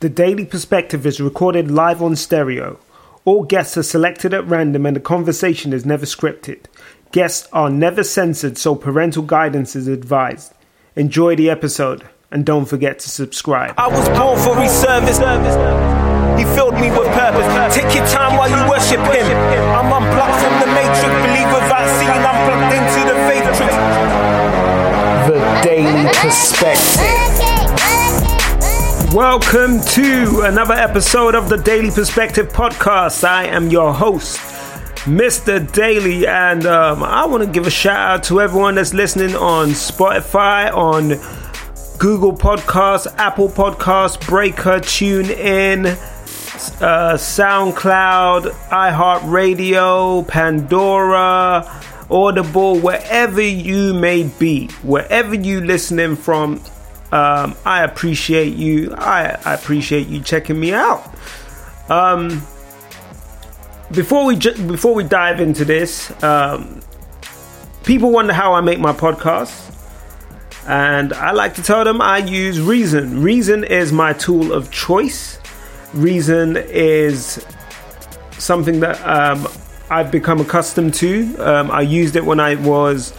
The Daily Perspective is recorded live on stereo. All guests are selected at random and the conversation is never scripted. Guests are never censored, so parental guidance is advised. Enjoy the episode and don't forget to subscribe. I was born for his service. He filled me with purpose. Take your time while you worship him. I'm unplugged from the matrix. Believe without seeing, I'm plugged into the matrix. The Daily Perspective. Welcome to another episode of the Daily Perspective podcast. I am your host, Mr. Daily, and um, I want to give a shout out to everyone that's listening on Spotify, on Google Podcasts, Apple Podcasts, Breaker, TuneIn, uh, SoundCloud, iHeartRadio, Pandora, Audible, wherever you may be, wherever you listening from. Um, I appreciate you. I, I appreciate you checking me out. Um, before we ju- before we dive into this, um, people wonder how I make my podcast, and I like to tell them I use Reason. Reason is my tool of choice. Reason is something that um, I've become accustomed to. Um, I used it when I was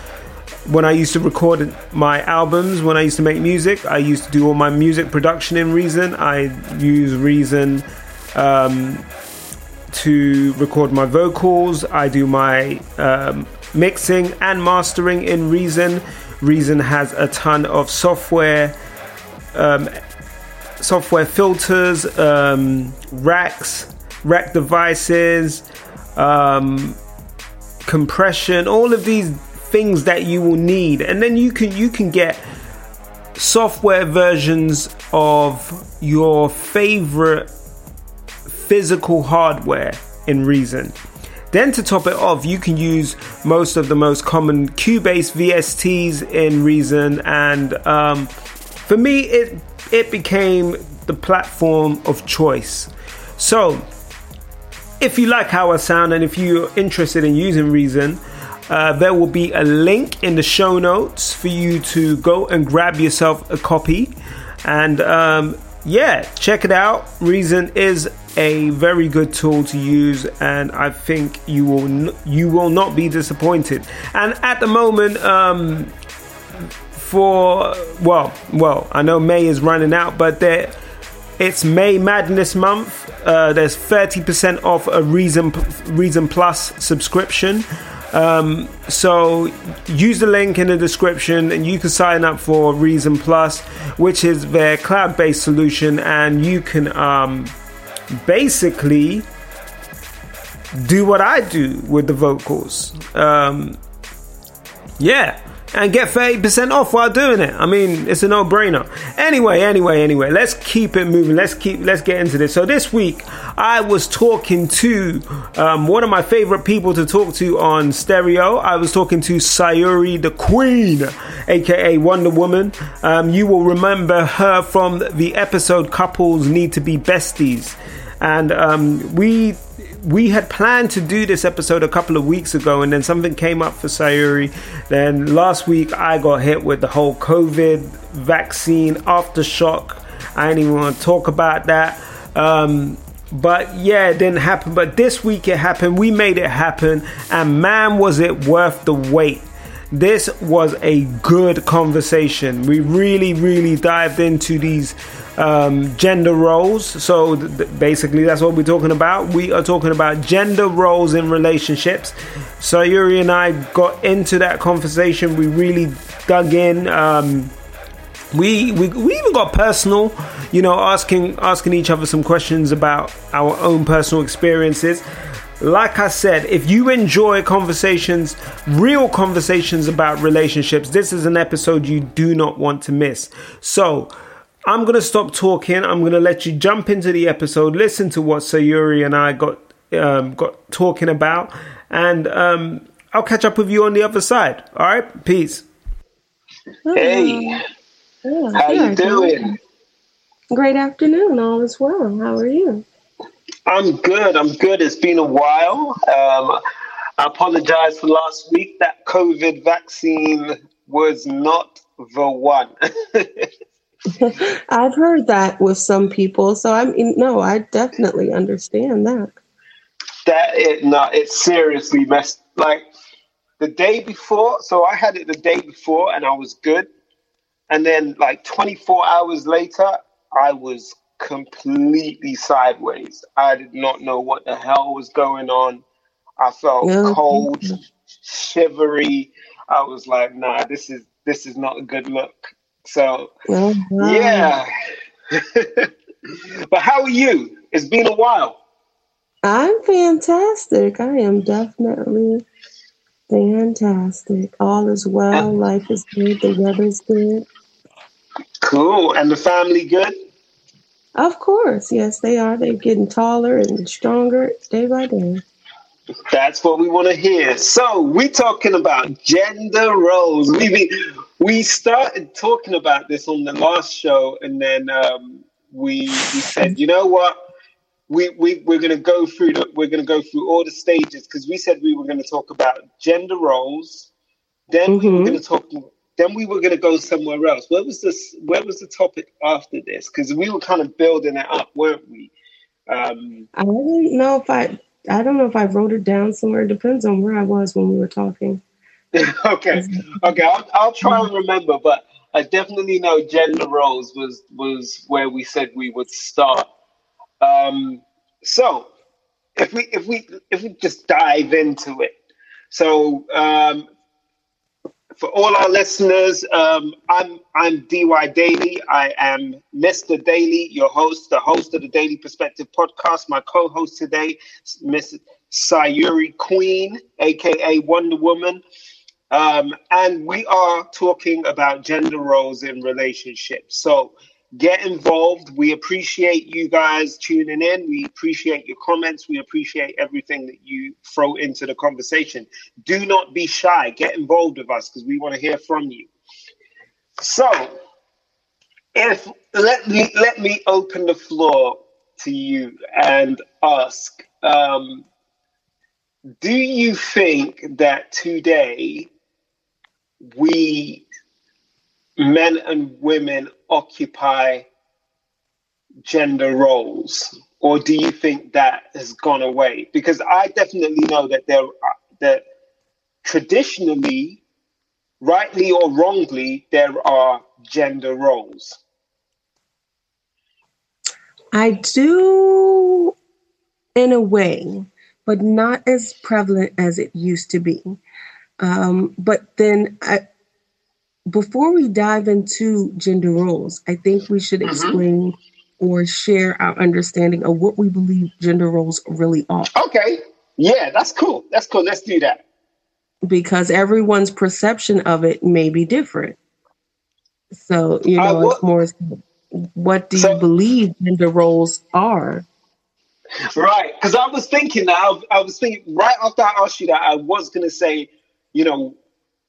when I used to record my albums, when I used to make music, I used to do all my music production in Reason. I use Reason um, to record my vocals. I do my um, mixing and mastering in Reason. Reason has a ton of software, um, software filters, um, racks, rack devices, um, compression, all of these things that you will need. And then you can you can get software versions of your favorite physical hardware in reason then to top it off you can use most of the most common cubase vsts in reason and um, for me it it became the platform of choice. So if you like how i sound and if you're interested in using reason uh, there will be a link in the show notes for you to go and grab yourself a copy. And um, yeah, check it out. Reason is a very good tool to use, and I think you will n- you will not be disappointed. And at the moment, um, for well, well, I know May is running out, but there. It's May Madness month. Uh, there's 30% off a Reason Reason Plus subscription. Um, so use the link in the description and you can sign up for Reason Plus, which is their cloud based solution, and you can um, basically do what I do with the vocals. Um, yeah. And get 30% off while doing it. I mean, it's a no-brainer. Anyway, anyway, anyway, let's keep it moving. Let's keep let's get into this. So this week I was talking to um, one of my favorite people to talk to on stereo. I was talking to Sayuri the Queen, aka Wonder Woman. Um, you will remember her from the episode "Couples Need to Be Besties," and um, we we had planned to do this episode a couple of weeks ago, and then something came up for Sayuri. Then last week I got hit with the whole COVID vaccine aftershock. I didn't even want to talk about that. Um, but yeah, it didn't happen. But this week it happened. We made it happen, and man, was it worth the wait. This was a good conversation. We really, really dived into these um, gender roles. So th- basically, that's what we're talking about. We are talking about gender roles in relationships. Sayuri and I got into that conversation. We really dug in. Um, we, we we even got personal, you know, asking asking each other some questions about our own personal experiences. Like I said, if you enjoy conversations, real conversations about relationships, this is an episode you do not want to miss. So, I'm going to stop talking. I'm going to let you jump into the episode, listen to what Sayuri and I got um, got talking about, and um, I'll catch up with you on the other side. All right, peace. Hey, Oh, how yeah, you doing? Great afternoon. All is well. How are you? I'm good. I'm good. It's been a while. Um, I apologize for last week. That COVID vaccine was not the one. I've heard that with some people, so I mean, no, I definitely understand that. That it no, it seriously messed like the day before. So I had it the day before, and I was good, and then like 24 hours later, I was completely sideways. I did not know what the hell was going on. I felt oh, Yeah. cold, shivery. I was like, nah, this is this is not a good look. So Oh, yeah. but how are you? It's been a while. I'm fantastic. I am definitely fantastic. All is well. Life is good. The weather's good. Cool. And the family good? Of course, yes, they are. They're getting taller and stronger day by day. That's what we want to hear. So we're talking about gender roles. We be, we started talking about this on the last show, and then um, we we said, you know what, we we we're gonna go through the we're gonna go through all the stages because we said we were gonna talk about gender roles. Then we were Mhm. gonna talk. Then we were gonna go somewhere else. Where was this? Where was the topic after this? Because we were kind of building it up, weren't we? Um, I don't know if I. I don't know if I wrote it down somewhere. It depends on where I was when we were talking. okay, okay, I'll, I'll try and remember, but I definitely know gender roles was was where we said we would start. Um, so if we if we if we just dive into it, so um, for all our listeners, um, I'm I'm DY Daily. I am Mr. Daily, your host, the host of the Daily Perspective podcast. My co-host today, Miss Sayuri Queen, aka Wonder Woman. Um, and we are talking about gender roles in relationships. So get involved. We appreciate you guys tuning in. We appreciate your comments. We appreciate everything that you throw into the conversation. Do not be shy. Get involved with us because we want to hear from you. So if let me let me open the floor to you and ask um, do you think that today we men and women occupy gender roles or do you think that has gone away because i definitely know that there that traditionally rightly or wrongly there are gender roles I do, in a way, but not as prevalent as it used to be. Um, but then, I, before we dive into gender roles, I think we should Mhm. explain or share our understanding of what we believe gender roles really are, okay yeah that's cool that's cool let's do that because everyone's perception of it may be different. So, you Uh, know, what- it's more, what do So- you believe gender roles are? Right, because I was thinking that I, I was thinking right after I asked you that I was gonna say, you know,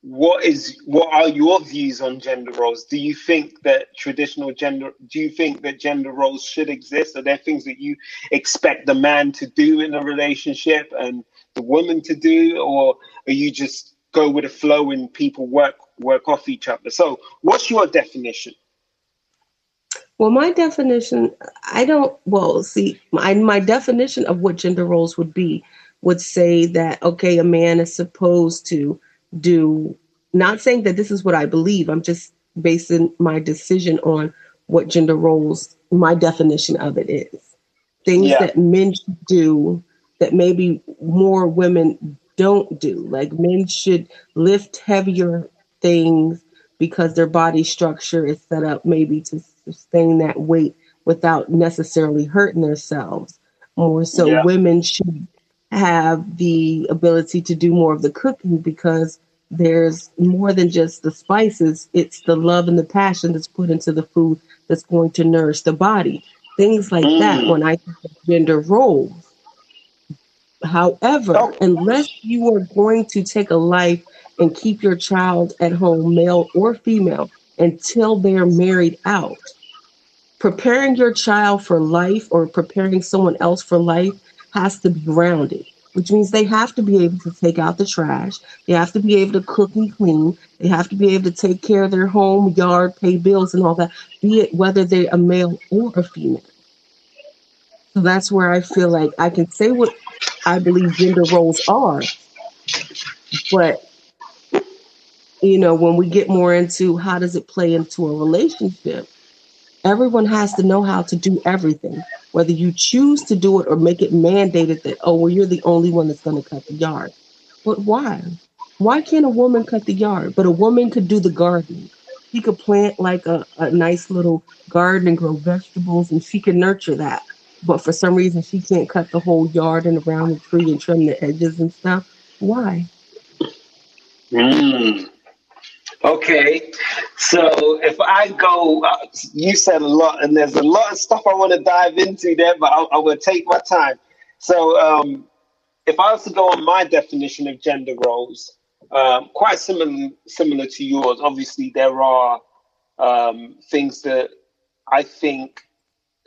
what is what are your views on gender roles? Do you think that traditional gender? Do you think that gender roles should exist? Are there things that you expect the man to do in a relationship and the woman to do, or are you just go with the flow and people work work off each other? So, what's your definition? Well, my definition, I don't, well, see, my, my definition of what gender roles would be would say that, okay, a man is supposed to do, not saying that this is what I believe, I'm just basing my decision on what gender roles, my definition of it is. Things Yeah. that men should do that maybe more women don't do. Like men should lift heavier things because their body structure is set up maybe to sustain that weight without necessarily hurting themselves. More so, Yeah. women should have the ability to do more of the cooking because there's more than just the spices, it's the love and the passion that's put into the food that's going to nourish the body. Things like that Mm. when I gender roles. However, Oh. unless you are going to take a life and keep your child at home, male or female, until they're married out, preparing your child for life or preparing someone else for life has to be grounded. which means they have to be able to take out the trash. They have to be able to cook and clean. They have to be able to take care of their home, yard, pay bills, and all that, be it whether they're a male or a female. So that's where I feel like I can say what I believe gender roles are, but you know, when we get more into how does it play into a relationship, everyone has to know how to do everything, whether you choose to do it or make it mandated that, oh, well, you're the only one that's going to cut the yard. But why? Why can't a woman cut the yard? But a woman could do the gardening. She could plant like a, a nice little garden and grow vegetables and she can nurture that. But for some reason, she can't cut the whole yard and around the tree and trim the edges and stuff. Why? Mm. Okay, so if I go, uh, you said a lot, and there's a lot of stuff I want to dive into there, but I, will take my time. So, um, if I was to go on my definition of gender roles, um, quite similar similar to yours. Obviously, there are um, things that I think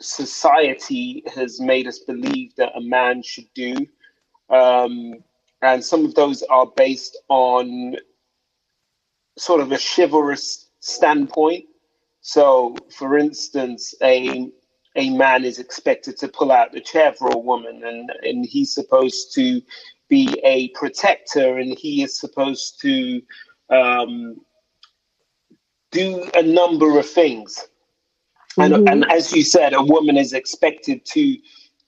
society has made us believe that a man should do, um, and some of those are based on sort of a chivalrous standpoint. So, for instance, a a man is expected to pull out the chair for a woman, and and he's supposed to be a protector, and he is supposed to um, do a number of things. And, mm-hmm. and as you said, a woman is expected to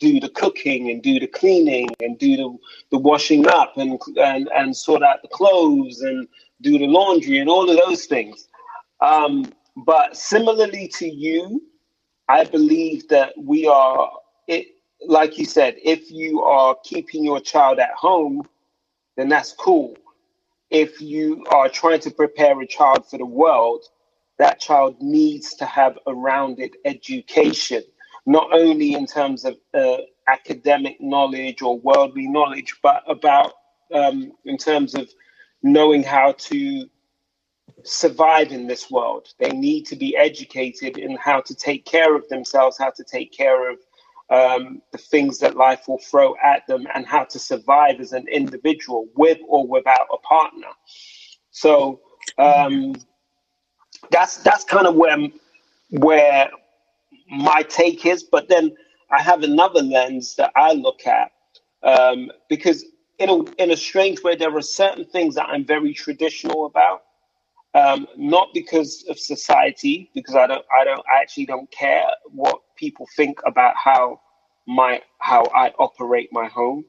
do the cooking and do the cleaning and do the, the washing up and, and and sort out the clothes and do the laundry and all of those things. Um, but similarly to you, I believe that we are it like you said, if you are keeping your child at home, then that's cool. If you are trying to prepare a child for the world, that child needs to have a rounded education, not only in terms of uh, academic knowledge or worldly knowledge, but about um, in terms of knowing how to survive in this world. They need to be educated in how to take care of themselves, how to take care of um, the things that life will throw at them, and how to survive as an individual with or without a partner. So um, that's that's kind of where where my take is. But then I have another lens that I look at um, because in a in a strange way, there are certain things that I'm very traditional about. Um, not because of society, because I don't, I don't, I actually don't care what people think about how my how I operate my home.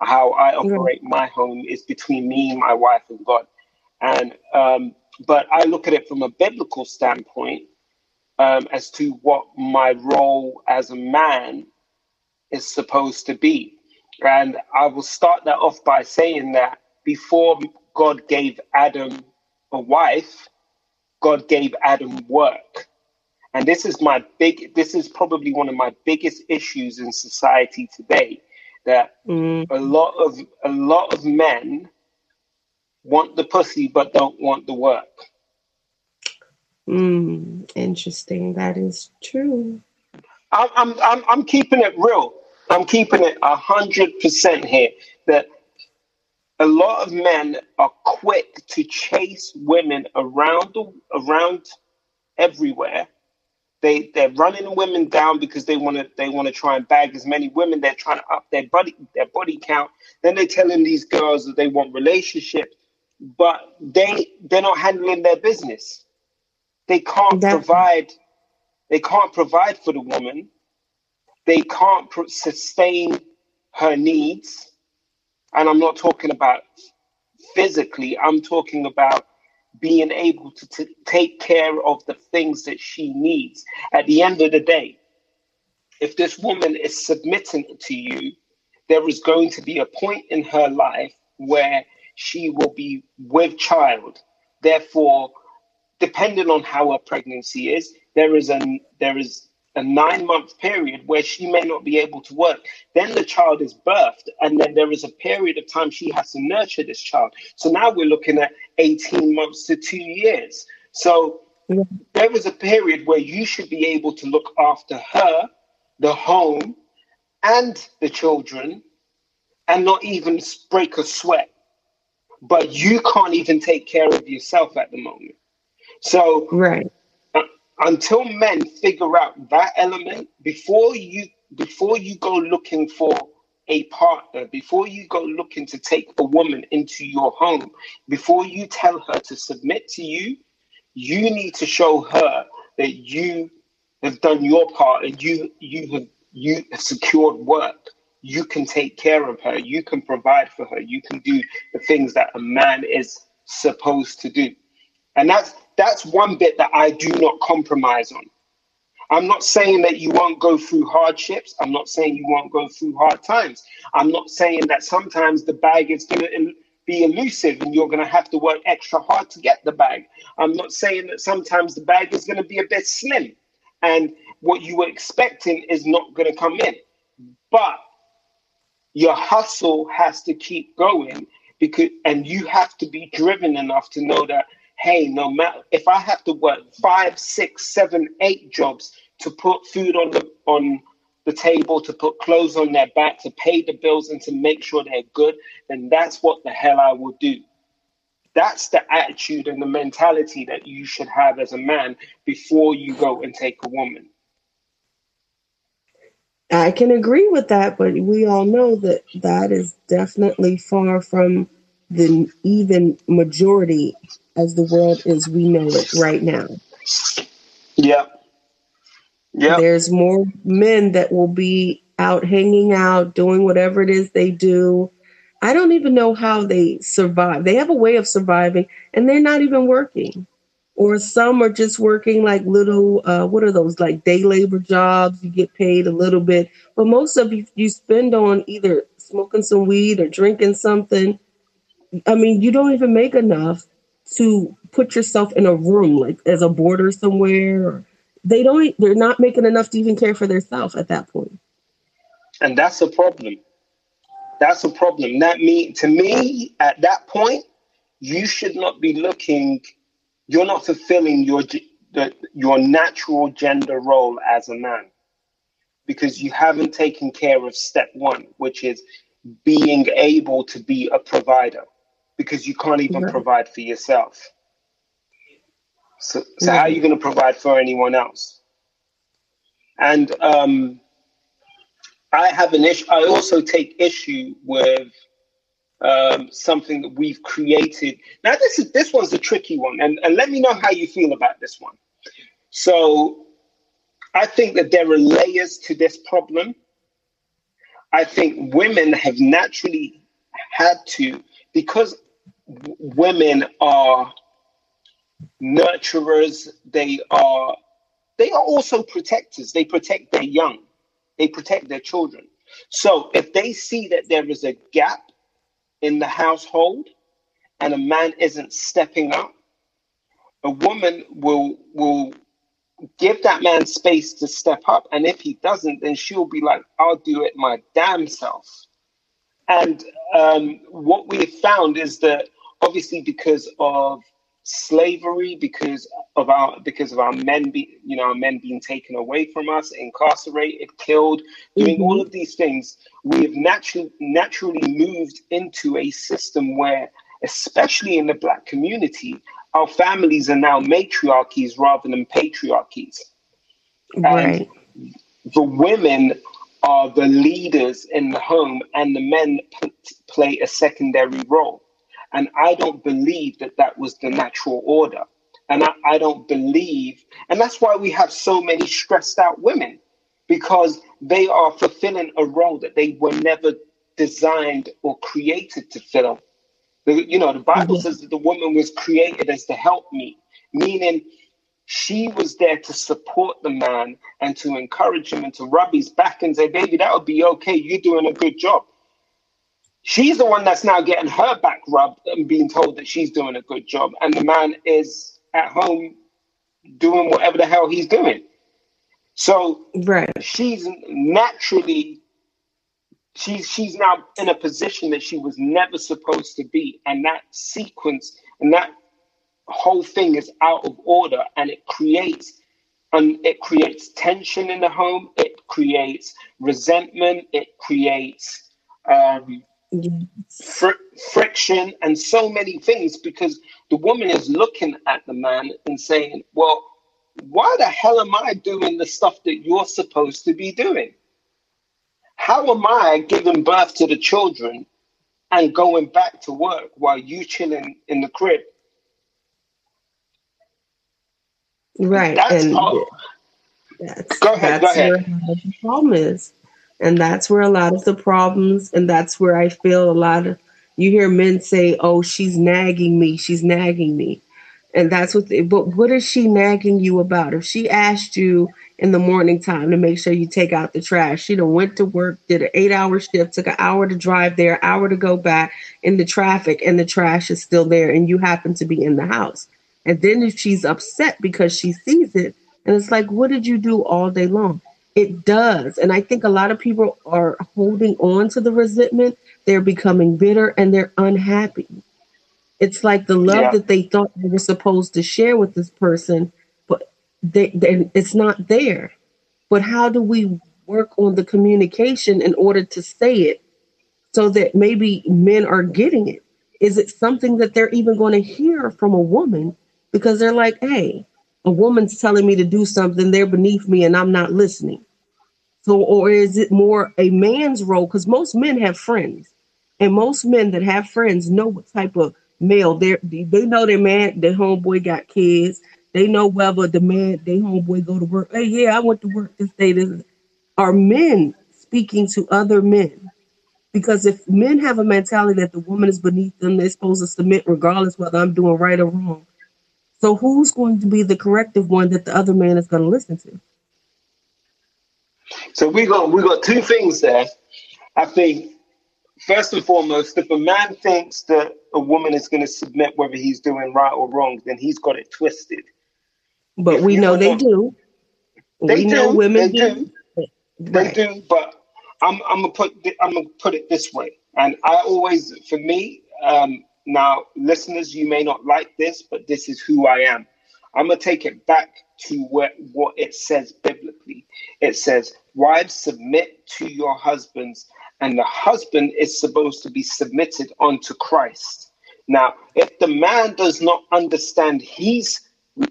How I operate my home is between me, my wife, and God. And um, but I look at it from a biblical standpoint um, as to what my role as a man is supposed to be. And I will start that off by saying that before God gave Adam a wife, God gave Adam work. And this is my big this is probably one of my biggest issues in society today that mm. a lot of a lot of men want the pussy but don't want the work. Mm, interesting. That is true. I'm, I'm, I'm, I'm keeping it real. I'm keeping it a hundred percent here that a lot of men are quick to chase women around the, around everywhere. They they're running women down because they want to they want to try and bag as many women. They're trying to up their body their body count. Then they're telling these girls that they want relationships, but they they're not handling their business. They can't provide they can't provide for the woman they can't sustain her needs. And I'm not talking about physically, I'm talking about being able to t- take care of the things that she needs. At the end of the day, if this woman is submitting to you, there is going to be a point in her life where she will be with child. Therefore, depending on how her pregnancy is, there is a there is a nine month period where she may not be able to work. Then the child is birthed, and then there is a period of time she has to nurture this child. So now we're looking at 18 months to two years. So yeah. there is a period where you should be able to look after her, the home, and the children. and not even break a sweat. But you can't even take care of yourself at the moment. So right. Until men figure out that element before you before you go looking for a partner, before you go looking to take a woman into your home, before you tell her to submit to you, you need to show her that you have done your part and you you have you have secured work. You can take care of her. You can provide for her. You can do the things that a man is supposed to do. And that's that's one bit that I do not compromise on. I'm not saying that you won't go through hardships. I'm not saying you won't go through hard times. I'm not saying that sometimes the bag is going to be elusive and you're going to have to work extra hard to get the bag. I'm not saying that sometimes the bag is going to be a bit slim and what you were expecting is not going to come in. But your hustle has to keep going because and you have to be driven enough to know that hey no matter if i have to work five six seven eight jobs to put food on the on the table to put clothes on their back to pay the bills and to make sure they're good then that's what the hell i will do. That's the attitude and the mentality that you should have as a man before you go and take a woman. I can agree with that, but we all know that that is definitely far from the even majority as the world as we know it right now. Yeah. Yeah. There's more men that will be out hanging out, doing whatever it is they do. I don't even know how they survive. They have a way of surviving and they're not even working or some are just working like little uh, what are those like day labor jobs you get paid a little bit but most of you you spend on either smoking some weed or drinking something i mean you don't even make enough to put yourself in a room like as a boarder somewhere they don't they're not making enough to even care for themselves at that point. and that's a problem. That's a problem. That me to me at that point you should not be looking you're not fulfilling your your natural gender role as a man because you haven't taken care of step one, which is being able to be a provider because you can't even right. provide for yourself. So, so how are you going to provide for anyone else? And um, I have an issue. I also take issue with um, something that we've created. Now, this is this one's a tricky one, and, and let me know how you feel about this one. So, I think that there are layers to this problem. I think women have naturally had to, because women are nurturers, they are they are also protectors. They protect their young, they protect their children. So if they see that there is a gap in the household and a man isn't stepping up, a woman will will give that man space to step up. And if he doesn't, then she'll be like, I'll do it my damn self. And um, what we have found is that obviously because of slavery, because of our because of our men be you know our men being taken away from us, incarcerated, killed, doing mm-hmm. all of these things, we have naturally naturally moved into a system where, especially in the black community, our families are now matriarchies rather than patriarchies. Right. And the women are the leaders in the home, and the men p- play a secondary role. And I don't believe that that was the natural order. And I, I don't believe, and that's why we have so many stressed out women because they are fulfilling a role that they were never designed or created to fill. The, you know, the Bible mm-hmm. says that the woman was created as the helpmeet, meaning she was there to support the man and to encourage him and to rub his back and say, baby, that would be okay. You're doing a good job. She's the one that's now getting her back rubbed and being told that she's doing a good job. And the man is at home doing whatever the hell he's doing. So right. she's naturally she's she's now in a position that she was never supposed to be. And that sequence and that whole thing is out of order and it creates and it creates tension in the home, it creates resentment, it creates um, fr- friction, and so many things because the woman is looking at the man and saying, Well, why the hell am I doing the stuff that you're supposed to be doing? How am I giving birth to the children and going back to work while you chilling in the crib? Right. That's and all. that's, Go ahead, that's go ahead. where a lot of the problem is. And that's where a lot of the problems, and that's where I feel a lot of, you hear men say, oh, she's nagging me, she's nagging me. And that's what, but what is she nagging you about? If she asked you in the morning time to make sure you take out the trash, she done went to work, did an eight hour shift, took an hour to drive there, hour to go back in the traffic, and the trash is still there, and you happen to be in the house. And then if she's upset because she sees it, and it's like, what did you do all day long? It does. And I think a lot of people are holding on to the resentment. They're becoming bitter and they're unhappy. It's like the love Yeah. that they thought they were supposed to share with this person, but they, they, it's not there. But how do we work on the communication in order to say it so that maybe men are getting it? Is it something that they're even going to hear from a woman because they're like, hey, a woman's telling me to do something, they're beneath me and I'm not listening. So, or is it more a man's role? Because most men have friends, and most men that have friends know what type of male they're. They know their man, their homeboy got kids. They know whether the man, their homeboy go to work. Hey, yeah, I went to work this day. This are men speaking to other men. Because if men have a mentality that the woman is beneath them, they're supposed to submit regardless whether I'm doing right or wrong. So who's going to be the corrective one that the other man is going to listen to? So we got we got two things there. I think first and foremost, if a man thinks that a woman is going to submit whether he's doing right or wrong, then he's got it twisted. But If we know they do. They we do. know women they do. They Right. do. But I'm I'm gonna put I'm gonna put it this way. And I always, for me, um, now listeners, you may not like this, but this is who I am. I'm gonna take it back to what what it says biblically. It says, "Wives submit to your husbands." And the husband is supposed to be submitted unto Christ. Now, if the man does not understand his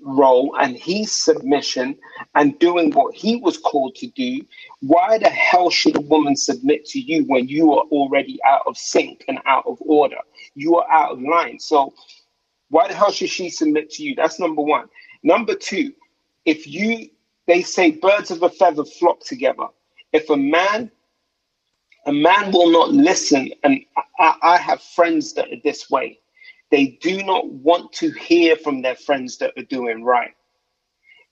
role and his submission and doing what he was called to do, why the hell should a woman submit to you when you are already out of sync and out of order? You are out of line. So, why the hell should she submit to you? That's number one. Number two, if you, they say birds of a feather flock together. If a man a man will not listen and I, I have friends that are this way they do not want to hear from their friends that are doing right.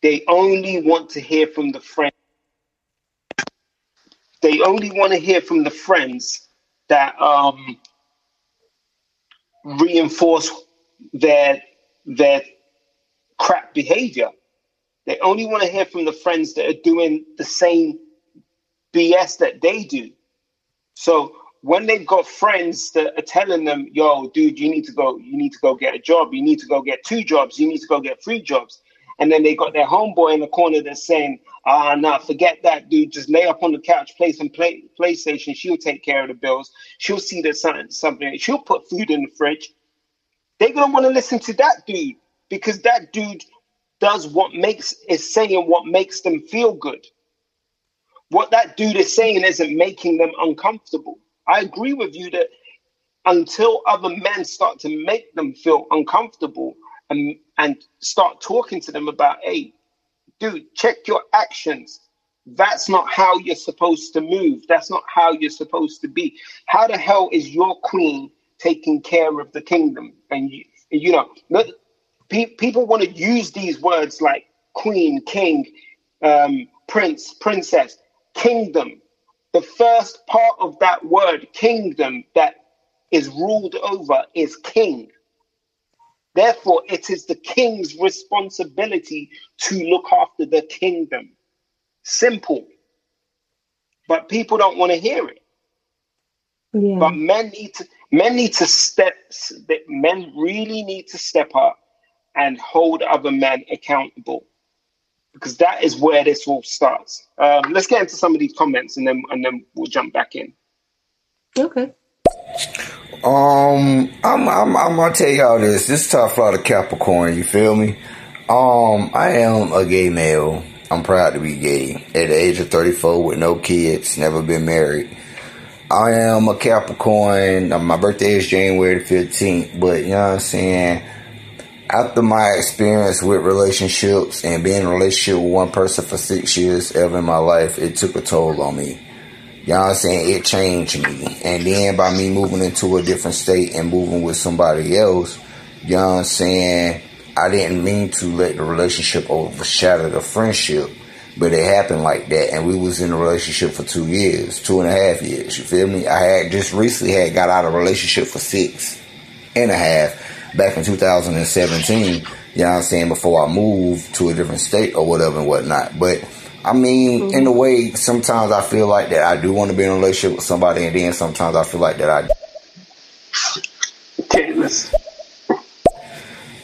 They only want to hear from the friends. They only want to hear from the friends that um reinforce their their crap behavior. They only want to hear from the friends that are doing the same bs that they do. So when they've got friends that are telling them, yo, dude, you need to go, you need to go get a job, you need to go get two jobs, you need to go get three jobs. And then they got their homeboy in the corner that's saying, ah, nah, forget that, dude. Just lay up on the couch, play some play PlayStation. She'll take care of the bills. She'll see that something, something. She'll put food in the fridge. They're gonna want to listen to that dude because that dude does what makes is saying what makes them feel good what that dude is saying isn't making them uncomfortable. I agree with you that until other men start to make them feel uncomfortable and and start talking to them about, hey, dude, check your actions. That's not how you're supposed to move. That's not how you're supposed to be. How the hell is your queen taking care of the kingdom? And you, you know, pe- people want to use these words like queen, king, um, prince, princess, kingdom. The first part of that word, kingdom, that is ruled over is king. Therefore, it is the king's responsibility to look after the kingdom. Simple. But people don't want to hear it. Yeah. But men need to men need to step men really need to step up and hold other men accountable. Because that is where this all starts. Um, let's get into some of these comments and then and then we'll jump back in. Okay. Um, I'm, I'm, I'm gonna tell y'all this. This is Top Flight of Capricorn. You feel me? Um, I am a gay male. I'm proud to be gay. At the age of 34 with no kids, never been married. I am a Capricorn. My birthday is January 15th, but you know what I'm saying? After my experience with relationships and being in a relationship with one person for six years ever in my life, it took a toll on me. You know what I'm saying? It changed me. And then by me moving into a different state and moving with somebody else, you know what I'm saying? I didn't mean to let the relationship overshadow the friendship, but it happened like that. And we was in a relationship for two years, two and a half years. You feel me? I had just recently had got out of a relationship for six and a half back in 2017. You know what I'm saying? Before I moved to a different state or whatever and whatnot. But I mean, mm-hmm. in a way, sometimes I feel like that I do want to be in a relationship with somebody, and then sometimes I feel like that I. Goodness.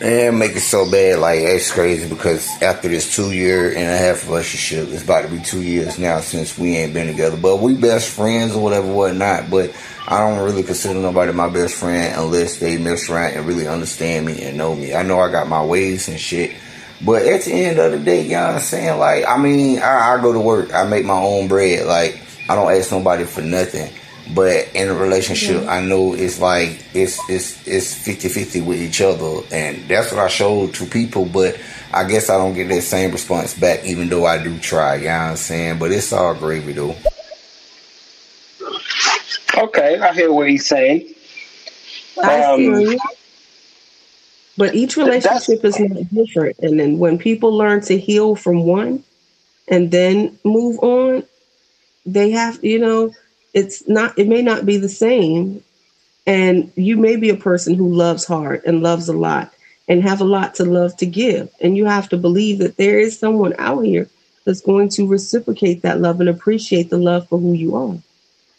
And make it so bad, like it's crazy because after this two year and a half relationship, it's about to be two years now since we ain't been together. But we best friends or whatever, whatnot. But I don't really consider nobody my best friend unless they mess around and really understand me and know me. I know I got my ways and shit, but at the end of the day, you know what I'm saying? Like, I mean, I, I go to work, I make my own bread. Like, I don't ask nobody for nothing. But in a relationship. I know it's like it's it's it's 50-50 with each other, and that's what I showed to people. But I guess I don't get that same response back, even though I do try. You know what I'm saying? But it's all gravy, though. Okay, I hear what he's saying. I um, but each relationship is not different. And then when people learn to heal from one and then move on, they have, you know, it's not, it may not be the same. And you may be a person who loves hard and loves a lot and have a lot to love to give. And you have to believe that there is someone out here that's going to reciprocate that love and appreciate the love for who you are.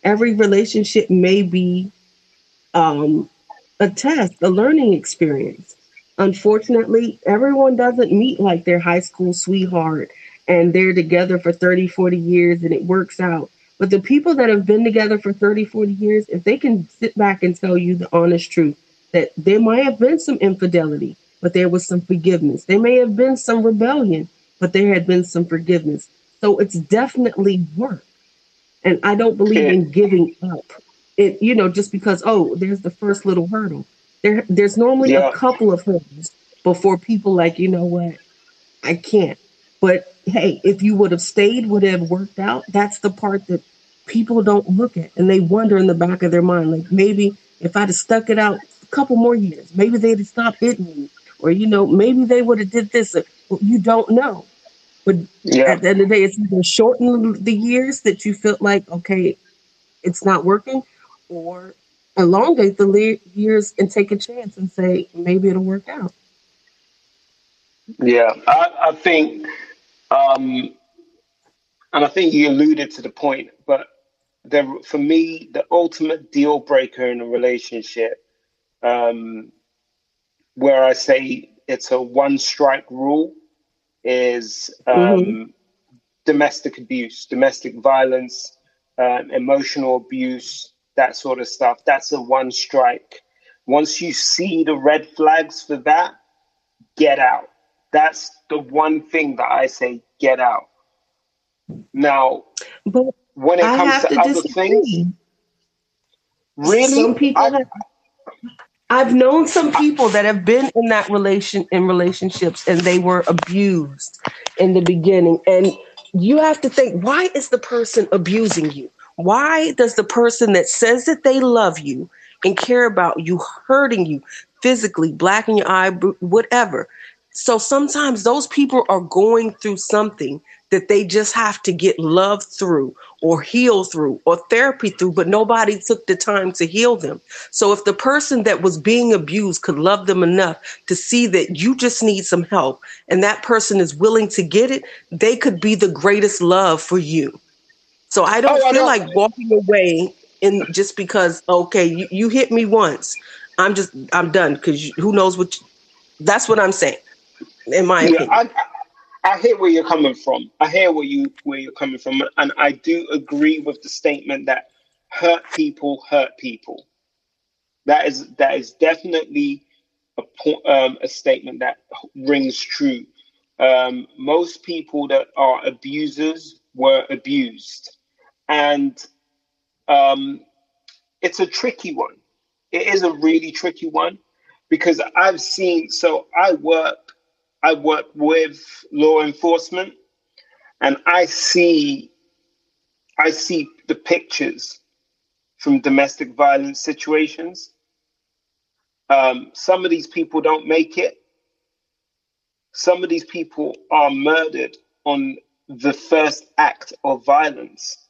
Every relationship may be um, a test, a learning experience unfortunately, everyone doesn't meet like their high school sweetheart and they're together for 30, 40 years and it works out. But the people that have been together for 30, 40 years, if they can sit back and tell you the honest truth that there might have been some infidelity, but there was some forgiveness. There may have been some rebellion, but there had been some forgiveness. So it's definitely work. And I don't believe in giving up. It, you know, just because, oh, there's the first little hurdle. There, there's normally yeah. a couple of hurdles before people like, you know what, I can't. But hey, if you would have stayed, would have worked out. That's the part that people don't look at, and they wonder in the back of their mind, like maybe if I'd have stuck it out a couple more years, maybe they'd have stopped hitting me, or you know, maybe they would have did this. You don't know. But yeah. at the end of the day, it's either shorten the years that you feel like okay, it's not working, or elongate the le- years and take a chance and say maybe it'll work out. Yeah, I, I think, um, and I think you alluded to the point, but there, for me, the ultimate deal breaker in a relationship, um, where I say it's a one strike rule, is um, mm-hmm. domestic abuse, domestic violence, um, emotional abuse, that sort of stuff. That's a one strike. Once you see the red flags for that, get out. That's the one thing that I say get out. Now, but when it comes to, to, other disagree. things, really, some people I, have, I've known some people that have been in that relation in relationships and they were abused in the beginning, and you have to think, why is the person abusing you? Why does the person that says that they love you and care about you hurting you physically, black in your eye, whatever? So sometimes those people are going through something that they just have to get love through or heal through or therapy through, but nobody took the time to heal them. So if the person that was being abused could love them enough to see that you just need some help and that person is willing to get it, they could be the greatest love for you. So I don't oh, feel I like walking away in just because okay, you, you hit me once. I'm just I'm done because who knows what. You, that's what I'm saying. In my yeah, opinion. I, I hear where you're coming from. I hear where you where you're coming from, and I do agree with the statement that hurt people hurt people. That is that is definitely a um, a statement that rings true. Um, most people that are abusers were abused, and um, it's a tricky one. It is a really tricky one because I've seen. So I work, I work with law enforcement, and I see, I see the pictures from domestic violence situations. Um, some of these people don't make it. Some of these people are murdered on the first act of violence.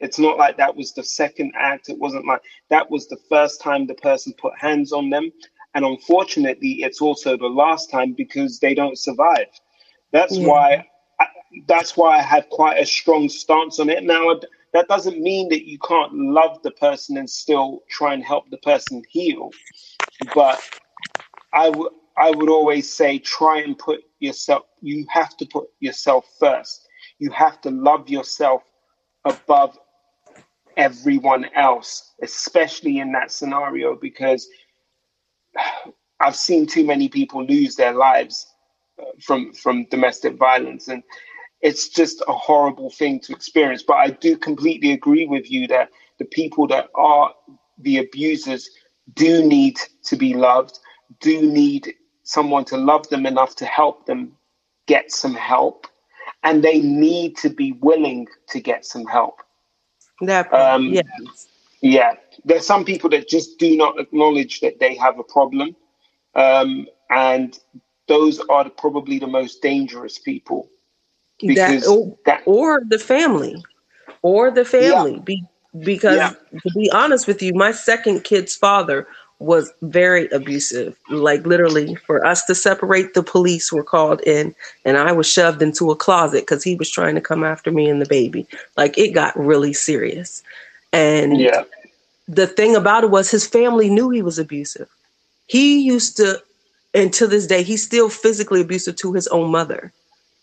It's not like that was the second act. It wasn't like that was the first time the person put hands on them. And unfortunately, it's also the last time because they don't survive. That's Yeah. why. That's why I have quite a strong stance on it. Now, that doesn't mean that you can't love the person and still try and help the person heal. But I would I would always say try and put yourself. You have to put yourself first. You have to love yourself above everyone else, especially in that scenario, because I've seen too many people lose their lives uh, from from domestic violence, and it's just a horrible thing to experience. But I do completely agree with you that the people that are the abusers do need to be loved, do need someone to love them enough to help them get some help, and they need to be willing to get some help. That Um, yeah. Yeah, there's some people that just do not acknowledge that they have a problem, um, and those are the, probably the most dangerous people That or, that or the family, or the family. Be, because Yeah. to be honest with you, my second kid's father was very abusive. Like literally, for us to separate, the police were called in, and I was shoved into a closet because he was trying to come after me and the baby. Like it got really serious, and yeah, the thing about it was his family knew he was abusive. He used to, and to this day, he's still physically abusive to his own mother.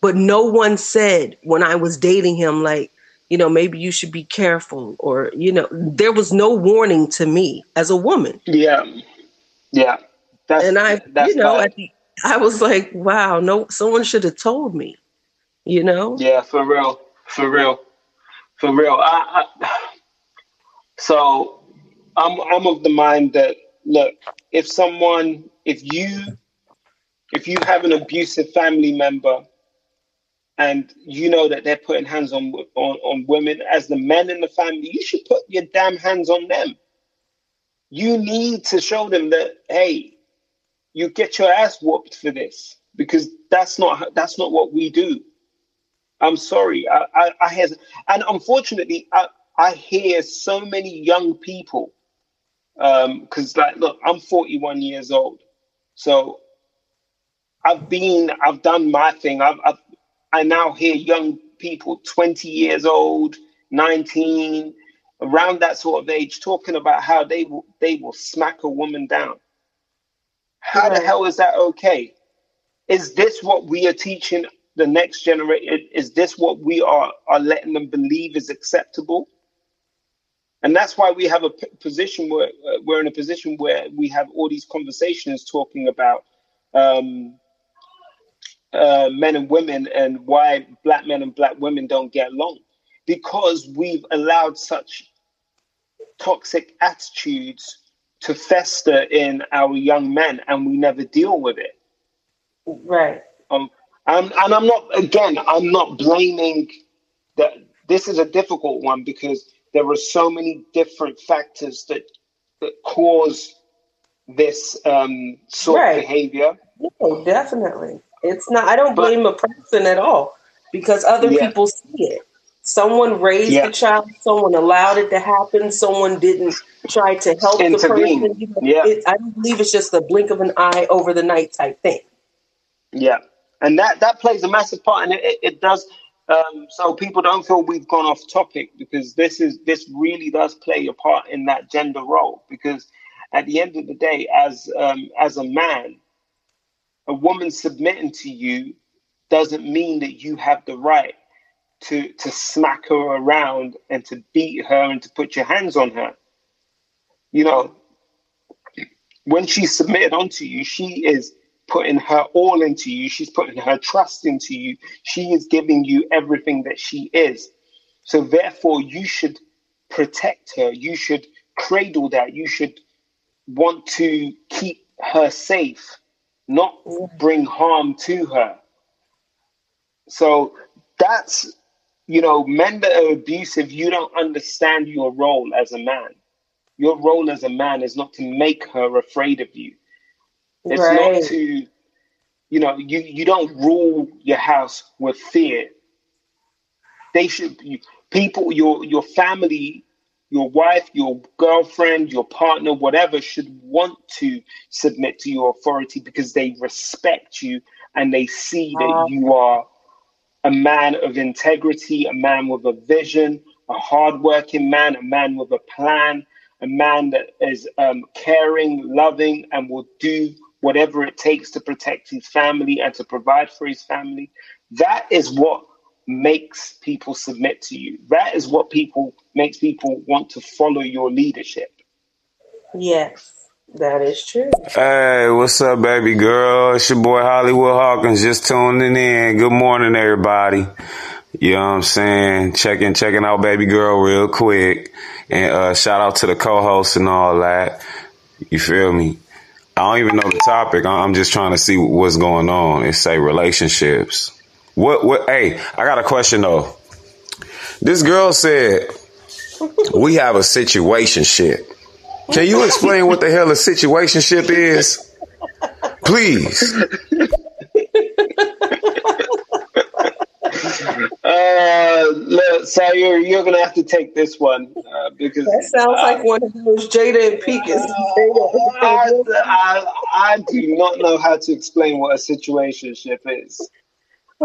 But no one said when I was dating him, like, you know, maybe you should be careful, or, you know, there was no warning to me as a woman. yeah, yeah. That's And I, that's you know, the, I was like, wow, no, someone should have told me, you know? Yeah, for real, for real, for real. I, I, so I'm I'm of the mind that look, if someone, if you, if you have an abusive family member, and you know that they're putting hands on on on women as the men in the family, you should put your damn hands on them. You need to show them that hey, you get your ass whooped for this because that's not that's not what we do. I'm sorry. I, I, I has, and unfortunately, I, I hear so many young people. Um, because, like, look, I'm 41 years old, so I've been, I've done my thing. I've, I've, I now hear young people, 20 years old, 19, around that sort of age, talking about how they will, they will smack a woman down. How the hell is that okay? Is this what we are teaching the next generation? Is this what we are, are letting them believe is acceptable? And that's why we have a p- position where uh, we're in a position where we have all these conversations talking about um, uh, men and women and why black men and black women don't get along because we've allowed such toxic attitudes to fester in our young men and we never deal with it. Right. Um, and, and I'm not, again, I'm not blaming that. This is a difficult one because there are so many different factors that, that cause this um, sort Right. of behavior. No, definitely. It's not, I don't But- blame a person at all because other Yeah. people see it. Someone raised Yeah. the child, someone allowed it to happen, someone didn't try to help the person. You know, Yeah. it, I don't believe it's just a blink of an eye over the night type thing. Yeah, and that that plays a massive part, and it, it, it does. Um, so people don't feel we've gone off topic because this is this really does play a part in that gender role. Because at the end of the day, as um, as a man, a woman submitting to you doesn't mean that you have the right to to smack her around and to beat her and to put your hands on her. You know, when she's submitted onto you, she is putting her all into you. She's putting her trust into you. She is giving you everything that she is. So therefore, you should protect her. You should cradle that. You should want to keep her safe, not bring harm to her. So that's, you know, men that are abusive, you don't understand your role as a man. Your role as a man is not to make her afraid of you. It's Right. not to, you know, you, you don't rule your house with fear. They should you, people, your your family, your wife, your girlfriend, your partner, whatever, should want to submit to your authority because they respect you and they see that you are a man of integrity, a man with a vision, a hardworking man, a man with a plan, a man that is um, caring, loving, and will do whatever it takes to protect his family and to provide for his family. That is what makes people submit to you. That is what people makes people want to follow your leadership. Yes, that is true. Hey, what's up, baby girl? It's your boy Hollywood Hawkins just tuning in. Good morning, everybody. You know what I'm saying? Checking, checking out baby girl real quick. And uh, shout out to the co-host and all that. You feel me? I don't even know the topic. I'm just trying to see what's going on. It say relationships. What, what, hey, I got a question though. This girl said, we have a situationship. Can you explain what the hell a situationship is? Please. Uh, look, Sayur, you're gonna have to take this one uh, because That sounds like one of those Jada and Picas. I, I, I do not know how to explain what a situationship is.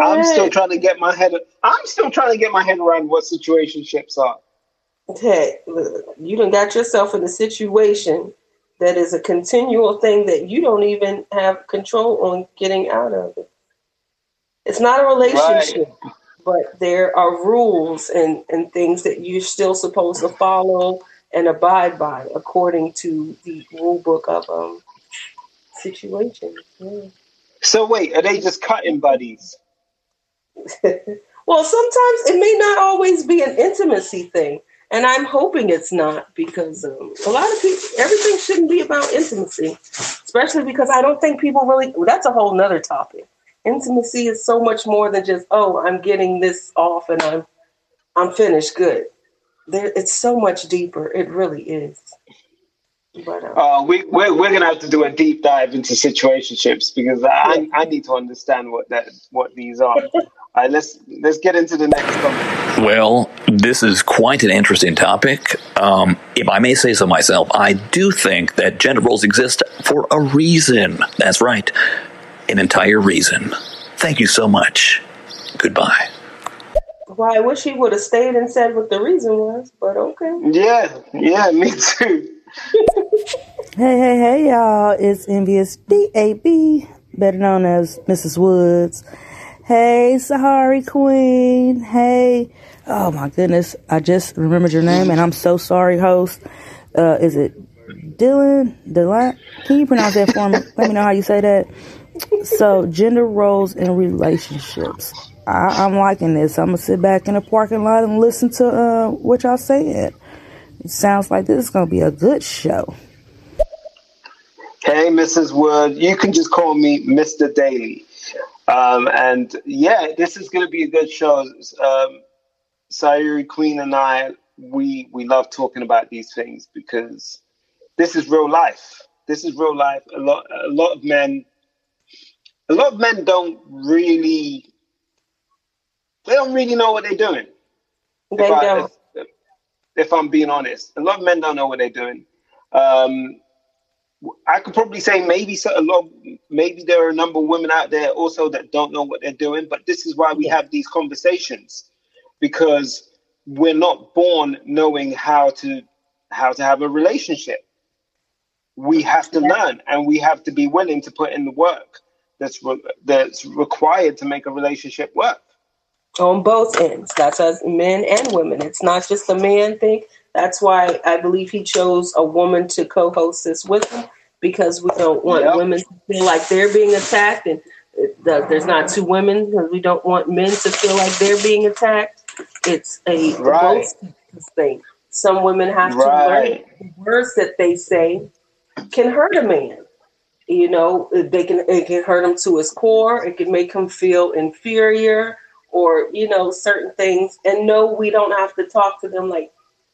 I'm still trying to get my head. I'm still trying to get my head around what situationships are. Hey, look, you done got yourself in a situation that is a continual thing that you don't even have control on getting out of it. It's not a relationship, but there are rules and, and things that you're still supposed to follow and abide by according to the rule book of um situations. Yeah. So wait, are they just cutting buddies? Well, sometimes it may not always be an intimacy thing, and I'm hoping it's not because um, a lot of people, everything shouldn't be about intimacy, especially because I don't think people really. well, that's a whole nother topic. Intimacy is so much more than just oh, I'm getting this off and I'm I'm finished. Good. There, it's so much deeper. It really is. But um, Uh, we, we're, we're gonna have to do a deep dive into situationships because I, I need to understand what that what these are. All right, let's let's get into the next comment. Well, this is quite an interesting topic. Um, if I may say so myself, I do think that gender roles exist for a reason. That's right, an entire reason. Thank you so much. Goodbye. well, I wish he would have stayed and said what the reason was. But okay. Yeah, yeah, me too. Hey, hey, hey, y'all. It's Envious DAB, better known as Mrs. Woods. Hey, Sayuri Queen. Hey. Oh, my goodness. I just remembered your name, and I'm so sorry, host. Uh, is it Dylan? Dylan? Can you pronounce that for me? Let me know how you say that. So, gender roles in relationships. I, I'm liking this. I'm to sit back in the parking lot and listen to uh, what y'all saying. It sounds like this is to be a good show. Hey, Mrs. Wood, you can just call me Mr. Daly. Um, and yeah, this is to be a good show. Um, Sayuri Queen and I, we we love talking about these things because this is real life. This is real life. A lot a lot of men, a lot of men don't really, they don't really know what they're doing. They if, I, don't. if, if I'm being honest, a lot of men don't know what they're doing. Um, I could probably say maybe so, a lot, maybe there are a number of women out there also that don't know what they're doing. But this is why we have these conversations because we're not born knowing how to how to have a relationship. We have to learn, and we have to be willing to put in the work that's re- that's required to make a relationship work. on both ends. That's us men and women. It's not just a man thing. That's why I believe he chose a woman to co-host this with him because we don't want Yep. women to feel like they're being attacked, and uh, the- there's not two women because we don't want men to feel like they're being attacked. It's a Right. both thing. Some women have to learn the words that they say can hurt a man. You know, they can it can hurt him to his core. It can make him feel inferior, or you know, certain things. And no, we don't have to talk to them like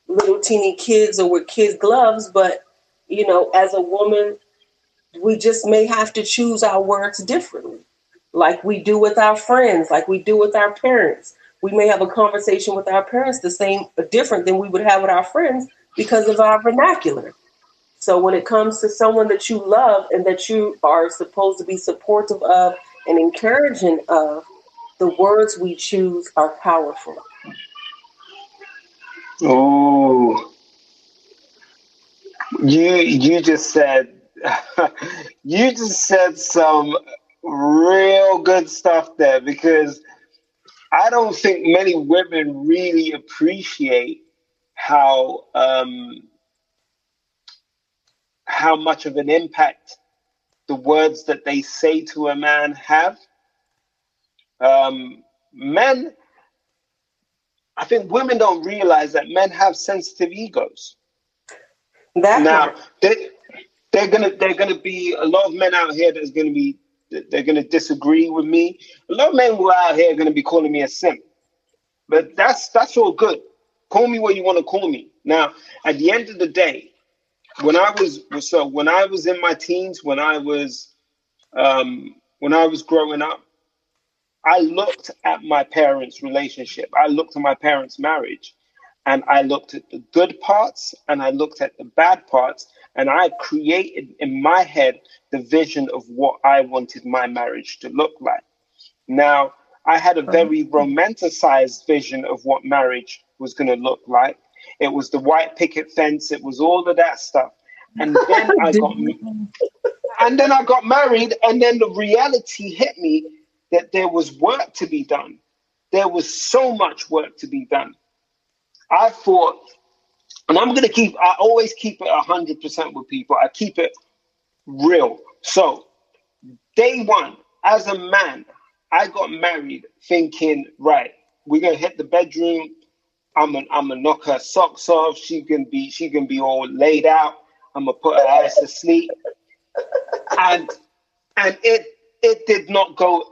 little teeny kids or with kids gloves. But you know, as a woman, we just may have to choose our words differently, like we do with our friends, like we do with our parents. We may have a conversation with our parents the same, different than we would have with our friends because of our vernacular. So when it comes to someone that you love and that you are supposed to be supportive of and encouraging of, the words we choose are powerful. Oh, you you just said you just said some real good stuff there because I don't think many women really appreciate how um, how much of an impact the words that they say to a man have. Um, men, I think women don't realize that men have sensitive egos. That Now they they're gonna they're gonna be a lot of men out here that's gonna be they're gonna disagree with me. A lot of men who are out here are gonna be calling me a simp. But that's that's all good. Call me what you want to call me. Now, at the end of the day, when I was so when I was in my teens, when I was um, when I was growing up, I looked at my parents' relationship. I looked at my parents' marriage, and I looked at the good parts and I looked at the bad parts, and I created in my head the vision of what I wanted my marriage to look like. Now, I had a very romanticized vision of what marriage was going to look like. It was the white picket fence, it was all of that stuff. And then I got and then I got married, and then the reality hit me that there was work to be done. There was so much work to be done. I thought, and I'm gonna keep. I always keep it hundred percent with people. I keep it real. So, day one, as a man, I got married thinking, right, we're gonna hit the bedroom. I'm gonna, I'm gonna knock her socks off. She can be, she can be all laid out. I'm gonna put her ass to sleep, and and it it did not go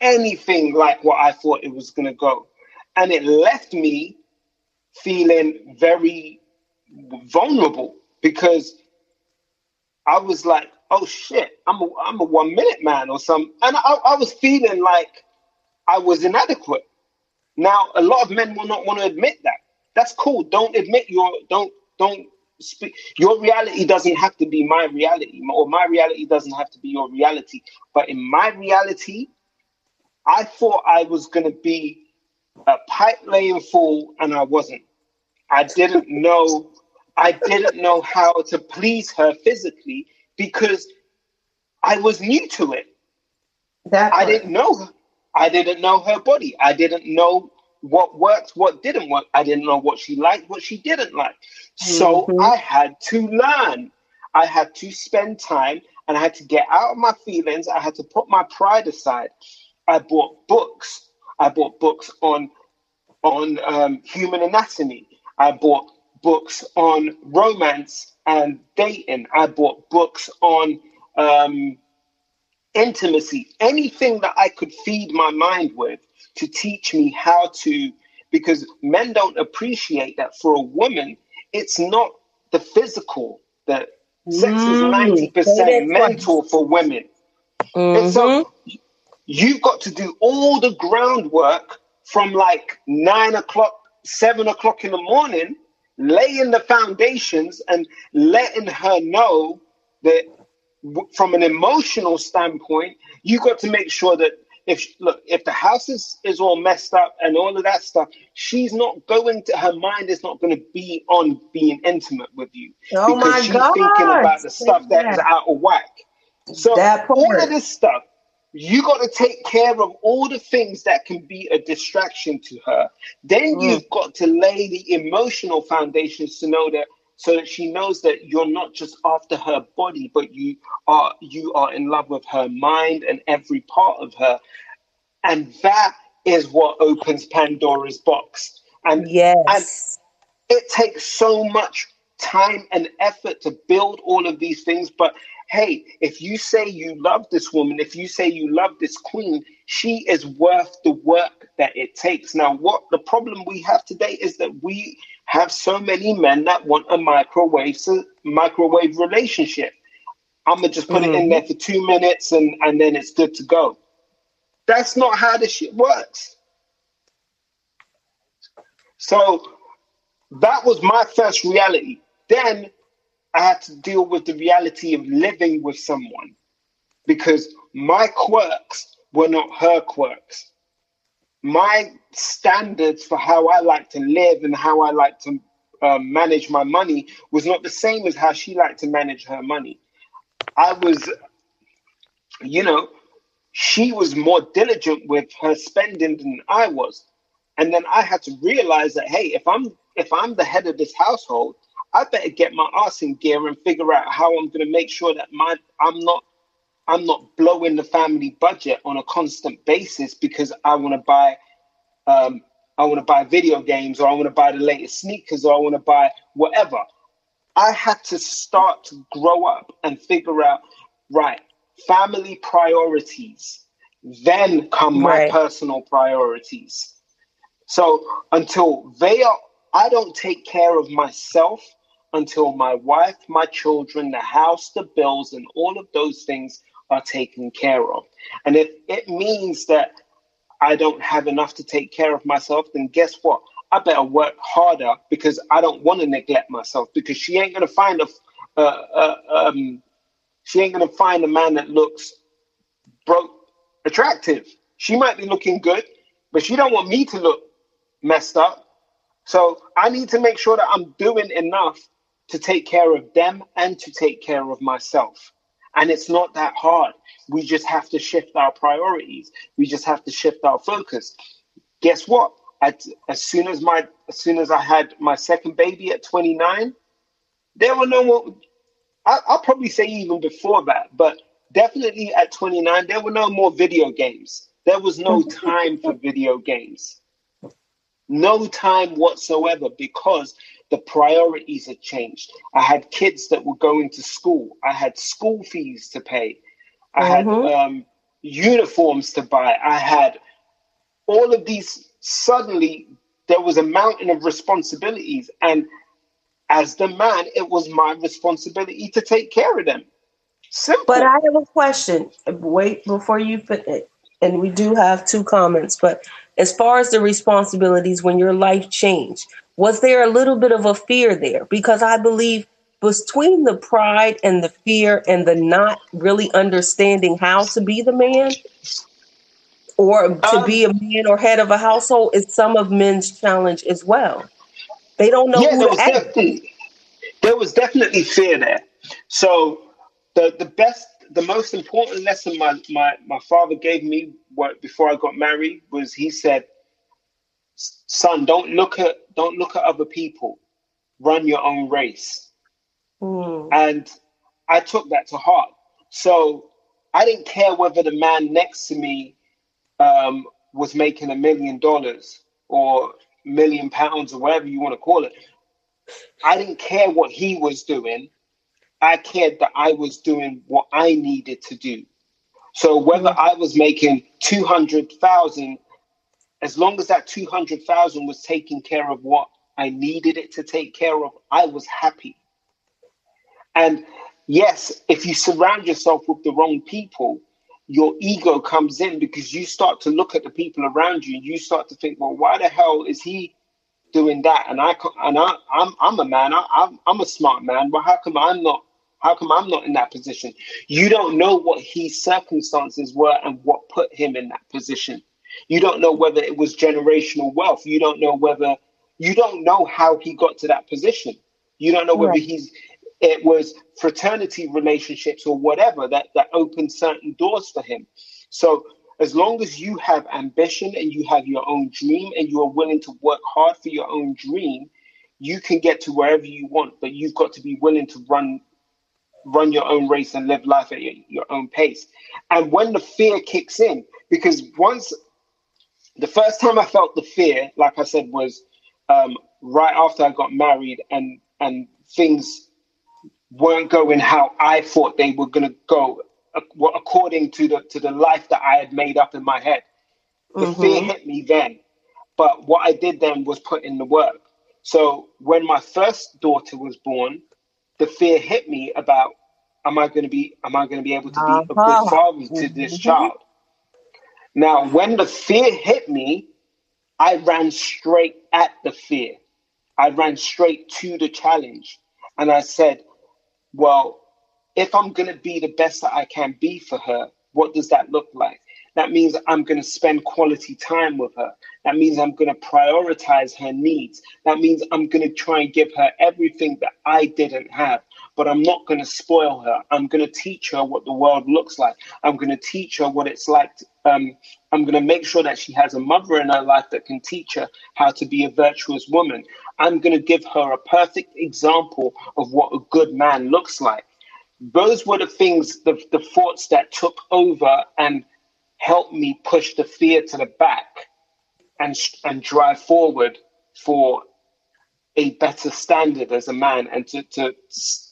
anything like what I thought it was gonna go, and it left me feeling very vulnerable because I was like, oh shit, I'm a I'm a one minute man or something, and I, I was feeling like I was inadequate. Now, a lot of men will not want to admit that. That's cool. Don't admit your don't don't speak. Your reality doesn't have to be my reality, or my reality doesn't have to be your reality. But in my reality, I thought I was going to be a pipe laying fool, and I wasn't. I didn't know. I didn't know how to please her physically because I was new to it. That I part. didn't know her. I didn't know her body. I didn't know what worked, what didn't work. I didn't know what she liked, what she didn't like. So Mhm. I had to learn. I had to spend time and I had to get out of my feelings. I had to put my pride aside. I bought books. I bought books on on um, human anatomy. I bought books on romance and dating. I bought books on um, intimacy, anything that I could feed my mind with to teach me how to, because men don't appreciate that for a woman, it's not the physical that sex is Mm, 90% say that mental for women. And Mhm. so you've got to do all the groundwork from like nine o'clock, seven o'clock in the morning, laying the foundations and letting her know that from an emotional standpoint, you got to make sure that if look, if the house is, is all messed up and all of that stuff, she's not going to her mind is not going to be on being intimate with you Oh because my she's God. thinking about the stuff that is out of whack. So all of this stuff, you got to take care of all the things that can be a distraction to her. Then Mm. you've got to lay the emotional foundations to know that so that she knows that you're not just after her body, but you are you are in love with her mind and every part of her. And that is what opens Pandora's box. And Yes. and it takes so much time and effort to build all of these things. But hey, if you say you love this woman, if you say you love this queen, she is worth the work that it takes. Now, what the problem we have today is that we have so many men that want a microwave microwave relationship. I'm gonna just put it in there mm-hmm. for two minutes and, and then it's good to go. That's not how this shit works. So that was my first reality. Then I had to deal with the reality of living with someone because my quirks were not her quirks. My standards for how I like to live and how I like to uh, manage my money was not the same as how she liked to manage her money. I was, you know, she was more diligent with her spending than I was. And then I had to realize that hey, if I'm if I'm the head of this household, I better get my ass in gear and figure out how I'm going to make sure that my I'm not I'm not blowing the family budget on a constant basis because I want to buy um, I want to buy video games or I want to buy the latest sneakers or I want to buy whatever. I had to start to grow up and figure out right family priorities. Then come my Right. personal priorities. So until they are, I don't take care of myself until my wife, my children, the house, the bills, and all of those things are taken care of. And if it means that I don't have enough to take care of myself, then guess what? I better work harder because I don't want to neglect myself because she ain't gonna find a, uh, uh, um, she ain't gonna find a man that looks broke attractive. She might be looking good, but she don't want me to look messed up. So I need to make sure that I'm doing enough to take care of them and to take care of myself. And it's not that hard. We just have to shift our priorities. We just have to shift our focus. Guess what? At, as soon as my as soon as I had my second baby at 29, there were no more. I, I'll probably say even before that, but definitely at 29, there were no more video games. There was no time for video games. No time whatsoever because the priorities had changed. I had kids that were going to school. I had school fees to pay. I had Mhm. um, uniforms to buy. I had all of these. Suddenly, there was a mountain of responsibilities. And as the man, it was my responsibility to take care of them. Simple. But I have a question. Wait before you put it. and we do have two comments. But as far as the responsibilities when your life changed, was there a little bit of a fear there? Because I believe between the pride and the fear and the not really understanding how to be the man or to Um, be a man or head of a household is some of men's challenge as well. They don't know yeah, who there to was there was definitely fear there. So the the best, the most important lesson my my my father gave me what, before I got married was he said, "Son, don't look at don't look at other people. Run your own race." Hmm. And I took that to heart. So I didn't care whether the man next to me um, was making a million dollars or million pounds or whatever you want to call it. I didn't care what he was doing. I cared that I was doing what I needed to do. So whether I was making 200,000, as long as that 200,000 was taking care of what I needed it to take care of, I was happy. And yes, if you surround yourself with the wrong people, your ego comes in because you start to look at the people around you and you start to think, well, why the hell is he doing that? And I and I, I'm I'm a man. I, I'm I'm a smart man. But how come I'm not? How come I'm not in that position? You don't know what his circumstances were and what put him in that position. You don't know whether it was generational wealth. You don't know whether you don't know how he got to that position. You don't know whether Right. he's it was fraternity relationships or whatever that that opened certain doors for him. So as long as you have ambition and you have your own dream and you are willing to work hard for your own dream, you can get to wherever you want, but you've got to be willing to run run your own race and live life at your, your own pace. And when the fear kicks in, because once the first time I felt the fear, like I said, was um, right after I got married and and things weren't going how I thought they were going to go according to the to the life that I had made up in my head. The mm-hmm. fear hit me then, but what I did then was put in the work. So when my first daughter was born, the fear hit me about am I going to be am I going to be able to be a good uh-huh. father to this mm-hmm. child? Now, when the fear hit me, I ran straight at the fear. I ran straight to the challenge, and I said, "Well, if I'm going to be the best that I can be for her, what does that look like? That means I'm going to spend quality time with her. That means I'm going to prioritize her needs. That means I'm going to try and give her everything that I didn't have. But I'm not going to spoil her. I'm going to teach her what the world looks like. I'm going to teach her what it's like. To, um, I'm going to make sure that she has a mother in her life that can teach her how to be a virtuous woman. I'm going to give her a perfect example of what a good man looks like those were the things, the, the thoughts that took over and helped me push the fear to the back and, and drive forward for a better standard as a man and to, to,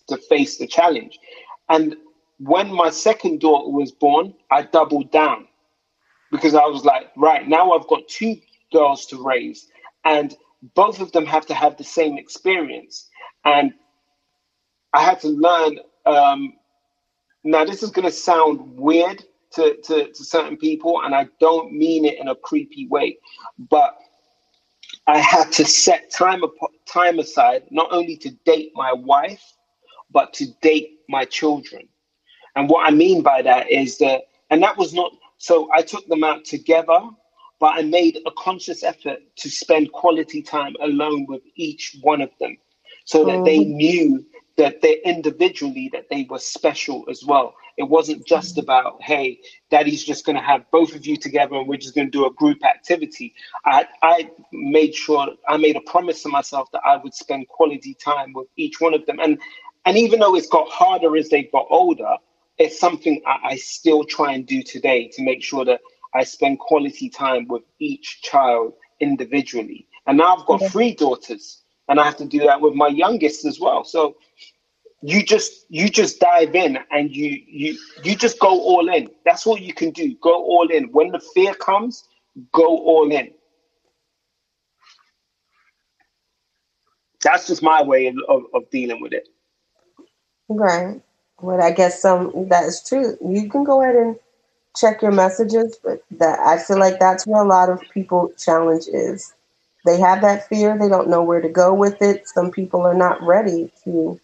to face the challenge. And when my second daughter was born, I doubled down because I was like, right, now I've got two girls to raise, and both of them have to have the same experience. And I had to learn um, now, this is going to sound weird to, to, to certain people, and I don't mean it in a creepy way, but I had to set time time aside not only to date my wife, but to date my children. And what I mean by that is that, and that was not so. I took them out together, but I made a conscious effort to spend quality time alone with each one of them, so that they mm-hmm. knew that they individually that they were special as well. It wasn't just mm. about, hey, daddy's just going to have both of you together and we're just going to do a group activity. I, I made sure, I made a promise to myself that I would spend quality time with each one of them. And, and even though it's got harder as they got older, it's something I, I still try and do today to make sure that I spend quality time with each child individually. And now I've got three daughters and I have to do that with my youngest as well. So you just you just dive in and you you you just go all in. That's what you can do. Go all in. When the fear comes, go all in. That's just my way of, of, of dealing with it. Right. But I guess some that is true. You can go ahead and check your messages, but that I feel like that's where a lot of people challenge is. They have that fear, they don't know where to go with it. Some people are not ready to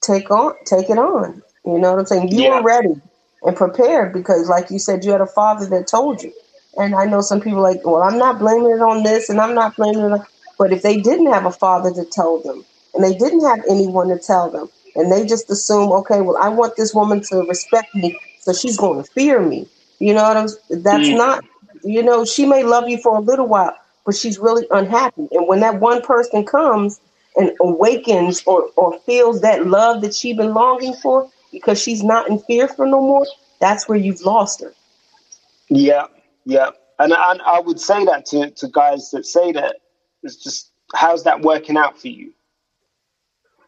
take on take it on. You know what I'm saying? You yeah. were ready and prepared because like you said, you had a father that told you. And I know some people like, well, I'm not blaming it on this and I'm not blaming it on but if they didn't have a father to tell them and they didn't have anyone to tell them and they just assume, okay, well, I want this woman to respect me, so she's going to fear me. You know what I'm that's mm. not you know, she may love you for a little while, but she's really unhappy. And when that one person comes and awakens or, or feels that love that she's been longing for because she's not in fear for no more, that's where you've lost her. Yeah, yeah. And, and I would say that to, to guys that say that it's just how's that working out for you?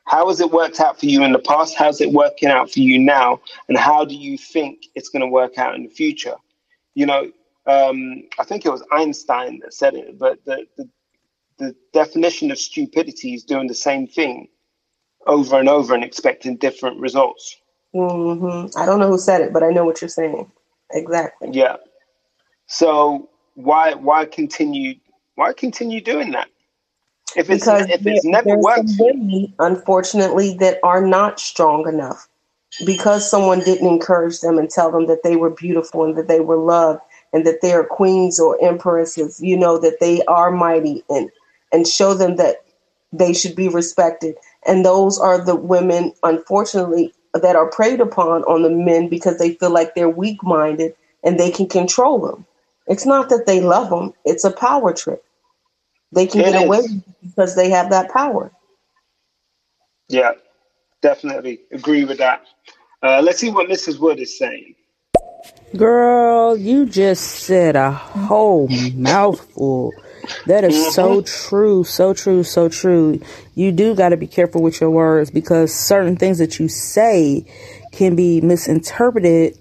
How has it worked out for you in the past? How's it working out for you now? And how do you think it's going to work out in the future? You know, um, I think it was Einstein that said it, but the, the, the definition of stupidity is doing the same thing over and over and expecting different results. Mm-hmm. I don't know who said it, but I know what you're saying. Exactly. Yeah. So why why continue why continue doing that? If it's because if it's never worked, women, unfortunately, that are not strong enough because someone didn't encourage them and tell them that they were beautiful and that they were loved and that they are queens or empresses. You know that they are mighty and and show them that they should be respected. And those are the women, unfortunately, that are preyed upon on the men because they feel like they're weak minded and they can control them. It's not that they love them, it's a power trip. They can it get is. away because they have that power. Yeah, definitely agree with that. Uh, let's see what Mrs. Wood is saying. Girl, you just said a whole mouthful. That is Mm-hmm. so true, so true, so true. You do got to be careful with your words because certain things that you say can be misinterpreted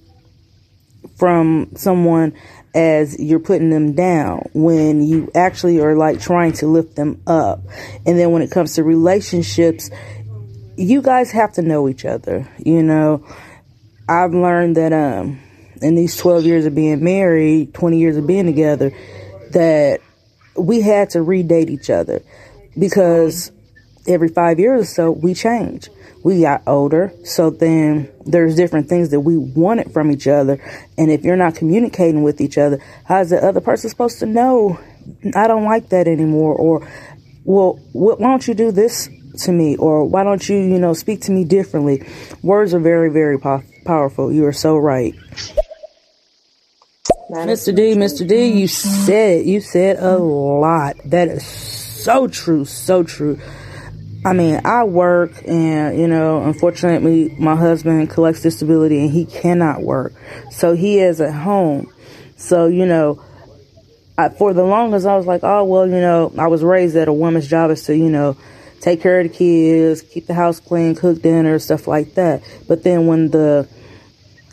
from someone as you're putting them down when you actually are like trying to lift them up. And then when it comes to relationships, you guys have to know each other. You know, I've learned that um in these 12 years of being married, 20 years of being together, that we had to redate each other because every five years or so we change. We got older, so then there's different things that we wanted from each other. And if you're not communicating with each other, how's the other person supposed to know? I don't like that anymore. Or, well, wh- why don't you do this to me? Or why don't you, you know, speak to me differently? Words are very, very po- powerful. You are so right. Mr. D, Mr. D, you said. You said a lot. That is so true, so true. I mean, I work and, you know, unfortunately my husband collects disability and he cannot work. So he is at home. So, you know, I, for the longest I was like, oh, well, you know, I was raised that a woman's job is to, you know, take care of the kids, keep the house clean, cook dinner, stuff like that. But then when the,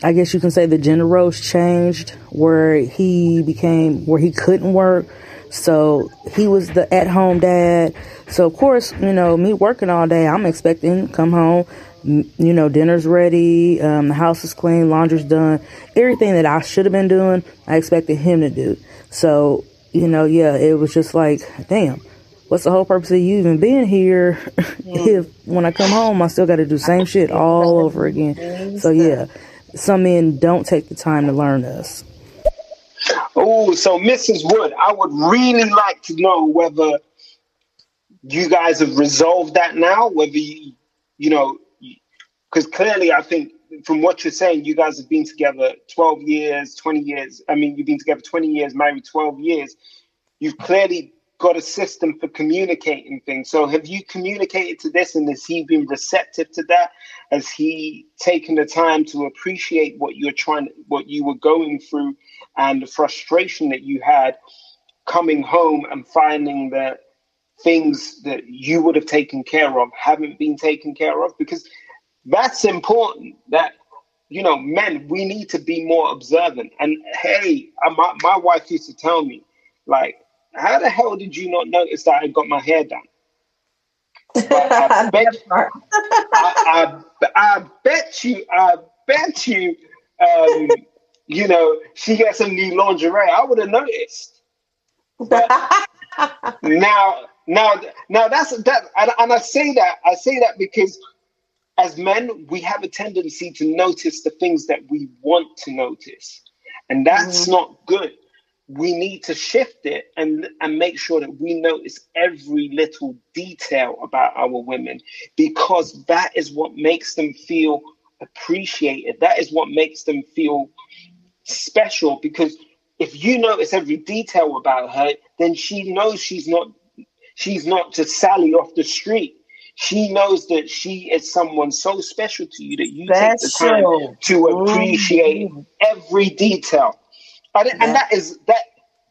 I guess you can say the gender roles changed where he became, where he couldn't work. So he was the at home dad. So of course, you know, me working all day, I'm expecting come home, you know, dinner's ready, um, the house is clean, laundry's done, everything that I should have been doing, I expected him to do. So, you know, yeah, it was just like, damn, what's the whole purpose of you even being here if when I come home I still got to do the same shit all over again? So yeah, some men don't take the time to learn us. Oh, so Mrs. Wood, I would really like to know whether you guys have resolved that now, whether you, you know, because clearly I think from what you're saying, you guys have been together 12 years, 20 years. I mean, you've been together 20 years, married 12 years. You've clearly got a system for communicating things. So have you communicated to this and has he been receptive to that? Has he taken the time to appreciate what you're trying, what you were going through and the frustration that you had coming home and finding that things that you would have taken care of haven't been taken care of? Because that's important that you know men we need to be more observant. And hey uh, my, my wife used to tell me like how the hell did you not notice that i got my hair done? But I, bet, I, I, I bet you i bet you um, you know she gets some new lingerie i would have noticed but now now now that's that and, and i say that i say that because as men, we have a tendency to notice the things that we want to notice. And that's mm-hmm. not good. We need to shift it and, and make sure that we notice every little detail about our women because that is what makes them feel appreciated. That is what makes them feel special because if you notice every detail about her, then she knows she's not she's not just Sally off the street she knows that she is someone so special to you that you That's take the time to mm-hmm. appreciate every detail. And, and that is that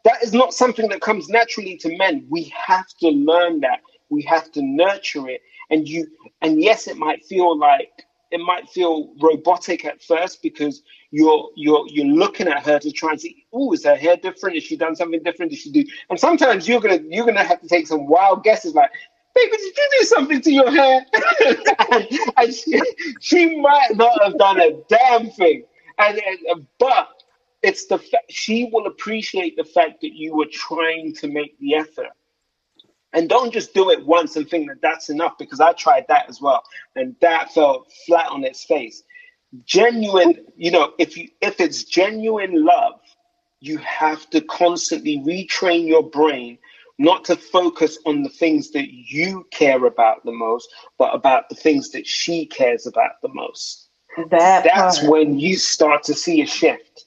that is not something that comes naturally to men. We have to learn that. We have to nurture it. And you and yes, it might feel like it might feel robotic at first because you're you're you're looking at her to try and see, oh, is her hair different? Has she done something different? Did she do? And sometimes you're gonna you're gonna have to take some wild guesses like, baby, did you do something to your hair? and, and she, she might not have done a damn thing. And, and but it's the fact she will appreciate the fact that you were trying to make the effort. And don't just do it once and think that that's enough because I tried that as well, and that fell flat on its face. Genuine, you know, if you if it's genuine love, you have to constantly retrain your brain not to focus on the things that you care about the most, but about the things that she cares about the most. That That's part. when you start to see a shift.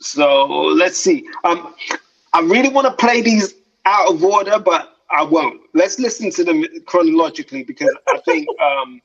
So let's see. Um, I really want to play these out of order, but I won't. Let's listen to them chronologically because I think um,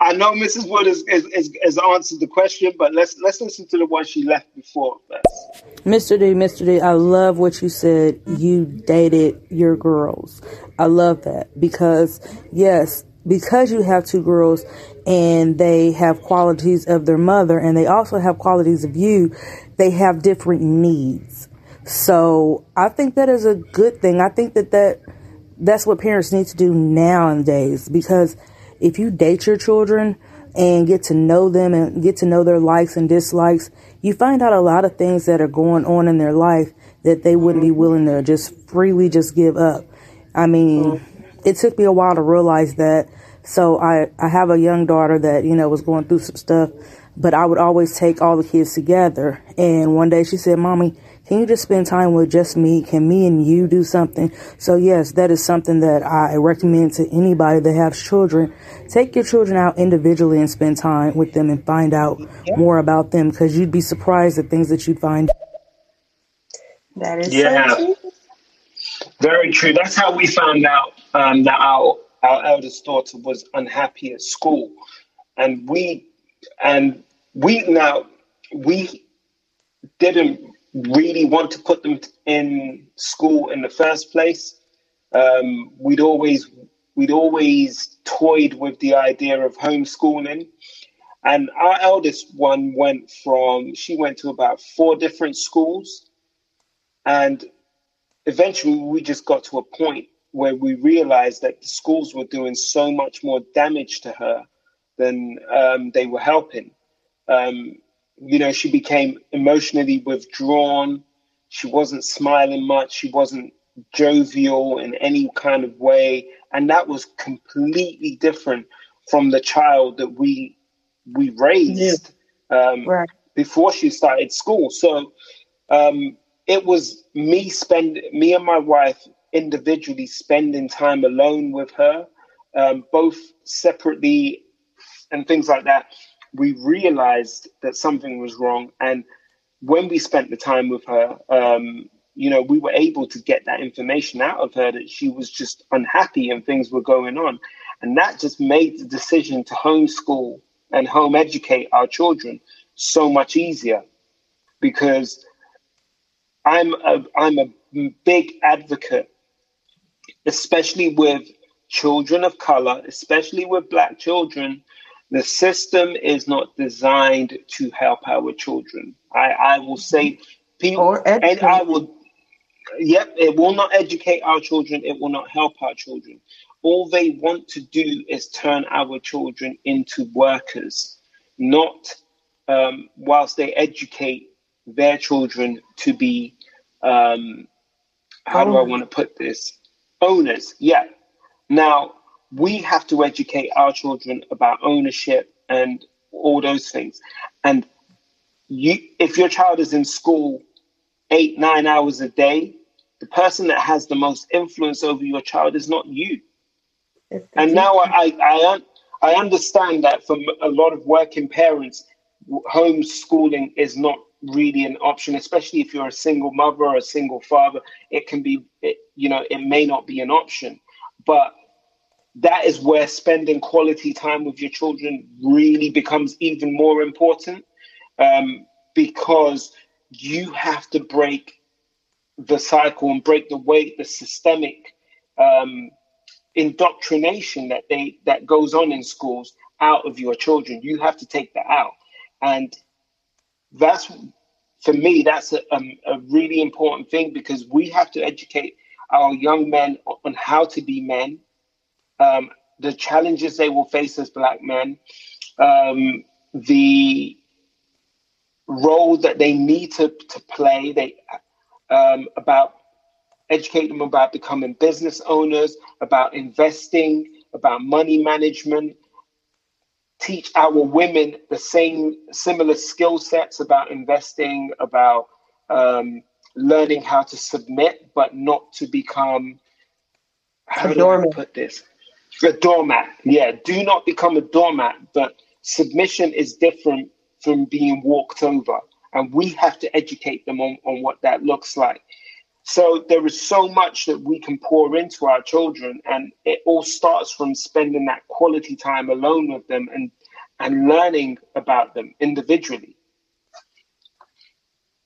I know Mrs. Wood has, has, has, answered the question, but let's let's listen to the one she left before. First. Mr. D, Mr. D, I love what you said. You dated your girls. I love that because yes, because you have two girls and they have qualities of their mother and they also have qualities of you, they have different needs. So I think that is a good thing. I think that that that's what parents need to do nowadays because if you date your children and get to know them and get to know their likes and dislikes, you find out a lot of things that are going on in their life that they wouldn't be mm-hmm. willing to just freely just give up. I mean, it took me a while to realize that. So I, I have a young daughter that, you know, was going through some stuff, but I would always take all the kids together. And one day she said, Mommy, can you just spend time with just me? Can me and you do something? So yes, that is something that I recommend to anybody that has children. Take your children out individually and spend time with them and find out yeah. more about them because you'd be surprised at things that you'd find. That is yeah. So Very true. That's how we found out um, that our our eldest daughter was unhappy at school, and we and we now we didn't really want to put them in school in the first place. Um, we'd always we'd always toyed with the idea of homeschooling, and our eldest one went from she went to about four different schools, and eventually we just got to a point where we realized that the schools were doing so much more damage to her than um, they were helping. Um, you know, she became emotionally withdrawn. She wasn't smiling much. She wasn't jovial in any kind of way. And that was completely different from the child that we we raised yeah. um, right. before she started school. So um, it was me spend me and my wife individually spending time alone with her, um, both separately and things like that we realized that something was wrong. And when we spent the time with her, um, you know, we were able to get that information out of her that she was just unhappy and things were going on. And that just made the decision to homeschool and home educate our children so much easier because I'm a, I'm a big advocate, especially with children of color, especially with black children the system is not designed to help our children. I, I will say, people, and I will, yep, it will not educate our children. It will not help our children. All they want to do is turn our children into workers, not um, whilst they educate their children to be, um, how do I want to put this? Owners, yeah. Now, we have to educate our children about ownership and all those things. And you, if your child is in school eight, nine hours a day, the person that has the most influence over your child is not you. And now I, I, I understand that for a lot of working parents, homeschooling is not really an option, especially if you're a single mother or a single father. It can be, it, you know, it may not be an option. But that is where spending quality time with your children really becomes even more important um, because you have to break the cycle and break the way the systemic um, indoctrination that they that goes on in schools out of your children. You have to take that out. And that's for me that's a, a, a really important thing because we have to educate our young men on how to be men um, the challenges they will face as black men, um, the role that they need to, to play, they um, about educate them about becoming business owners, about investing, about money management, teach our women the same similar skill sets about investing, about um, learning how to submit, but not to become how do I put this? A doormat. Yeah, do not become a doormat. But submission is different from being walked over. And we have to educate them on, on what that looks like. So there is so much that we can pour into our children, and it all starts from spending that quality time alone with them and and learning about them individually.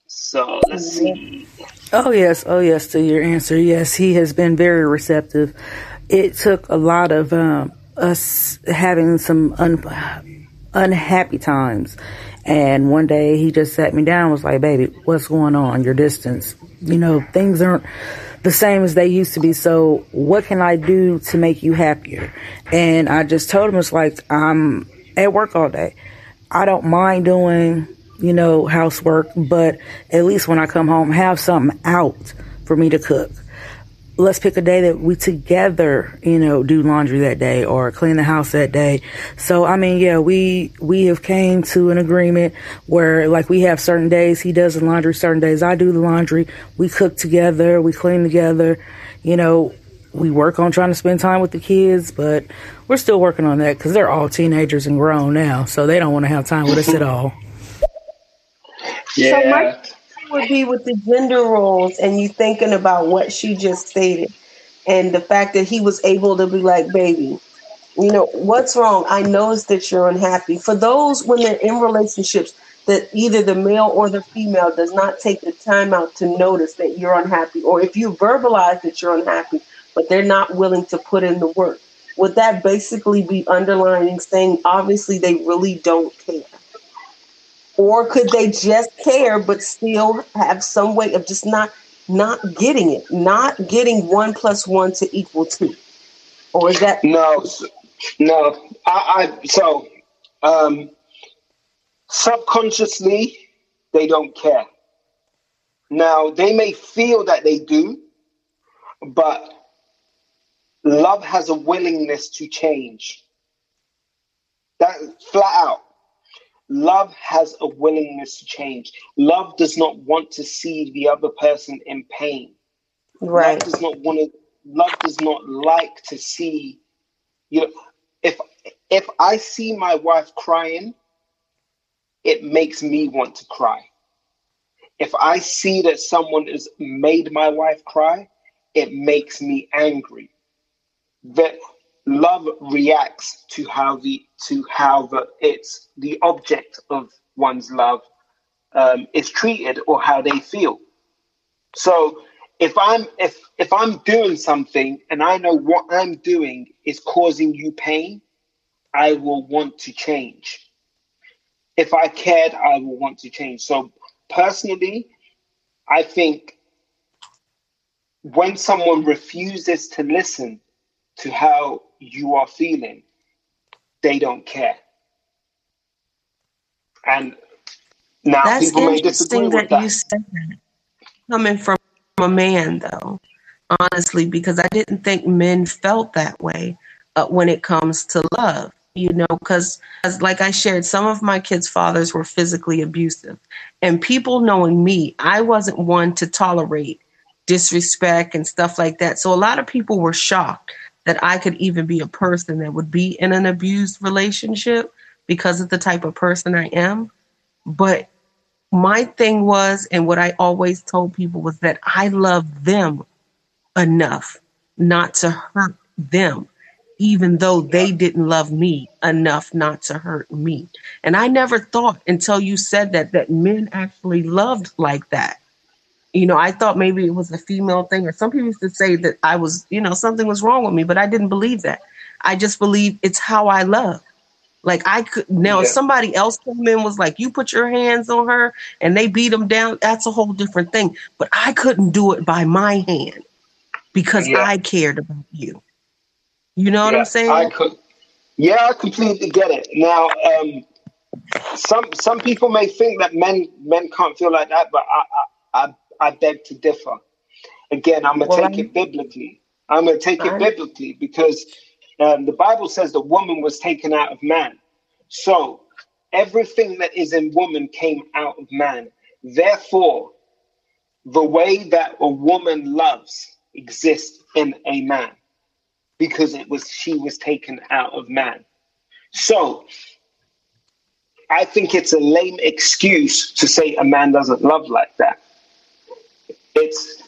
So let's see. Oh yes, oh yes to your answer. Yes, he has been very receptive. It took a lot of um, us having some un- unhappy times, and one day he just sat me down was like, "Baby, what's going on? Your distance. You know, things aren't." the same as they used to be. So what can I do to make you happier? And I just told him it's like I'm at work all day. I don't mind doing you know, housework, but at least when I come home, have something out for me to cook. Let's pick a day that we together, you know, do laundry that day or clean the house that day. So, I mean, yeah, we, we have came to an agreement where like we have certain days he does the laundry, certain days I do the laundry. We cook together, we clean together, you know, we work on trying to spend time with the kids, but we're still working on that because they're all teenagers and grown now, so they don't want to have time with us at all. Yeah. So my question would be with the gender roles and you thinking about what she just stated and the fact that he was able to be like, baby, you know, what's wrong? I noticed that you're unhappy. For those when they're in relationships that either the male or the female does not take the time out to notice that you're unhappy, or if you verbalize that you're unhappy, but they're not willing to put in the work, would that basically be underlining saying obviously they really don't care? Or could they just care but still have some way of just not not getting it? Not getting one plus one to equal two. Or is that no no. I, I so um subconsciously they don't care. Now they may feel that they do but love has a willingness to change. That flat out Love has a willingness to change. Love does not want to see the other person in pain. right Love does not want to. Love does not like to see. You know, if if I see my wife crying, it makes me want to cry. If I see that someone has made my wife cry, it makes me angry. That love reacts to how the to how the it's the object of one's love um, is treated or how they feel. So if I'm if if I'm doing something and I know what I'm doing is causing you pain, I will want to change. If I cared, I will want to change. So personally, I think when someone refuses to listen to how you are feeling, they don't care. And now that's people may disagree with that. you said that. Coming from a man though honestly because i didn't think men felt that way uh, when it comes to love you know because as like i shared some of my kids fathers were physically abusive. And people knowing me i wasn't one to tolerate disrespect and stuff like that. So a lot of people were shocked that i could even be a person that would be in an abused relationship because of the type of person i am but my thing was and what i always told people was that i love them enough not to hurt them even though they didn't love me enough not to hurt me. And I never thought until you said that that men actually loved like that. You know, I thought maybe it was a female thing, or some people used to say that I was, you know, something was wrong with me, but I didn't believe that. I just believe it's how I love. Like I could now, if somebody else came in was like, you put your hands on her and they beat them down, that's a whole different thing. But I couldn't do it by my hand because Yeah. I cared about you. You know what Yeah, I'm saying? I could. Yeah, I completely get it. Now, um, some some people may think that men men can't feel like that, but I I, I, I beg to differ. Again, I'm gonna Well, take it biblically. I'm gonna take it biblically because um, the Bible says the woman was taken out of man. So everything that is in woman came out of man. Therefore, the way that a woman loves exists in a man because it was she was taken out of man. So I think it's a lame excuse to say a man doesn't love like that. It's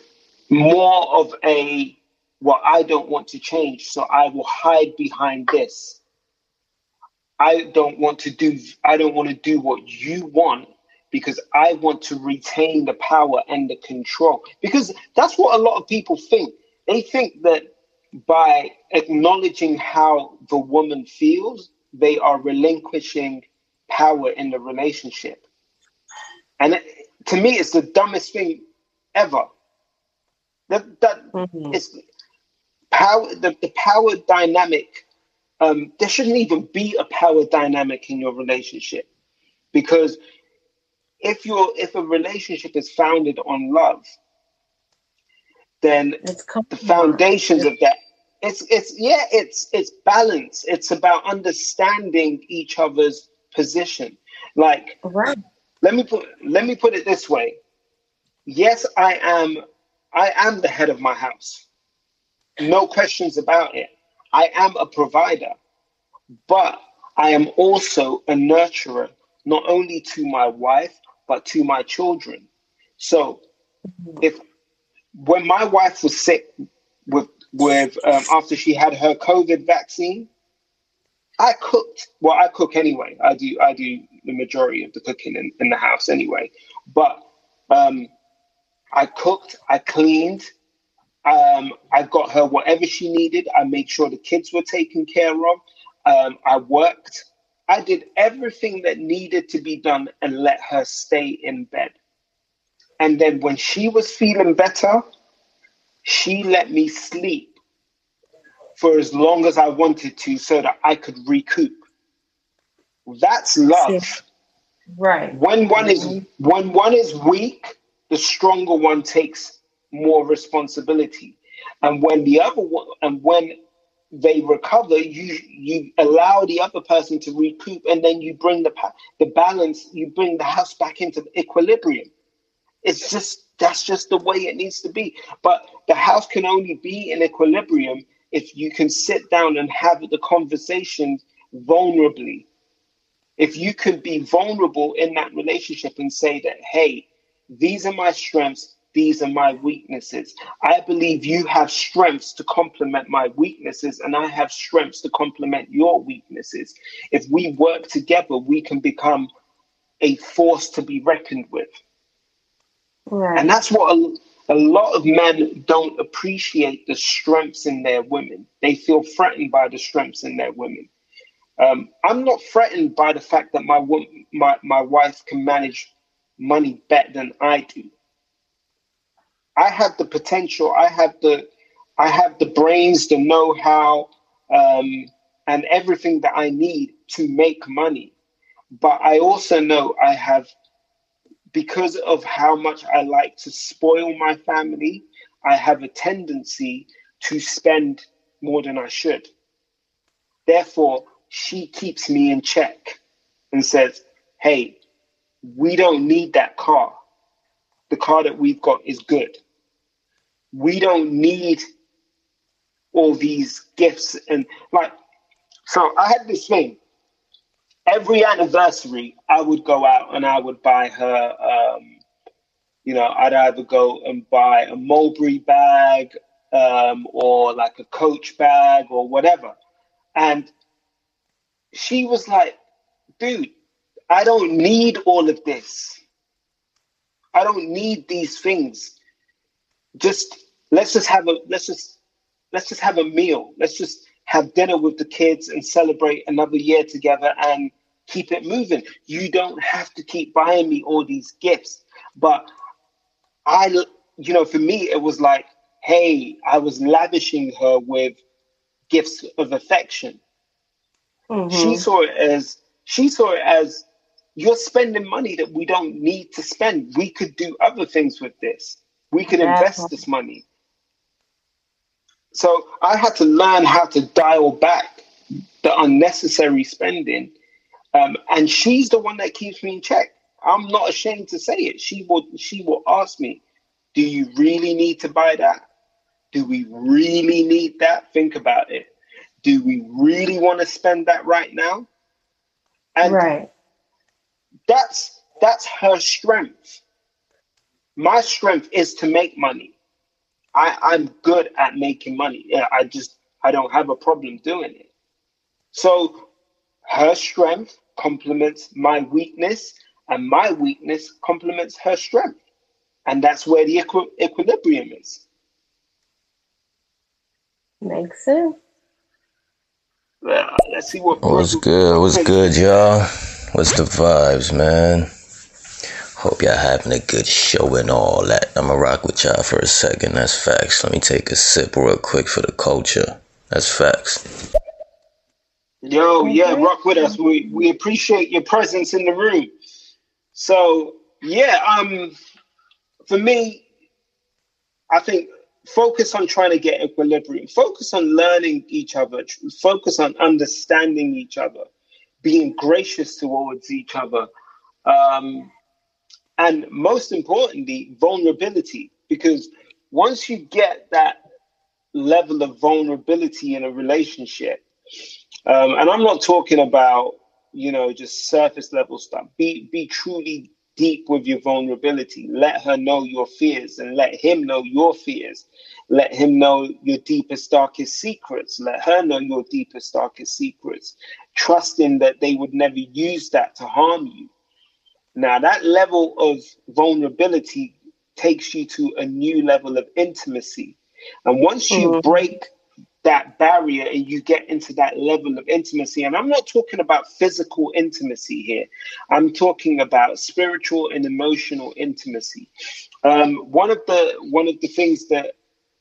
more of a well, I don't want to change, so I will hide behind this. I don't want to do I don't want to do what you want because I want to retain the power and the control. Because that's what a lot of people think. They think that by acknowledging how the woman feels, they are relinquishing power in the relationship. And to me, it's the dumbest thing ever. That, that Mhm. it's power, the, the power dynamic. Um, there shouldn't even be a power dynamic in your relationship because if you're if a relationship is founded on love, then It's the foundations of that it's it's yeah it's it's balance it's about understanding each other's position like Right. let me put let me put it this way yes i am i am the head of my house no questions about it i am a provider but i am also a nurturer not only to my wife but to my children so if when my wife was sick with with um, after she had her COVID vaccine, I cooked. Well, I cook anyway. I do I do the majority of the cooking in, in the house anyway. But um, I cooked. I cleaned. Um, I got her whatever she needed. I made sure the kids were taken care of. Um, I worked. I did everything that needed to be done and let her stay in bed. And then when she was feeling better, she let me sleep for as long as I wanted to so that I could recoup. That's love. Right. When one is when one is weak, the stronger one takes more responsibility. And when the other one and when they recover, you you allow the other person to recoup, and then you bring the the balance, you bring the house back into equilibrium. It's just that's just the way it needs to be. But the house can only be in equilibrium if you can sit down and have the conversation vulnerably. If you can be vulnerable in that relationship and say that, hey, these are my strengths, these are my weaknesses. I believe you have strengths to complement my weaknesses, and I have strengths to complement your weaknesses. If we work together, we can become a force to be reckoned with. Right. And that's what a, a lot of men don't appreciate the strengths in their women. They feel threatened by the strengths in their women. Um, I'm not threatened by the fact that my, my my wife can manage money better than I do. I have the potential. I have the I have the brains, the know-how, um, and everything that I need to make money. But I also know I have because of how much I like to spoil my family, I have a tendency to spend more than I should. Therefore, she keeps me in check and says, Hey, we don't need that car. The car that we've got is good. We don't need all these gifts. And like, so I had this thing every anniversary, I would go out and I would buy her, um, you know, I'd either go and buy a Mulberry bag um, or like a Coach bag or whatever. And she was like, dude, I don't need all of this. I don't need these things. Just let's just have a let's just let's just have a meal. Let's just have dinner with the kids and celebrate another year together and keep it moving. You don't have to keep buying me all these gifts. But I, you know, for me, it was like, hey, I was lavishing her with gifts of affection. Mhm. She saw it as she saw it as you're spending money that we don't need to spend. We could do other things with this. We could invest this money. So I had to learn how to dial back the unnecessary spending. Um, and she's the one that keeps me in check. I'm not ashamed to say it. She will she will ask me, Do you really need to buy that? Do we really need that? Think about it. Do we really want to spend that right now? And right. That's that's her strength. My strength is to make money. I, I'm good at making money. Yeah, I just I don't have a problem doing it. So her strength complements my weakness, and my weakness complements her strength. And that's where the equi- equilibrium is. Makes sense. Uh, let's see what. What's good? What's good, y'all? What's the vibes, man? Hope y'all having a good show and all that. I'ma rock with y'all for a second. That's facts. Let me take a sip real quick for the culture. That's facts. Yo, yeah, rock with us. We we appreciate your presence in the room. So yeah, um, for me, I think focus on trying to get equilibrium. Focus on learning each other. Focus on understanding each other, being gracious towards each other, um, and most importantly, vulnerability. Because once you get that level of vulnerability in a relationship, um, and I'm not talking about you know just surface level stuff. Be be truly deep with your vulnerability. Let her know your fears, and let him know your fears. Let him know your deepest, darkest secrets. Let her know your deepest, darkest secrets. Trusting that they would never use that to harm you. Now, that level of vulnerability takes you to a new level of intimacy. And once you Mhm. break that barrier and you get into that level of intimacy, and I'm not talking about physical intimacy here, I'm talking about spiritual and emotional intimacy. Um, one of the one of the things that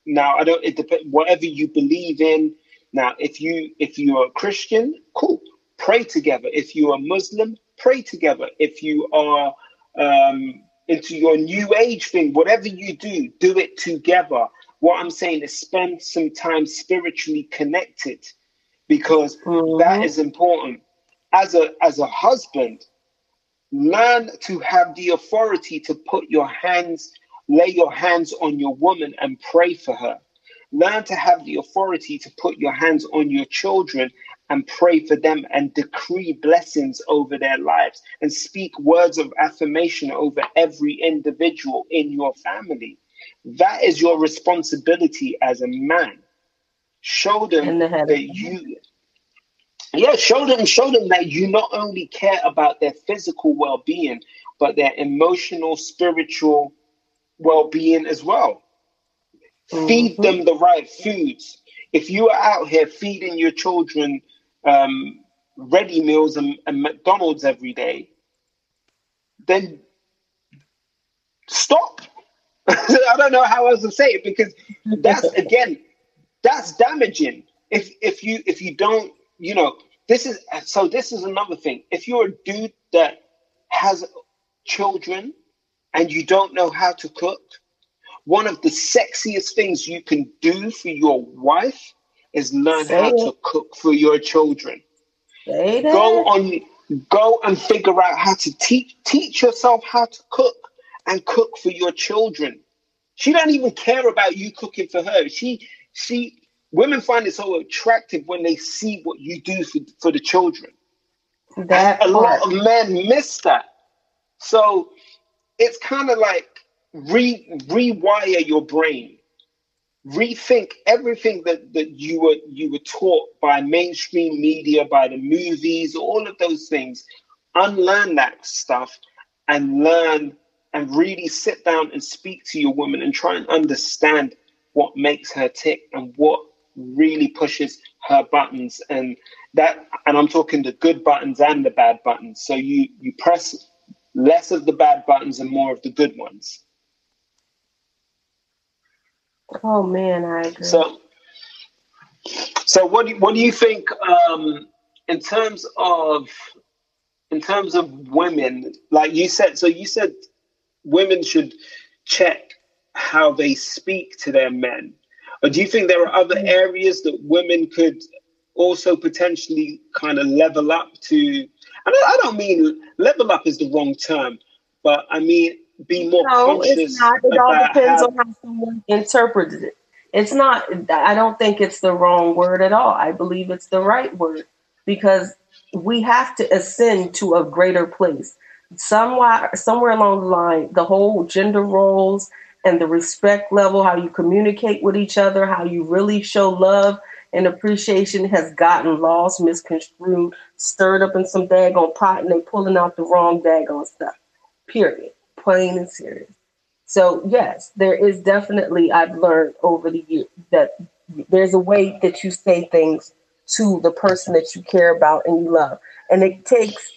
now I don't it depends whatever you believe in. Now, if you if you're a Christian, cool, pray together. If you're a Muslim, pray together. If you are um, into your new age thing, whatever you do, do it together. What I'm saying is spend some time spiritually connected because mm-hmm. that is important. As a as a husband, learn to have the authority to put your hands, lay your hands on your woman and pray for her. Learn to have the authority to put your hands on your children and pray for them and decree blessings over their lives and speak words of affirmation over every individual in your family. That is your responsibility as a man. Show them the that you yeah, show them show them that you not only care about their physical well-being, but their emotional, spiritual well-being as well. Feed them the right foods. If you are out here feeding your children um, ready meals and, and McDonald's every day, then stop. I don't know how else to say it because that's again, that's damaging. If if you if you don't, you know, this is so this is another thing. If you're a dude that has children and you don't know how to cook, one of the sexiest things you can do for your wife is learn Say how it. to cook for your children. Say that. Go on go and figure out how to teach teach yourself how to cook and cook for your children. She don't even care about you cooking for her. She she women find it so attractive when they see what you do for, for the children. That a lot of men miss that. So it's kind of like re rewire your brain, rethink everything that, that you were you were taught by mainstream media, by the movies, all of those things. Unlearn that stuff and learn and really sit down and speak to your woman and try and understand what makes her tick and what really pushes her buttons and that and I'm talking the good buttons and the bad buttons. So you you press less of the bad buttons and more of the good ones. Oh man, I agree. So so what do you, what do you think um in terms of in terms of women like you said so you said women should check how they speak to their men or do you think there are other mm. areas that women could also potentially kind of level up to and I I don't mean level up is the wrong term but I mean be more No, conscious it's not. It all depends how, on how someone interprets it. It's not. I don't think it's the wrong word at all. I believe it's the right word because we have to ascend to a greater place. Somewhere, somewhere along the line, the whole gender roles and the respect level, how you communicate with each other, how you really show love and appreciation has gotten lost, misconstrued, stirred up in some daggone pot, and they're pulling out the wrong daggone stuff. Period. Plain and serious. So yes, there is definitely I've learned over the years that there's a way that you say things to the person that you care about and you love. And it takes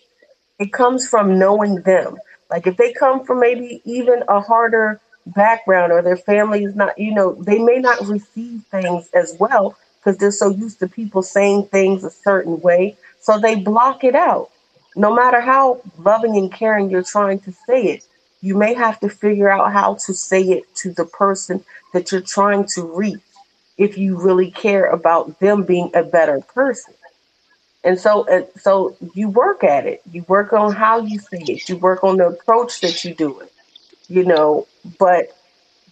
it comes from knowing them. Like if they come from maybe even a harder background or their family is not, you know, they may not receive things as well because they're so used to people saying things a certain way. So they block it out. No matter how loving and caring you're trying to say it, you may have to figure out how to say it to the person that you're trying to reach if you really care about them being a better person. And so, and so you work at it. You work on how you say it. You work on the approach that you do it. You know, but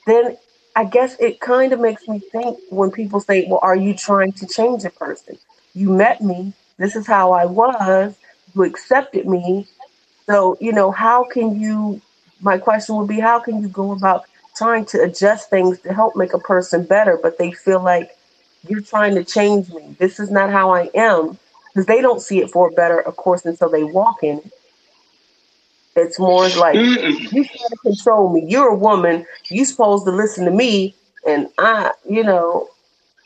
then I guess it kind of makes me think when people say, "Well, are you trying to change a person? You met me. This is how I was. You accepted me. So, you know, how can you? My question would be, how can you go about trying to adjust things to help make a person better, but they feel like you're trying to change me. This is not how I am because they don't see it for better, of course, until they walk in it. It's more like you trying to control me. You're a woman. You supposed to listen to me, and I, you know,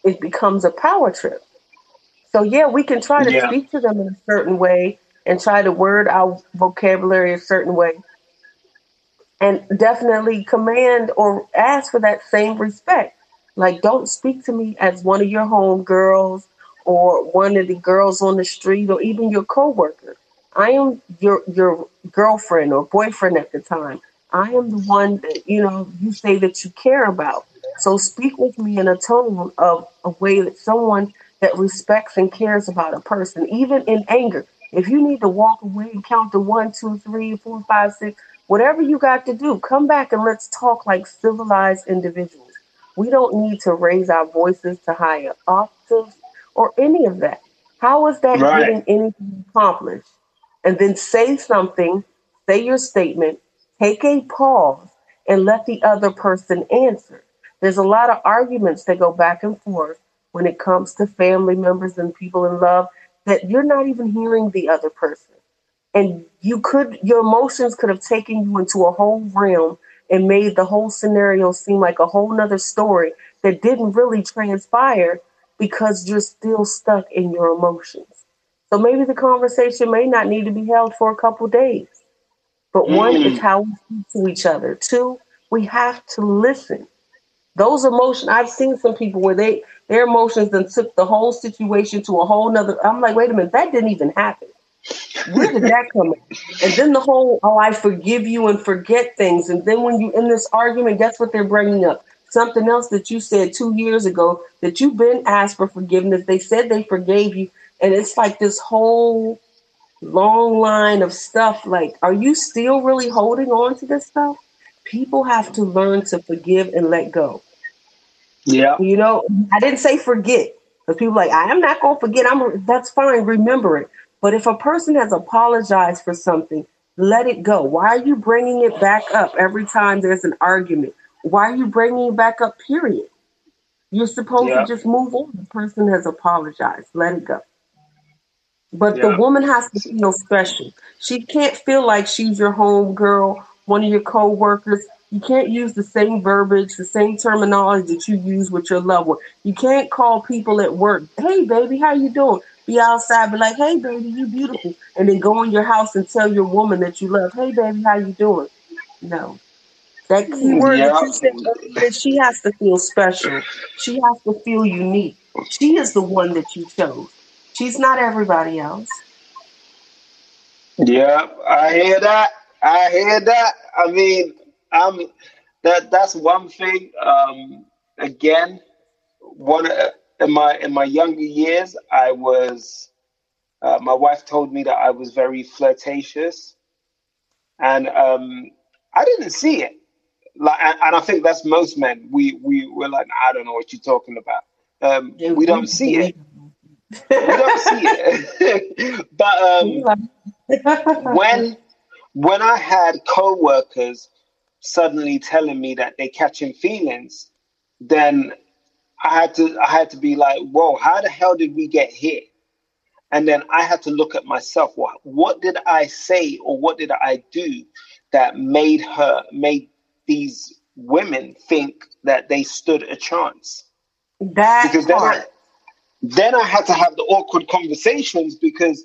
it becomes a power trip. So yeah, we can try to Yeah. speak to them in a certain way and try to word our vocabulary a certain way, and definitely command or ask for that same respect. Like, don't speak to me as one of your home girls or one of the girls on the street or even your coworker. I am your your girlfriend or boyfriend at the time. I am the one that you know you say that you care about. So speak with me in a tone of a way that someone that respects and cares about a person, even in anger. If you need to walk away and count to one, two, three, four, five, six, whatever you got to do, come back and let's talk like civilized individuals. We don't need to raise our voices to higher octaves or any of that. How is that Right. getting anything accomplished? And then say something, say your statement, take a pause, and let the other person answer. There's a lot of arguments that go back and forth when it comes to family members and people in love that you're not even hearing the other person. And you could, your emotions could have taken you into a whole realm and made the whole scenario seem like a whole nother story that didn't really transpire because you're still stuck in your emotions. So maybe the conversation may not need to be held for a couple days. But one Mm. is how we speak to each other. Two, we have to listen. Those emotions, I've seen some people where they their emotions then took the whole situation to a whole nother. I'm like, wait a minute, that didn't even happen. Where did that come in? And then the whole, oh, I forgive you and forget things. And then when you in this argument, guess what they're bringing up? Something else that you said two years ago that you've been asked for forgiveness. They said they forgave you. And it's like this whole long line of stuff. Like, are you still really holding on to this stuff? People have to learn to forgive and let go. Yeah. You know, I didn't say forget because people are like I am not going to forget. I'm that's fine. Remember it. But if a person has apologized for something, let it go. Why are you bringing it back up every time there's an argument? Why are you bringing it back up? Period. You're supposed Yeah. to just move on. The person has apologized. Let it go. But Yeah. the woman has to feel special. She can't feel like she's your home girl, one of your co-workers. You can't use the same verbiage, the same terminology that you use with your loved one. You can't call people at work, "Hey, baby, how you doing?" Be outside, be like, "Hey, baby, you beautiful," and then go in your house and tell your woman that you love, "Hey, baby, how you doing?" No, that key word Yeah. that you said earlier, she has to feel special. She has to feel unique. She is the one that you chose. She's not everybody else. Yeah, I hear that. I hear that. I mean, um, that that's one thing. Um, again, one uh, in my in my younger years, I was. Uh, my wife told me that I was very flirtatious, and um, I didn't see it. Like, and, and I think that's most men. We we we're like, I don't know what you're talking about. Um, Yeah, we don't see it. We don't see it. but um, when when I had co-workers suddenly telling me that they're catching feelings, then I had to I had to be like, whoa, how the hell did we get here? And then I had to look at myself. What what did I say or what did I do that made her made these women think that they stood a chance? That because then part. I, then I had to have the awkward conversations because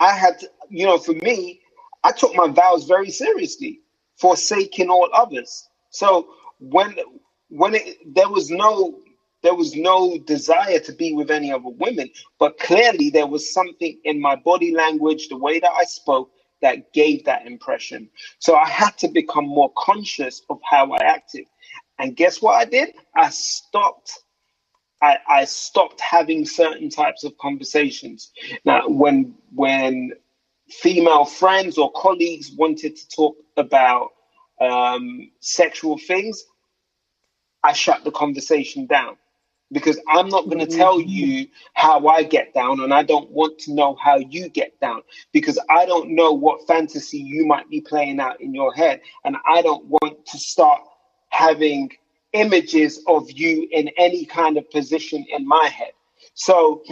I had to, you know, for me, I took my vows very seriously, forsaking all others. So when when it, there was no there was no desire to be with any other women, but clearly there was something in my body language, the way that I spoke, that gave that impression. So I had to become more conscious of how I acted. And guess what I did? I stopped I, I stopped having certain types of conversations. Now, when when female friends or colleagues wanted to talk about um, sexual things, I shut the conversation down because I'm not going to tell you how I get down, and I don't want to know how you get down because I don't know what fantasy you might be playing out in your head, and I don't want to start having images of you in any kind of position in my head. So,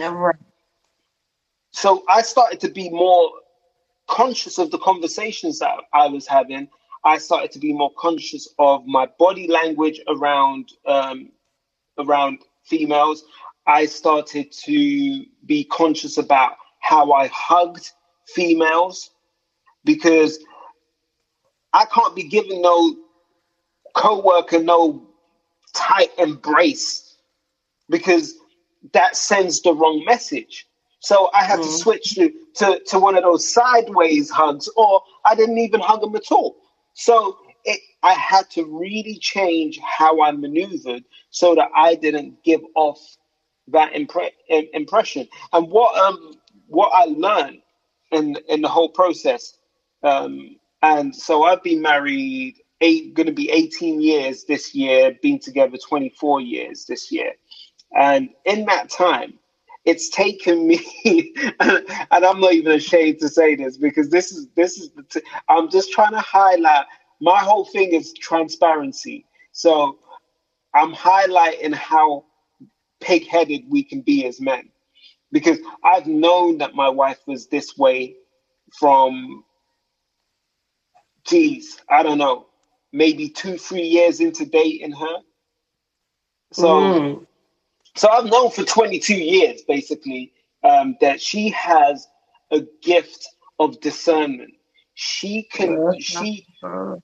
so I started to be more conscious of the conversations that I was having. I started to be more conscious of my body language around um, around females. I started to be conscious about how I hugged females because I can't be giving no co-worker no tight embrace because that sends the wrong message. So I had to mm. switch to, to, to one of those sideways hugs, or I didn't even hug them at all. So I had to really change how I maneuvered so that I didn't give off that impre- impression. And what um what I learned in in the whole process, um, and so I've been married eight, going to be 18 years this year, been together 24 years this year, and in that time, it's taken me, and I'm not even ashamed to say this because this is this is the t- I'm just trying to highlight. My whole thing is transparency, so I'm highlighting how pig-headed we can be as men because I've known that my wife was this way from, geez, I don't know, maybe two, three years into dating her. So, Mm. so I've known for 22 years basically um, that she has a gift of discernment. She can, she,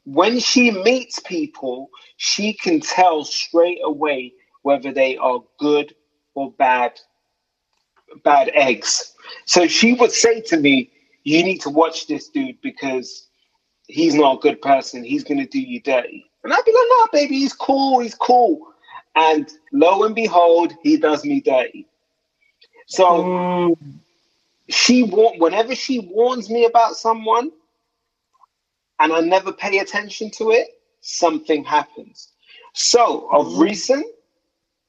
when she meets people, she can tell straight away whether they are good or bad, bad eggs. So she would say to me, "You need to watch this dude because he's not a good person. He's gonna do you dirty." And I'd be like, "No, baby, he's cool. He's cool." And lo and behold, he does me dirty. So she wa- whenever she warns me about someone, and I never pay attention to it, something happens. So of mm-hmm. recent,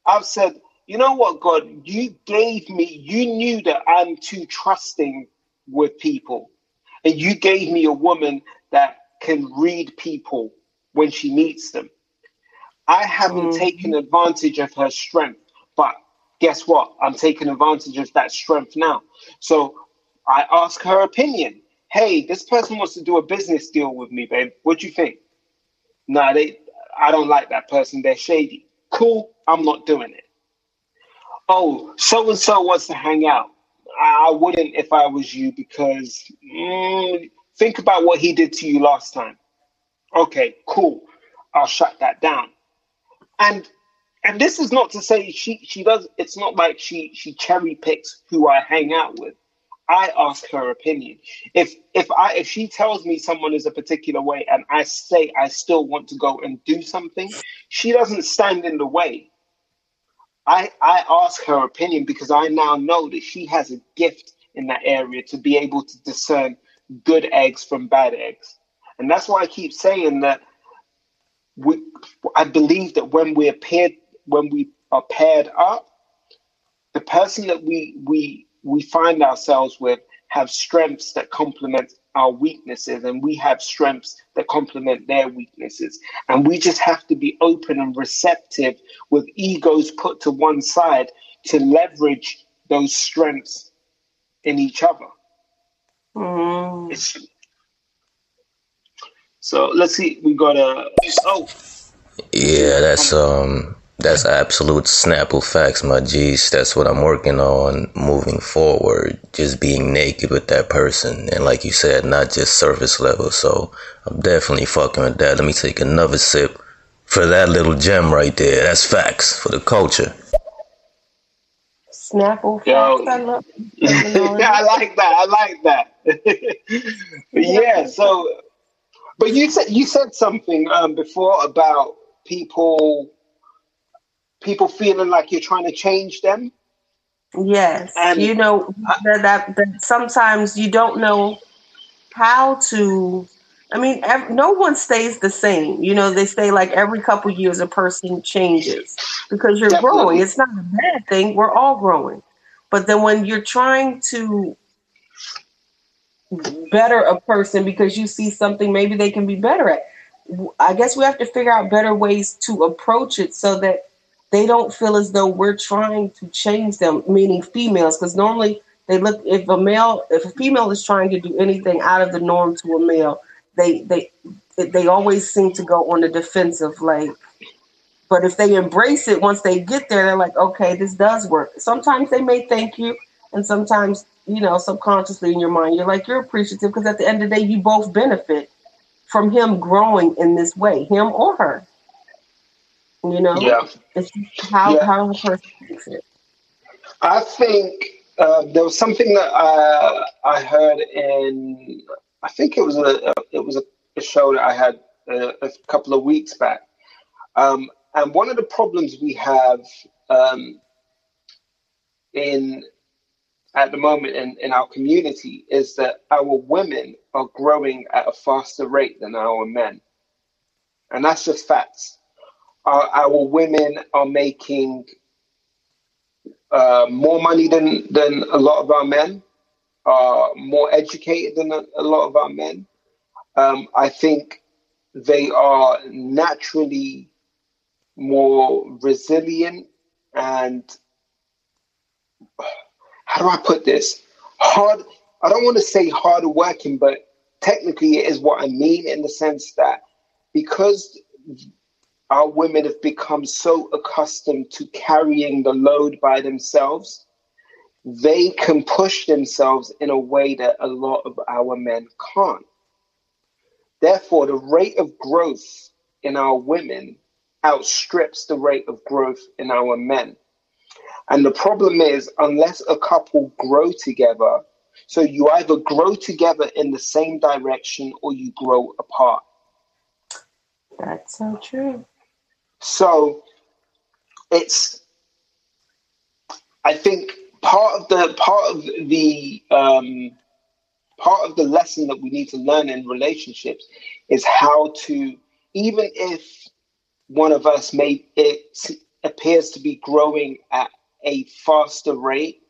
I've said, you know what, God, you gave me, you knew that I'm too trusting with people. And you gave me a woman that can read people when she meets them. I haven't mm-hmm. taken advantage of her strength, but guess what? I'm taking advantage of that strength now. So I ask her opinion. Hey, this person wants to do a business deal with me, babe. What do you think? Nah, they I don't like that person. They're shady. Cool, I'm not doing it. Oh, so and so wants to hang out. I wouldn't if I was you because mm, think about what he did to you last time. Okay, cool. I'll shut that down. And and this is not to say she she does. It's not like she she cherry picks who I hang out with. I ask her opinion. If if I if she tells me someone is a particular way and I say I still want to go and do something, she doesn't stand in the way. I I ask her opinion because I now know that she has a gift in that area to be able to discern good eggs from bad eggs. And that's why I keep saying that we, I believe that when we're paired, when we are paired up, the person that we we we find ourselves with have strengths that complement our weaknesses and we have strengths that complement their weaknesses. And we just have to be open and receptive with egos put to one side to leverage those strengths in each other. Mm. So let's see. We got a oh Yeah, that's um that's absolute Snapple facts, my G's. That's what I'm working on moving forward. Just being naked with that person. And like you said, not just surface level. So I'm definitely fucking with that. Let me take another sip for that little gem right there. That's facts for the culture. Snapple Yo. facts. I love. yeah, I like that. I like that. yeah. So, but you said you said something um, before about people people feeling like you're trying to change them. Yes, And- you know that, that that sometimes you don't know how to. I mean, no one stays the same. You know, they say like every couple years a person changes because you're Definitely. growing. It's not a bad thing. We're all growing, but then when you're trying to better a person because you see something maybe they can be better at, I guess we have to figure out better ways to approach it so that they don't feel as though we're trying to change them, meaning females, because normally they look if a male if a female is trying to do anything out of the norm to a male, they they they always seem to go on the defensive, like but if they embrace it once they get there, they're like, okay, this does work. Sometimes they may thank you, and sometimes, you know, subconsciously in your mind, you're like, you're appreciative because at the end of the day, you both benefit from him growing in this way, him or her. You know, Yeah. it's just how Yeah. how the person takes it. I think uh, there was something that uh, I heard in. I think it was a it was a, a show that I had uh, a couple of weeks back, um, and one of the problems we have um, in at the moment in, in our community is that our women are growing at a faster rate than our men, and that's just facts. Our, our women are making uh, more money than than a lot of our men, are more educated than a, a lot of our men. Um, I think they are naturally more resilient and how do I put this? Hard. I don't want to say hard working, but technically it is what I mean in the sense that because our women have become so accustomed to carrying the load by themselves, they can push themselves in a way that a lot of our men can't. Therefore, the rate of growth in our women outstrips the rate of growth in our men. And the problem is, unless a couple grow together, so you either grow together in the same direction or you grow apart. That's so true. So it's I think part of the part of the um, part of the lesson that we need to learn in relationships is how to even if one of us may it appears to be growing at a faster rate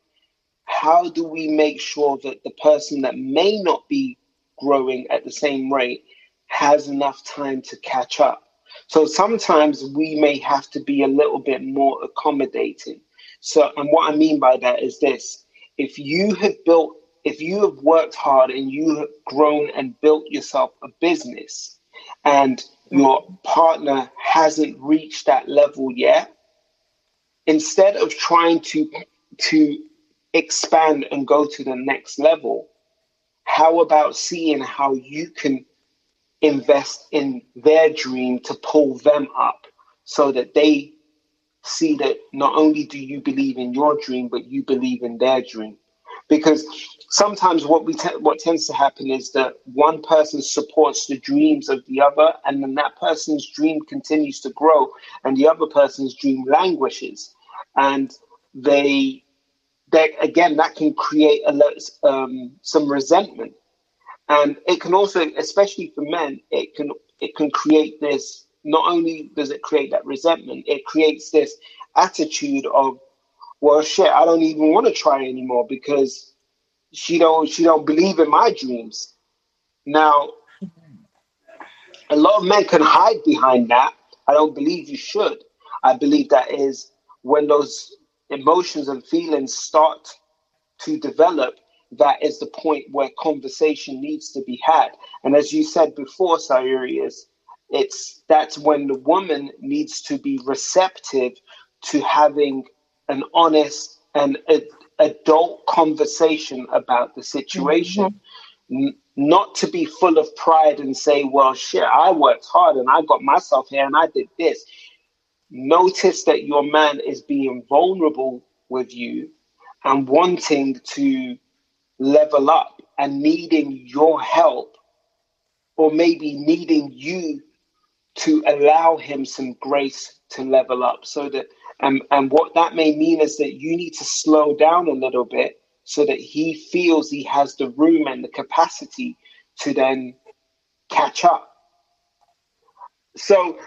how do we make sure that the person that may not be growing at the same rate has enough time to catch up so sometimes we may have to be a little bit more accommodating. So, and what I mean by that is this if you have built, if you have worked hard and you have grown and built yourself a business and your partner hasn't reached that level yet, instead of trying to, to expand and go to the next level, how about seeing how you can invest in their dream to pull them up so that they see that not only do you believe in your dream but you believe in their dream. Because sometimes what we te- what tends to happen is that one person supports the dreams of the other and then that person's dream continues to grow and the other person's dream languishes. And they that again that can create a lot um, some resentment and it can also especially for men it can it can create this not only does it create that resentment it creates this attitude of well shit i don't even want to try anymore because she don't she don't believe in my dreams Now, a lot of men can hide behind that. I don't believe you should. I believe that is when those emotions and feelings start to develop, that is the point where conversation needs to be had. And as you said before, Sayuri, it's that's when the woman needs to be receptive to having an honest and a, adult conversation about the situation. Mm-hmm. N- not to be full of pride and say, well, shit, I worked hard and I got myself here and I did this. Notice that your man is being vulnerable with you and wanting to level up and needing your help, or maybe needing you to allow him some grace to level up so that and and what that may mean is that you need to slow down a little bit so that he feels he has the room and the capacity to then catch up. So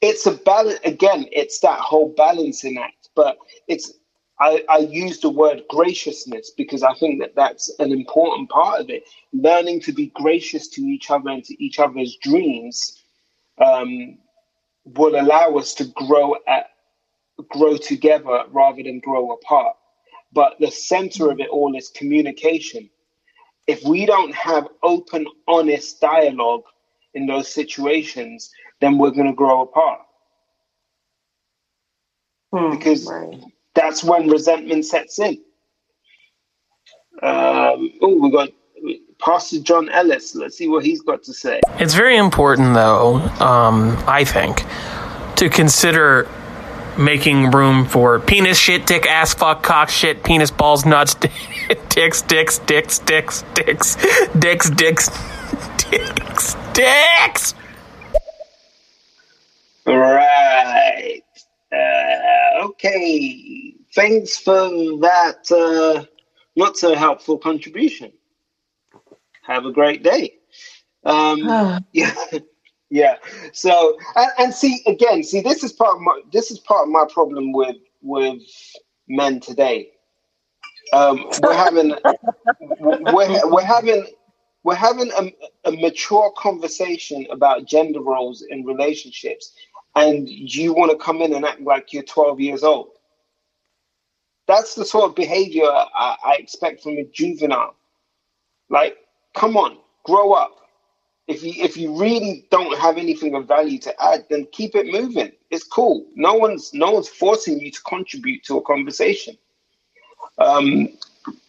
it's a balance again it's that whole balancing act but it's I, I use the word graciousness because I think that that's an important part of it. Learning to be gracious to each other and to each other's dreams um, will allow us to grow at grow together rather than grow apart. But the center of it all is communication. If we don't have open, honest dialogue in those situations, then we're going to grow apart. Hmm, because right. That's when resentment sets in. Um, oh, we got Pastor John Ellis. Let's see what he's got to say. It's very important, though, um, I think, to consider making room for penis shit, dick, ass, fuck, cock, shit, penis, balls, nuts, dicks, dicks, dicks, dicks, dicks, dicks, dicks, dicks, dicks. Right. Uh, okay. Thanks for that uh, not so helpful contribution. Have a great day. Um, yeah. Yeah. So and, and see again, see this is part of my this is part of my problem with with men today. Um, we're having we're, we're having we're having a, a mature conversation about gender roles in relationships, and you want to come in and act like you're 12 years old. That's the sort of behavior I, I expect from a juvenile. Like, come on, grow up if you if you really don't have anything of value to add, then keep it moving. It's cool. No one's no one's forcing you to contribute to a conversation. Um,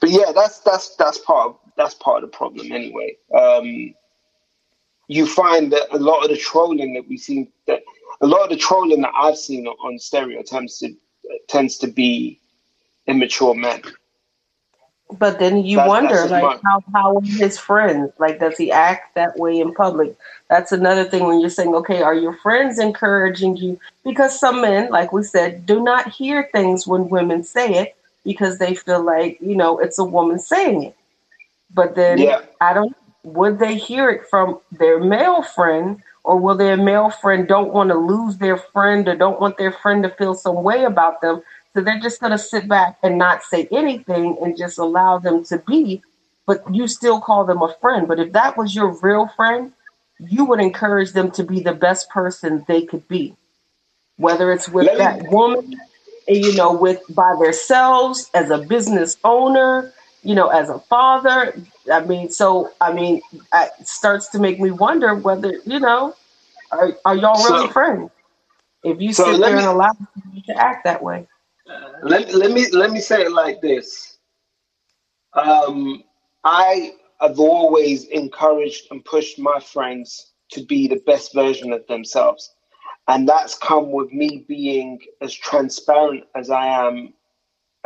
but yeah, that's that's that's part of that's part of the problem anyway. Um, you find that a lot of the trolling that we see that a lot of the trolling that I've seen on stereo tends to tends to be immature men. But then you that's, wonder, that's like, how, how are his friends? Like, does he act that way in public? That's another thing when you're saying, okay, are your friends encouraging you? Because some men, like we said, do not hear things when women say it because they feel like, you know, it's a woman saying it. But then yeah. I don't, would they hear it from their male friend or will their male friend don't want to lose their friend or don't want their friend to feel some way about them so they're just going to sit back and not say anything and just allow them to be, but you still call them a friend. But if that was your real friend, you would encourage them to be the best person they could be, whether it's with Let that me- woman, you know, with by themselves as a business owner, you know, as a father. I mean, so I mean, it starts to make me wonder whether you know, are, are y'all really so, friends? If you so sit there me, and allow them to act that way let, let me let me say it like this. Um, I have always encouraged and pushed my friends to be the best version of themselves. And that's come with me being as transparent as I am,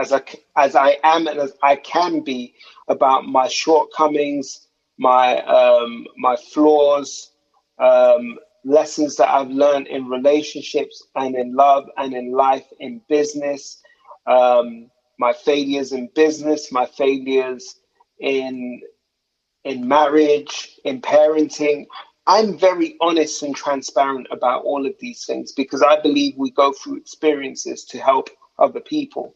as I, as I am and as I can be about my shortcomings, my, um, my flaws, um, lessons that I've learned in relationships and in love and in life, in business, um, my failures in business, my failures in in marriage, in parenting. I'm very honest and transparent about all of these things because I believe we go through experiences to help other people.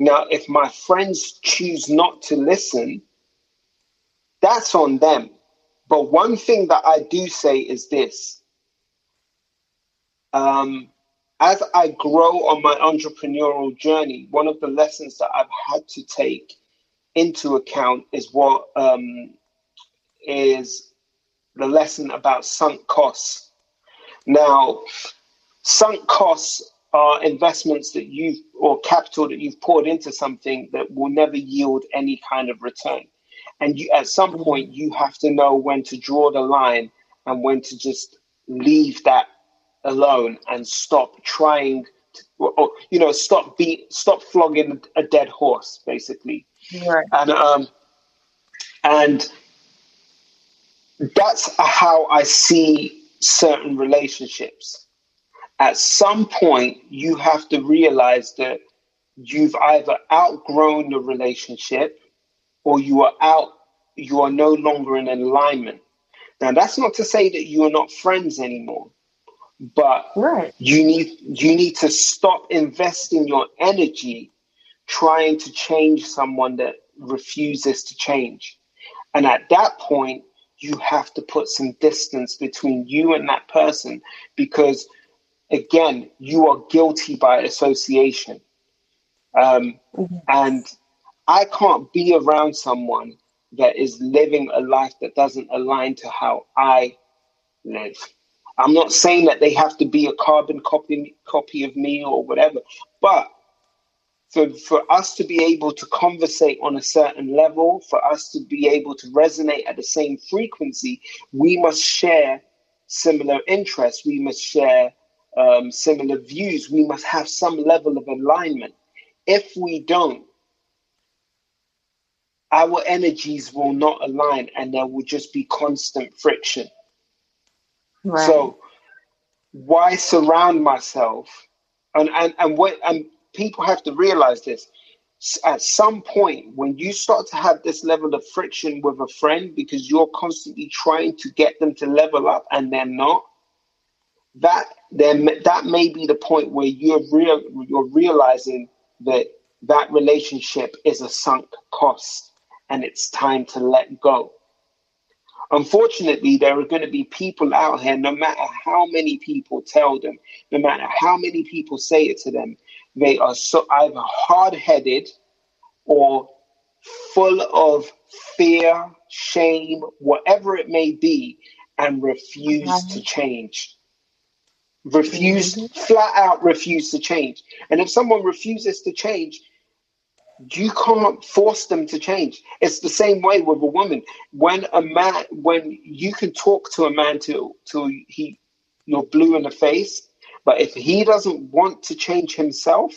Now, if my friends choose not to listen, that's on them But one thing that I do say is this. Um, as I grow on my entrepreneurial journey, one of the lessons that I've had to take into account is what um, is the lesson about sunk costs. Now, sunk costs are investments that you've or capital that you've poured into something that will never yield any kind of return. And you, at some point, you have to know when to draw the line and when to just leave that alone and stop trying to, or, you know, stop be stop flogging a dead horse, basically. Right. And um, and that's how I see certain relationships. At some point, you have to realize that you've either outgrown the relationship or you are out, you are no longer in alignment. Now, that's not to say that you are not friends anymore, but Right. you need you need to stop investing your energy trying to change someone that refuses to change. And at that point, you have to put some distance between you and that person because, again, you are guilty by association. Um, and I can't be around someone that is living a life that doesn't align to how I live. I'm not saying that they have to be a carbon copy copy of me or whatever, but for for us to be able to conversate on a certain level, for us to be able to resonate at the same frequency, we must share similar interests. We must share um, similar views. We must have some level of alignment. If we don't, our energies will not align, and there will just be constant friction. Right. So why surround myself? And and and what and people have to realize this. At some point, when you start to have this level of friction with a friend because you're constantly trying to get them to level up and they're not, that then that may be the point where you're real you're realizing that that relationship is a sunk cost and it's time to let go. Unfortunately, there are going to be people out here, no matter how many people tell them, no matter how many people say it to them, they are so either hard headed or full of fear, shame, whatever it may be, and refuse to change. Refuse, flat out refuse to change. And if someone refuses to change, you can't force them to change. It's the same way with a woman. When a man, when you can talk to a man till till he you're blue in the face, but if he doesn't want to change himself,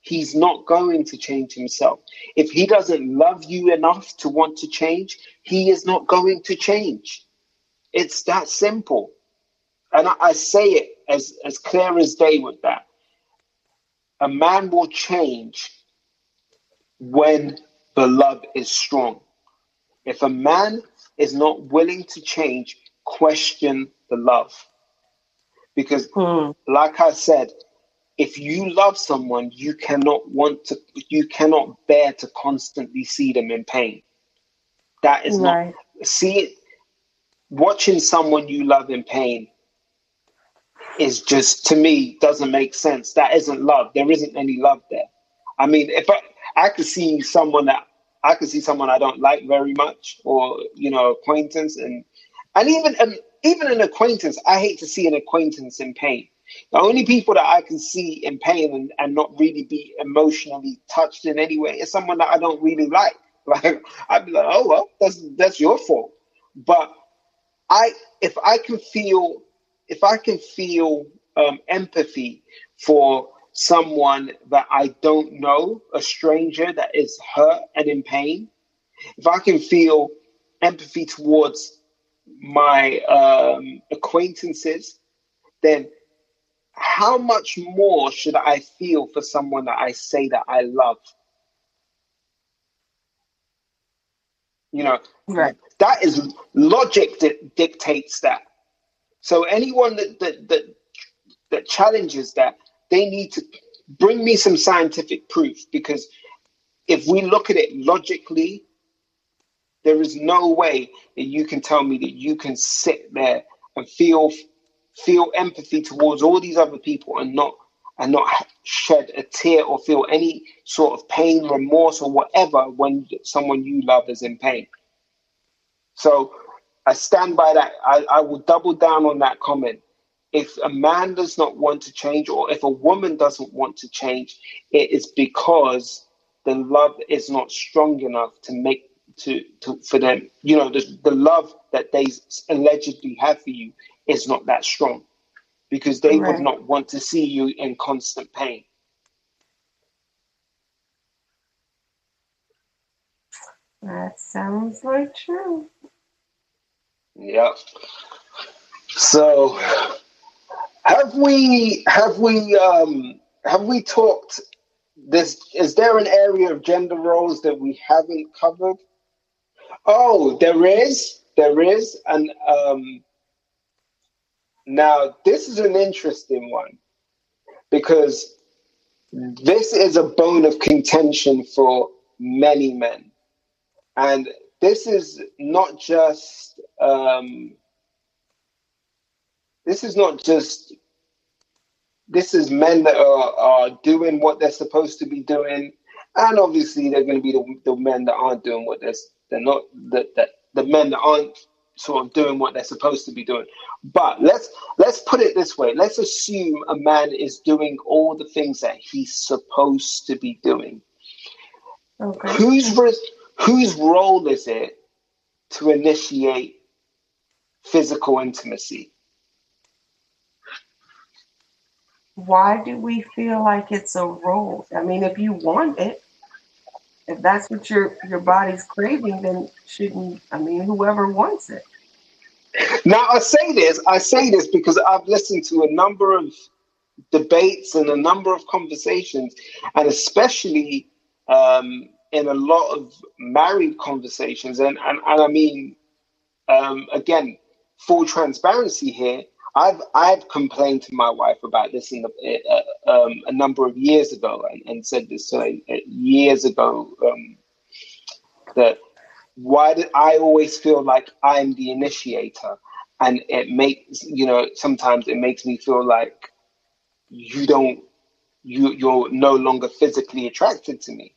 he's not going to change himself. If he doesn't love you enough to want to change, he is not going to change. It's that simple. And I, I say it as, as clear as day with that. A man will change when the love is strong. If a man is not willing to change, question the love. Because, hmm. like I said, if you love someone, you cannot want to, you cannot bear to constantly see them in pain. That is Right. not, see it, watching someone you love in pain is just, to me, doesn't make sense. That isn't love. There isn't any love there. I mean, if I, I could see someone that I could see someone I don't like very much, or you know, acquaintance, and and even and even an acquaintance, I hate to see an acquaintance in pain. The only people that I can see in pain and, and not really be emotionally touched in any way is someone that I don't really like. Like I'd be like, oh well, that's that's your fault. But I if I can feel if I can feel um, empathy for someone that I don't know, a stranger that is hurt and in pain, if I can feel empathy towards my um, acquaintances, then how much more should I feel for someone that I say that I love? You know, Right. that is logic that dictates that. So anyone that that that, that challenges that, they need to bring me some scientific proof because if we look at it logically, There is no way that you can tell me that you can sit there and feel feel empathy towards all these other people and not and not shed a tear or feel any sort of pain, remorse, or whatever when someone you love is in pain. So I stand by that. I, I will double down on that comment. If a man does not want to change, or if a woman doesn't want to change, it is because the love is not strong enough to make to, to for them. You know, the, the love that they allegedly have for you is not that strong because they Right. would not want to see you in constant pain. That sounds like true. Yep. So have we have we um have we talked this is there an area of gender roles that we haven't covered? Oh, there is. There is. And um now this is an interesting one because this is a bone of contention for many men. And this is not just um, this is not just this is men that are, are doing what they're supposed to be doing, and obviously they're going to be the, the men that aren't doing what they're they're not that that the men that aren't sort of doing what they're supposed to be doing. But let's let's put it this way: let's assume a man is doing all the things that he's supposed to be doing. Okay. who's whose role is it to initiate physical intimacy? Why do we feel like it's a role? I mean, if you want it, if that's what your your body's craving, then shouldn't I mean whoever wants it. Now I say this, I say this because I've listened to a number of debates and a number of conversations, and especially um, in a lot of married conversations, and and, and I mean, um, again, full transparency here. I've I've complained to my wife about this in the, uh, um, a number of years ago, and, and said this uh, years ago um, that why did I always feel like I'm the initiator, and it makes you know sometimes it makes me feel like you don't you you're no longer physically attracted to me.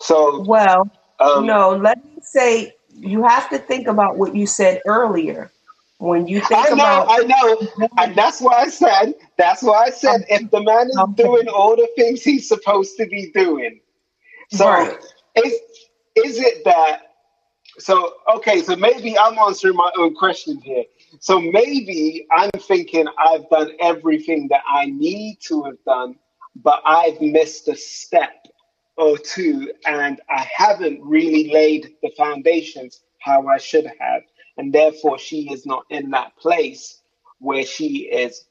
So Well, um, no, let me say you have to think about what you said earlier. When you think I know, about I know, and that's why I said that's why I said if the man is doing all the things he's supposed to be doing. So Right. is is it that so okay, so maybe I'm answering my own question here. So maybe I'm thinking I've done everything that I need to have done, but I've missed a step or two and I haven't really laid the foundations how I should have. And therefore she is not in that place where she is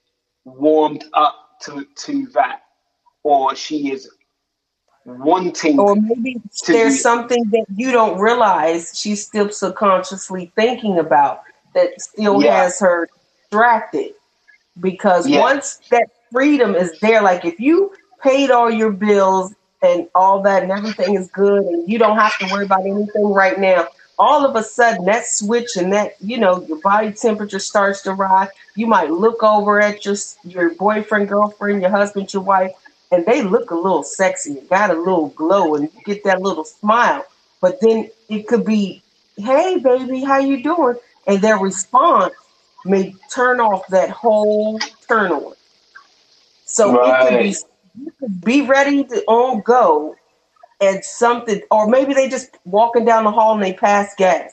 warmed up to, to that or she is wanting or maybe there's be- something that you don't realize she's still subconsciously thinking about that still Yeah. has her distracted because Yeah. once that freedom is there like if you paid all your bills and all that and everything is good and you don't have to worry about anything right now. All of a sudden that switch and that you know your body temperature starts to rise. You might look over at your your boyfriend girlfriend your husband your wife and they look a little sexy and got a little glow and you get that little smile. But then it could be hey baby how you doing? And their response may turn off that whole turn on. So it could be Right. you be ready to on go and something or maybe they just walking down the hall and they pass gas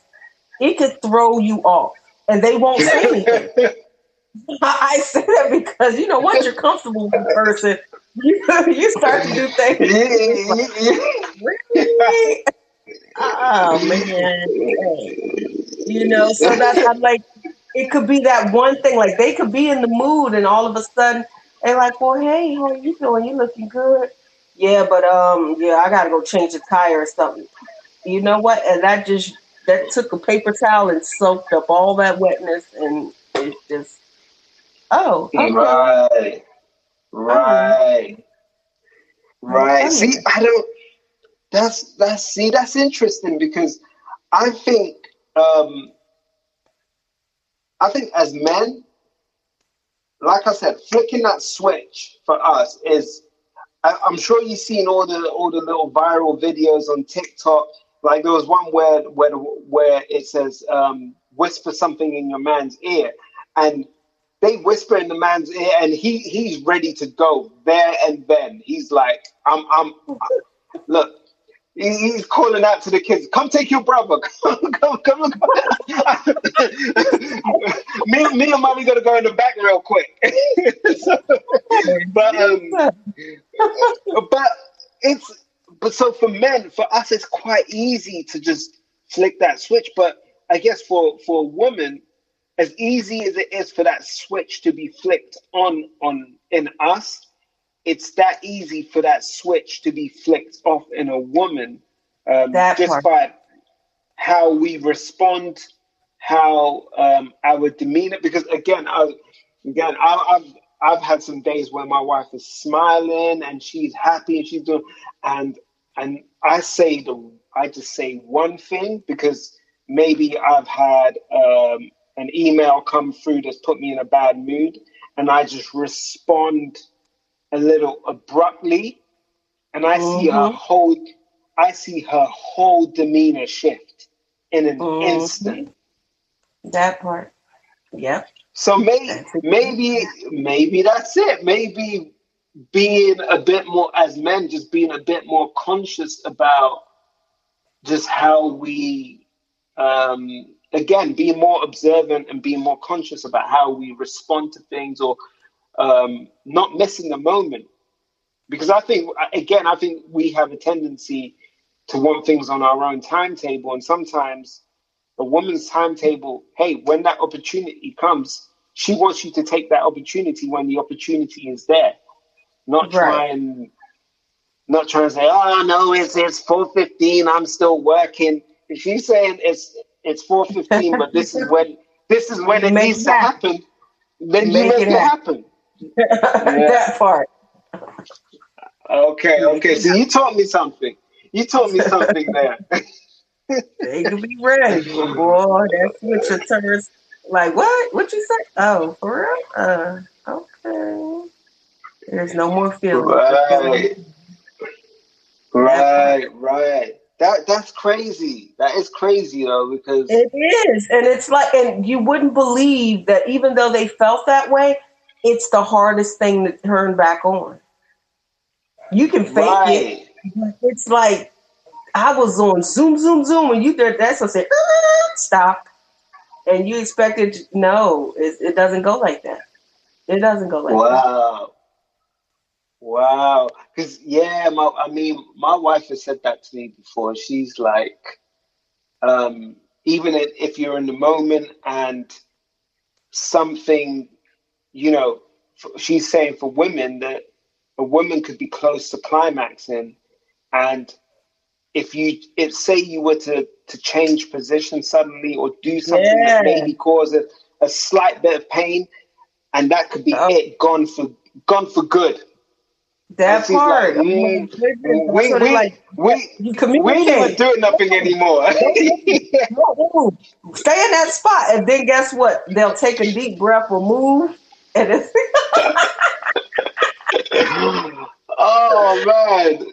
it could throw you off and they won't say anything I say that because you know once you're comfortable with a person, you you start to do things. Really? Oh man, you know. So that's I'm like, it could be that one thing. Like they could be in the mood, and all of a sudden they're like, "Well, hey, how are you doing? You looking good?" Yeah, but um, yeah, I gotta go change the tire or something. You know what? And that just that took a paper towel and soaked up all that wetness, and it just oh, okay. Right. Right. Right. See, I don't that's that's see, that's interesting because I think um, I think as men, like I said, flicking that switch for us is. I, I'm sure you've seen all the all the little viral videos on TikTok. Like there was one where where where it says um, whisper something in your man's ear, and they whisper in the man's ear, and he he's ready to go there and then. He's like, I'm I'm look. he- He's calling out to the kids, "Come take your brother! Come, come, come!" come. me, me and mommy gotta go in the back real quick. So- but um, but it's but so for men, for us, it's quite easy to just flick that switch. But I guess for for a woman, as easy as it is for that switch to be flicked on on in us, it's that easy for that switch to be flicked off in a woman. Um, just part. by how we respond, how um, our demeanor. Because again, I, again, I, I've I've had some days where my wife is smiling and she's happy and she's doing, and and I say the I just say one thing because maybe I've had um, an email come through that's put me in a bad mood, and I just respond a little abruptly, and I see her Mhm. whole I see her whole demeanor shift in an Mhm. instant. That part. Yep. So maybe maybe maybe that's it. Maybe being a bit more as men, just being a bit more conscious about just how we um again being more observant and being more conscious about how we respond to things or um not missing the moment. Because I think again, I think we have a tendency to want things on our own timetable and sometimes a woman's timetable, hey, when that opportunity comes, she wants you to take that opportunity when the opportunity is there. Not try Right. and not trying to say, oh no, it's it's four fifteen, I'm still working. If she's saying it's it's four fifteen, but this is when this is when You it needs it to happen. happen, then You you make it it happen. that part. Okay, okay. So you taught me something. You taught me something there. They can be ready. Boy, that's what your turns. Like what? What you say? Oh, for real? Uh, okay. There's no more feelings. Right. Right, right. That that's crazy. That is crazy though, because It is, and it's like, and you wouldn't believe that even though they felt that way, it's the hardest thing to turn back on. You can fake it. right. but It's like I was on Zoom, Zoom, Zoom, and you did that, so say "Ah, stop, and you expected no, it, it doesn't go like that. It doesn't go like that. Wow. Wow. Because yeah, my I mean, my wife has said that to me before. She's like, um, even if you're in the moment and something, you know, she's saying for women that a woman could be close to climaxing, and if you, if say you were to to change position suddenly or do something that Yeah. maybe cause a, a slight bit of pain, and that could be Oh. it, gone for gone for good. That part. like, mm, we, we, like we, you we ain't doing nothing anymore. Stay in that spot, and then guess what? They'll take a deep breath, will move, and it's oh man.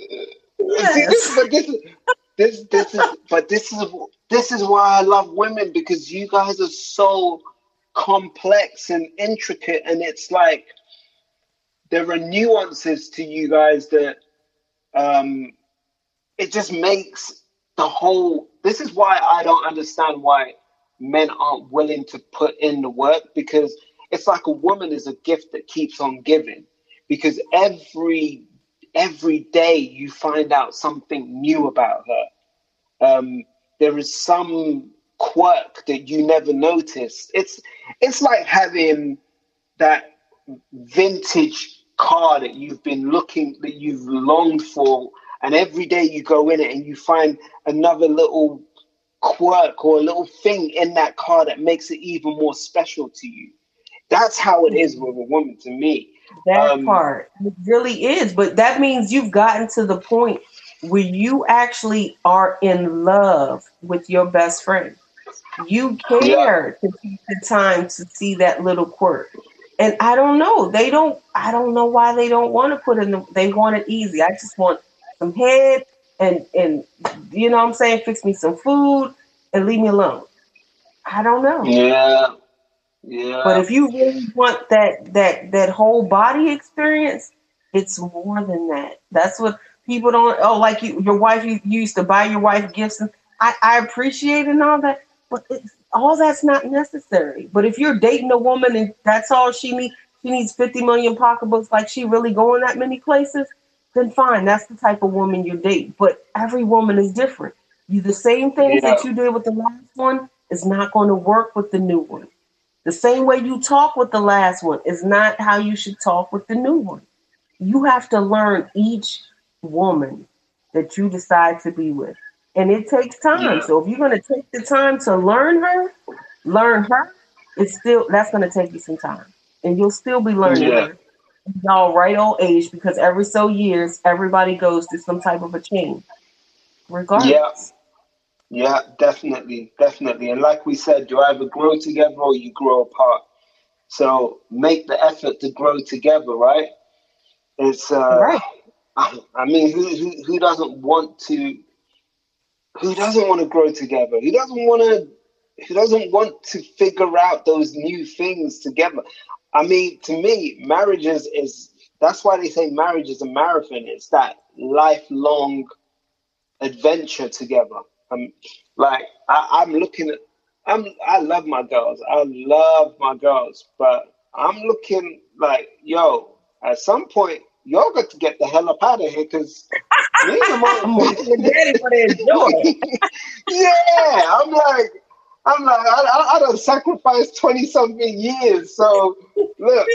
See, this, but this is this this is but this is this is why I love women because you guys are so complex and intricate, and it's like there are nuances to you guys that um, it just makes the whole. This is why I don't understand why men aren't willing to put in the work because it's like a woman is a gift that keeps on giving because every every day you find out something new about her. Um, there is some quirk that you never noticed it's it's like having that vintage car that you've been looking that you've longed for and every day you go in it and you find another little quirk or a little thing in that car that makes it even more special to you. That's how it is with a woman to me that Um, part. It really is, but that means you've gotten to the point where you actually are in love with your best friend. You care to take the time to see that little quirk. And I don't know. They don't I don't know why they don't want to put in the, they want it easy. I just want some head and and you know what I'm saying, fix me some food and leave me alone. I don't know. Yeah. Yeah. But if you really want that that that whole body experience, it's more than that. That's what people don't. Oh, like you, your wife. You, you used to buy your wife gifts, and I, I appreciate it and all that. But it's, all that's not necessary. But if you're dating a woman and that's all she needs, she needs 50 million pocketbooks. Like she really going that many places, then fine. That's the type of woman you date. But every woman is different. You the same things Yeah. that you did with the last one is not going to work with the new one. The same way you talk with the last one is not how you should talk with the new one. You have to learn each woman that you decide to be with. And it takes time. Yeah. So if you're going to take the time to learn her, learn her, it's still that's going to take you some time. And you'll still be learning Yeah. her. Y'all right old age because every so years everybody goes through some type of a change. Regardless. Yeah. Definitely, definitely. And like we said, you either grow together or you grow apart. So make the effort to grow together, right? It's uh Right. I, I mean, who, who who doesn't want to? Who doesn't want to grow together? Who doesn't want to? Who doesn't want to figure out those new things together? I mean, to me, marriage is is that's why they say marriage is a marathon. It's that lifelong adventure together. Um, like I, I'm looking at, I'm I love my girls. I love my girls, but I'm looking like, yo, at some point, y'all got to get the hell up out of here because me and I'm my daddy for that yeah, I'm like, I'm like, I, I, I done sacrificed twenty something years. So look,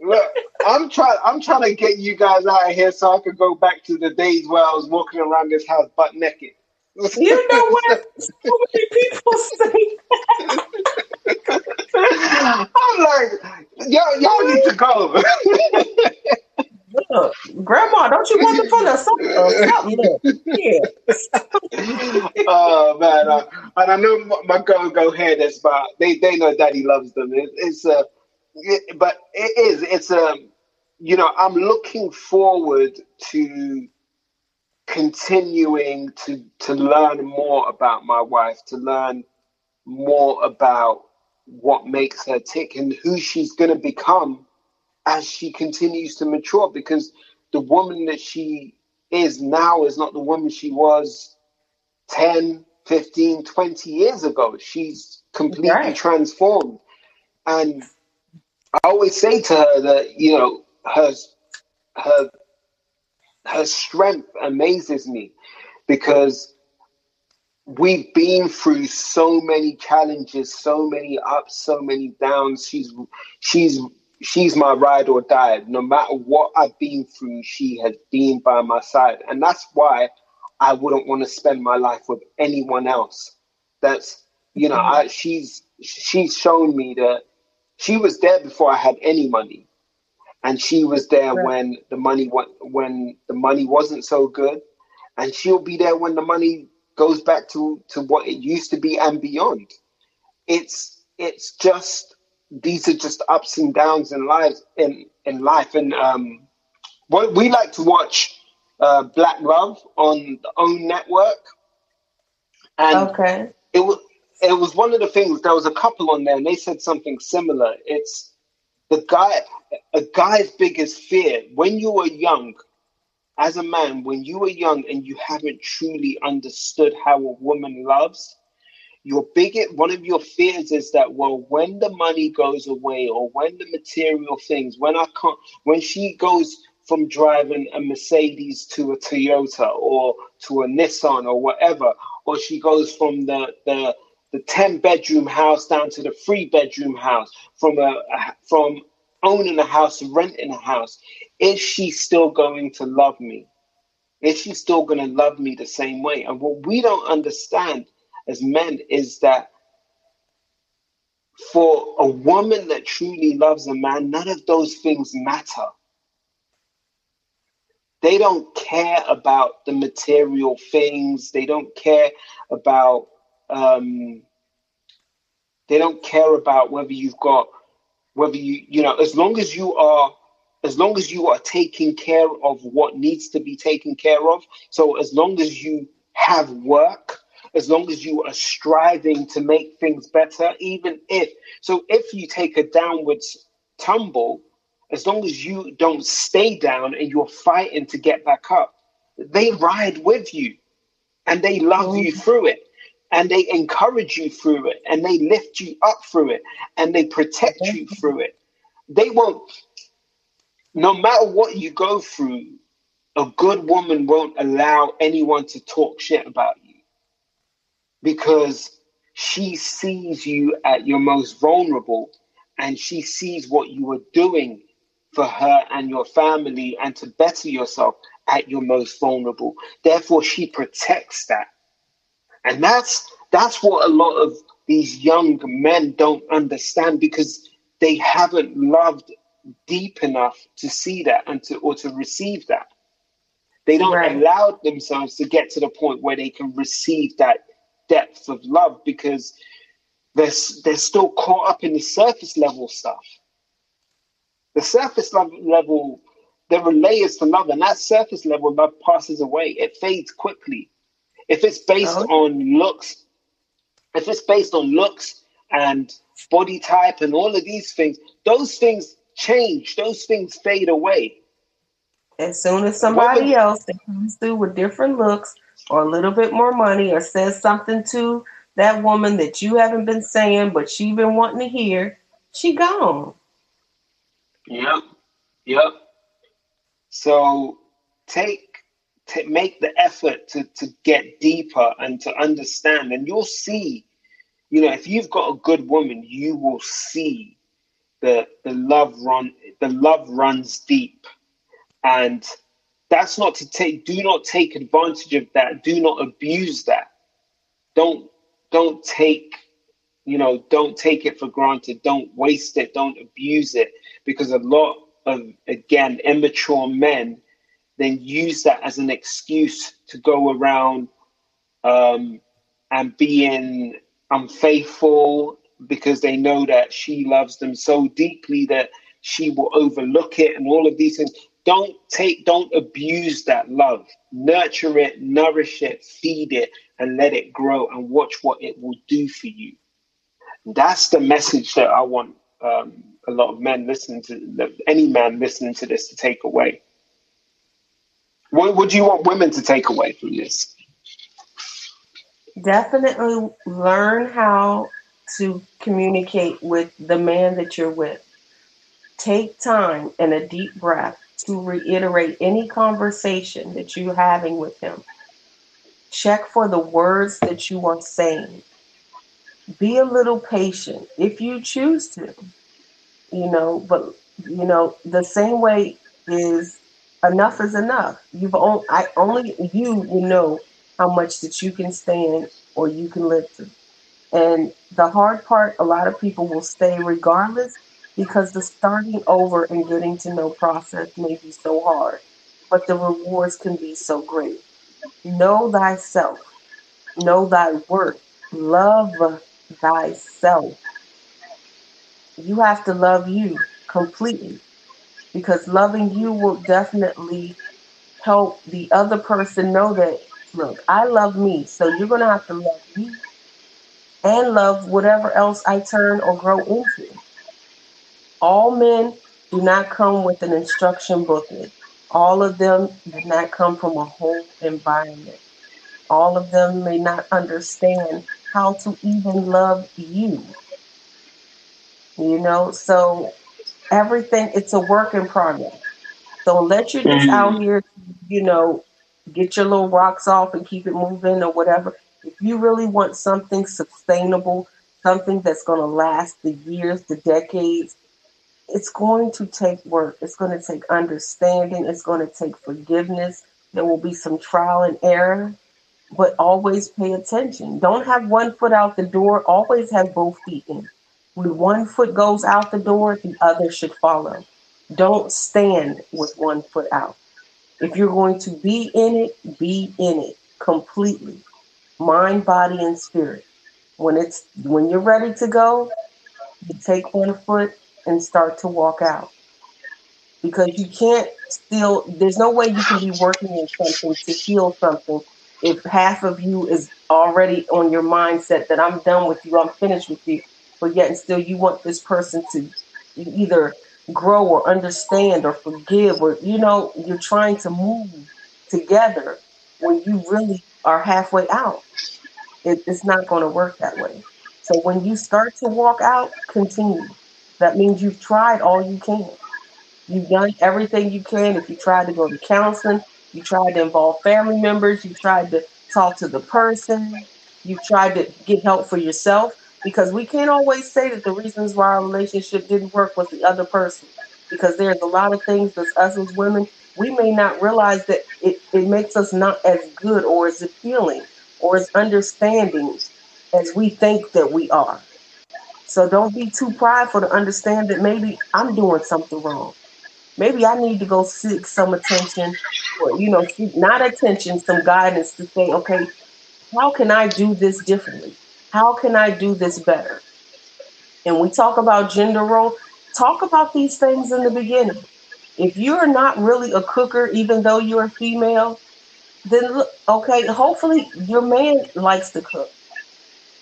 look, I'm trying, I'm trying to get you guys out of here so I could go back to the days where I was walking around this house butt naked. You know what? So many people say that. I'm like, y'all, y'all need to go. Look, Grandma, don't you want to put a something? or something? Look, yeah. oh man, uh, and I know my, my girl go hear this, but they they know Daddy loves them. It, it's a, it, but it is. It's a, you know, I'm looking forward to continuing to to learn more about my wife, to learn more about what makes her tick and who she's going to become as she continues to mature because the woman that she is now is not the woman she was 10 15 20 years ago she's completely Right. transformed and i always say to her that you know her her her strength amazes me because we've been through so many challenges, so many ups, so many downs. She's she's she's my ride or die. No matter what I've been through, she has been by my side, and that's why I wouldn't want to spend my life with anyone else. That's you know, mm-hmm. I, she's she's shown me that she was there before I had any money, and she was there Right. when the money when the money wasn't so good, and she'll be there when the money goes back to to what it used to be and beyond. It's it's just these are just ups and downs in life in in life, and um, what we like to watch uh, Black Love on the OWN network, and Okay. it was it was one of the things. There was a couple on there, and they said something similar. It's the guy, a guy's biggest fear when you were young, as a man, when you were young and you haven't truly understood how a woman loves. Your biggest one of your fears is that well, when the money goes away, or when the material things, when I can't, when she goes from driving a Mercedes to a Toyota or to a Nissan or whatever, or she goes from the the the 10 bedroom house down to the three bedroom house from a, a from owning a house to renting a house. Is she still going to love me? Is she still going to love me the same way? And what we don't understand as men is that for a woman that truly loves a man none of those things matter. They don't care about the material things. They don't care about um, they don't care about whether you've got whether you you know as long as you are as long as you are taking care of what needs to be taken care of. So as long as you have work, as long as you are striving to make things better, even if so if you take a downwards tumble, as long as you don't stay down and you're fighting to get back up, they ride with you and they love you through it and they encourage you through it and they lift you up through it and they protect you through it. They won't, no matter what you go through, a good woman won't allow anyone to talk shit about you because she sees you at your most vulnerable and she sees what you are doing for her and your family and to better yourself at your most vulnerable. Therefore, she protects that. And that's that's what a lot of these young men don't understand because they haven't loved deep enough to see that and to or to receive that. They don't right. allow themselves to get to the point where they can receive that depth of love because they're, they're still caught up in the surface level stuff. The surface level, there are layers to love, and that surface level love passes away. It fades quickly. If it's based oh. on looks, if it's based on looks and body type and all of these things, those things change. Those things fade away. As soon as somebody Women, else that comes through with different looks or a little bit more money or says something to that woman that you haven't been saying but she been wanting to hear, she gone. Yep. Yep. So take to make the effort to, to get deeper and to understand. And you'll see you know if you've got a good woman you will see the the love run the love runs deep. And that's not to take do not take advantage of that. Do not abuse that. Don't don't take you know don't take it for granted. Don't waste it. Don't abuse it. Because a lot of again immature men then use that as an excuse to go around um, and being unfaithful because they know that she loves them so deeply that she will overlook it and all of these things. Don't take don't abuse that love. Nurture it nourish it feed it and let it grow and watch what it will do for you. That's the message that i want um, a lot of men listening to any man listening to this to take away. What would you want women to take away from this? Definitely learn how to communicate with the man that you're with. Take time and a deep breath to reiterate any conversation that you're having with him. Check for the words that you are saying. Be a little patient if you choose to you know, but you know, the same way is enough is enough. You've only, I only you will know how much that you can stand or you can live through. And the hard part, a lot of people will stay regardless because the starting over and getting to know process may be so hard, but the rewards can be so great. Know thyself, know thy worth, love thyself you have to love you completely because loving you will definitely help the other person know that look i love me so you're going to have to love me and love whatever else i turn or grow into. All men do not come with an instruction booklet. All of them do not come from a whole environment. All of them may not understand how to even love you you know, so everything it's a work in progress. Don't let you just out mm-hmm. here, you know, get your little rocks off and keep it moving or whatever. If you really want something sustainable, something that's going to last the years, the decades, it's going to take work. It's going to take understanding. It's going to take forgiveness. There will be some trial and error, but always pay attention. Don't have one foot out the door. Always have both feet in. When one foot goes out the door, the other should follow. Don't stand with one foot out. If you're going to be in it, be in it completely. Mind, body, and spirit. When it's when you're ready to go, you take one foot and start to walk out. Because you can't still there's no way you can be working in something to heal something if half of you is already on your mindset that I'm done with you, I'm finished with you, but yet and still you want this person to either grow or understand or forgive or you know you're trying to move together when you really are halfway out. It, it's not going to work that way. So when you start to walk out continue. That means you've tried all you can. You've done everything you can. If you tried to go to counseling you tried to involve family members you tried to talk to the person you tried to get help for yourself because we can't always say that the reasons why our relationship didn't work was the other person. Because there's a lot of things that us as women we may not realize that it, it makes us not as good or as appealing or as understanding as we think that we are. So don't be too prideful to understand that maybe i'm doing something wrong. Maybe i need to go seek some attention or you know seek not attention some guidance to say okay how can i do this differently how can I do this better? And we talk about gender role, talk about these things in the beginning. If you're not really a cooker, even though you're a female, then look, okay, hopefully your man likes to cook,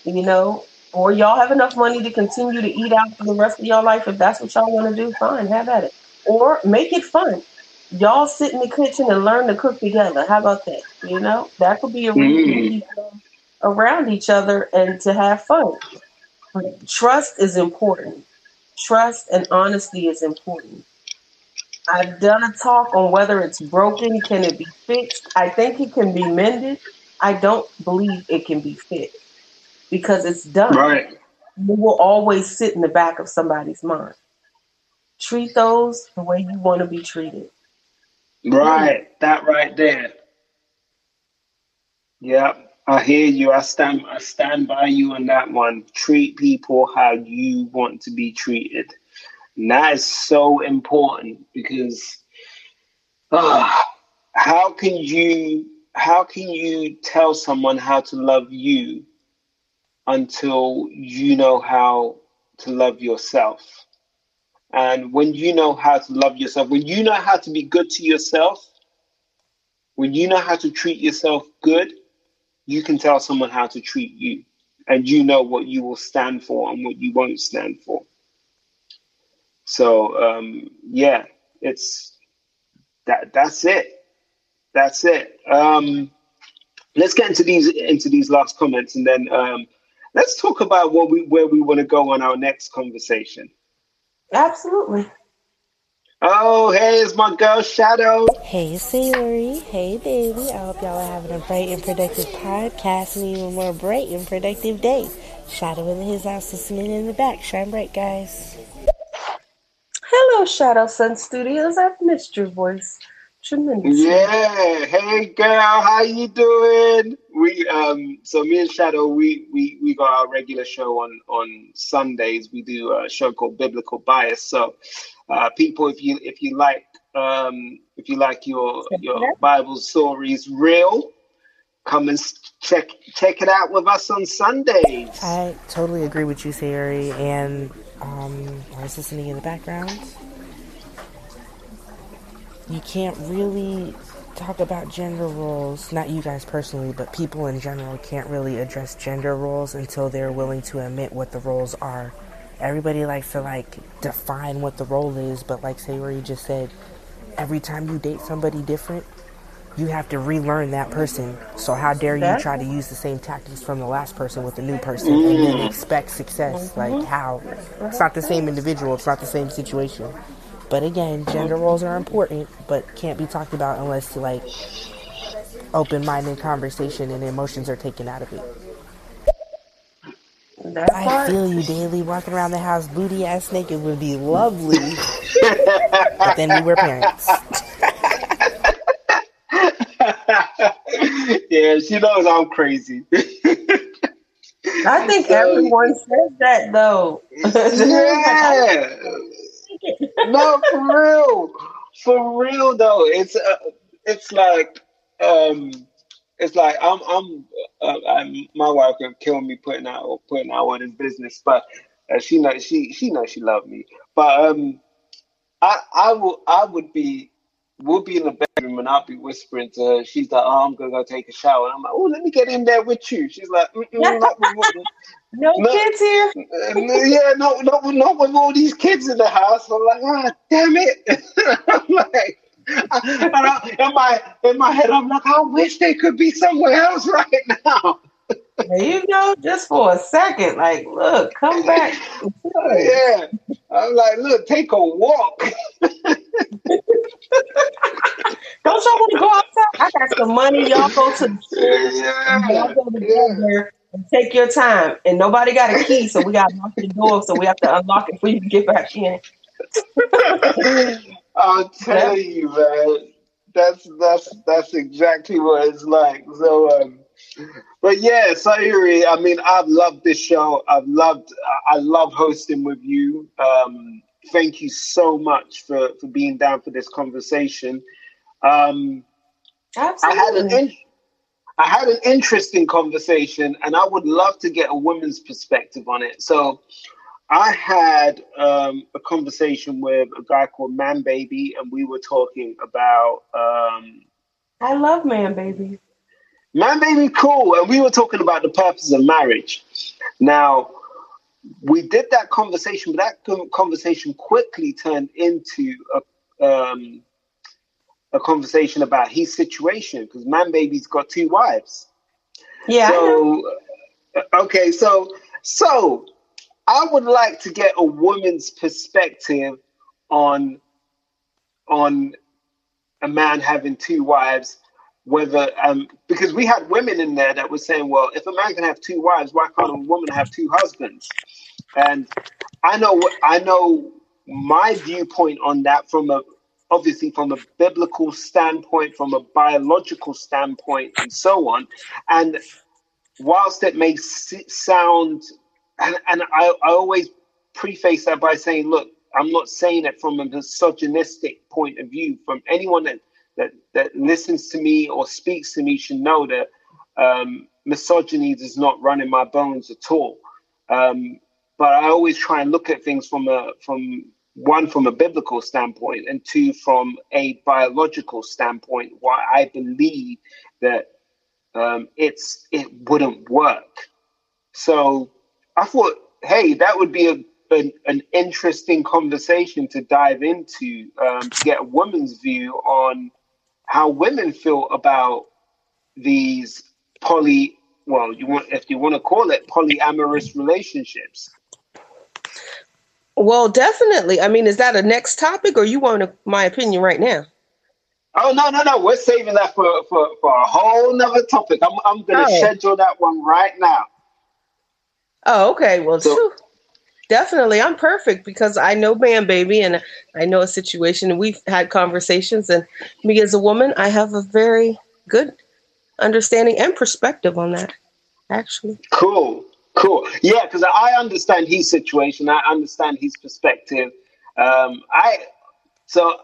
you know, or y'all have enough money to continue to eat out for the rest of your life. If that's what y'all want to do, fine, have at it. Or make it fun. Y'all sit in the kitchen and learn to cook together. How about that? You know, that could be a to keep them around each other and to have fun. But trust is important. Trust and honesty is important. I've done a talk on whether it's broken, can it be fixed? I think it can be mended. I don't believe it can be fixed because it's done. Right. It will always sit in the back of somebody's mind. Treat those the way you want to be treated. Right. That right there. Yep. I hear you. I stand I stand by you on that one. Treat people how you want to be treated. And that is so important because uh, how can you how can you tell someone how to love you until you know how to love yourself? And when you know how to love yourself, when you know how to be good to yourself, when you know how to treat yourself good, you can tell someone how to treat you and you know what you will stand for and what you won't stand for. So um, yeah it's that that's it. That's it. Um, let's get into these into these last comments and then um, let's talk about what we where we want to go on our next conversation. Absolutely. Oh hey it's my girl shadow Hey, Sayuri. Hey, baby. I hope y'all are having a bright and productive podcast and even more bright and productive day. Shadow in his house listening in the back. Shine bright, guys. Hello, Shadow Sun Studios. I've missed your voice tremendously. Yeah. Hey girl, how you doing? We um so me and Shadow we we we got our regular show on on Sundays. We do a show called Biblical Bias. So uh people if you if you like um if you like your your Bible stories real, come and check check it out with us on Sundays. I totally agree with you, Sayuri. And um, I was listening in the background. You can't really talk about gender roles, not you guys personally, but people in general can't really address gender roles until they're willing to admit what the roles are. Everybody likes to like define what the role is, but like Sayuri just said, every time you date somebody different, you have to relearn that person. So how dare you try to use the same tactics from the last person with the new person and then mm. expect success? Like how? It's not the same individual. It's not the same situation. But again, gender roles are important, but can't be talked about unless you like open-minded conversation and emotions are taken out of it. That I part. feel you daily walking around the house booty ass naked would be lovely. but then we were parents. yeah, she knows I'm crazy. I think everyone says that though. yeah. no, for real. For real though. It's uh, it's like um, it's like I'm I'm, uh, I'm my wife can kill me putting out putting out on his business, but uh, she knows she she knows she loved me. But um, I I will I would be we'll be in the bedroom and I'll be whispering to her. She's like, "Oh, I'm gonna go take a shower." And I'm like, "Oh, let me get in there with you." She's like, Mm-mm, not with, No, No. kids here. uh, "Yeah, no, not with, not with all these kids in the house." I'm like, "Ah, damn it!" I'm like. And I, in my in my head, I'm like, I wish they could be somewhere else right now. You know, just for a second, like, look, come back. Yeah, I'm like, look, take a walk. Don't y'all want to go outside? I got some money. Y'all go to the store. Y'all go together and take your time. And nobody got a key, so we got to lock the door. So we have to unlock it for you to get back in. I'll tell you, man. That's that's that's exactly what it's like. So, um, but yeah, Sayuri. I mean, I've loved this show. I've loved. I love hosting with you. Um, thank you so much for for being down for this conversation. Um, I had an in, I had an interesting conversation, and I would love to get a woman's perspective on it. So, I had um, a conversation with a guy called Man Baby, and we were talking about um, I love man, baby. Man Baby Cool, and we were talking about the purpose of marriage. Now, we did that conversation, but that conversation quickly turned into a um, a conversation about his situation because Man Baby's got two wives. Yeah. So, okay, so so I would like to get a woman's perspective on on a man having two wives. Whether um because we had women in there that were saying, well, if a man can have two wives, why can't a woman have two husbands? And I know I know my viewpoint on that from a obviously from a biblical standpoint, from a biological standpoint, and so on. And whilst it may sound, and, and I, I always preface that by saying, look, I'm not saying it from a misogynistic point of view. From anyone that that that listens to me or speaks to me should know that um, misogyny does not run in my bones at all. Um, but I always try and look at things from a from one from a biblical standpoint and two from a biological standpoint. Why I believe that um, it's it wouldn't work. So I thought, hey, that would be a an, an interesting conversation to dive into um, to get a woman's view on how women feel about these poly well you want if you want to call it polyamorous relationships Well, definitely. I mean, is that a next topic or you want a, my opinion right now? oh no no no we're saving that for for, for a whole nother topic i'm, I'm gonna Oh. schedule that one right now Oh, okay. Well, So- definitely. I'm perfect because I know Man Baby and I know a situation and we've had conversations. And me as a woman, I have a very good understanding and perspective on that, actually. Cool, cool. Yeah, because I understand his situation. I understand his perspective. Um, I so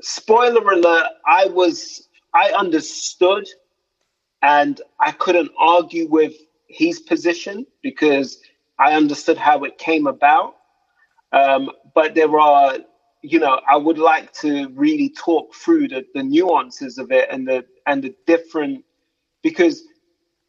spoiler alert. I was I understood, and I couldn't argue with his position because I understood how it came about. Um, but there are, you know, I would like to really talk through the, the nuances of it and the and the different because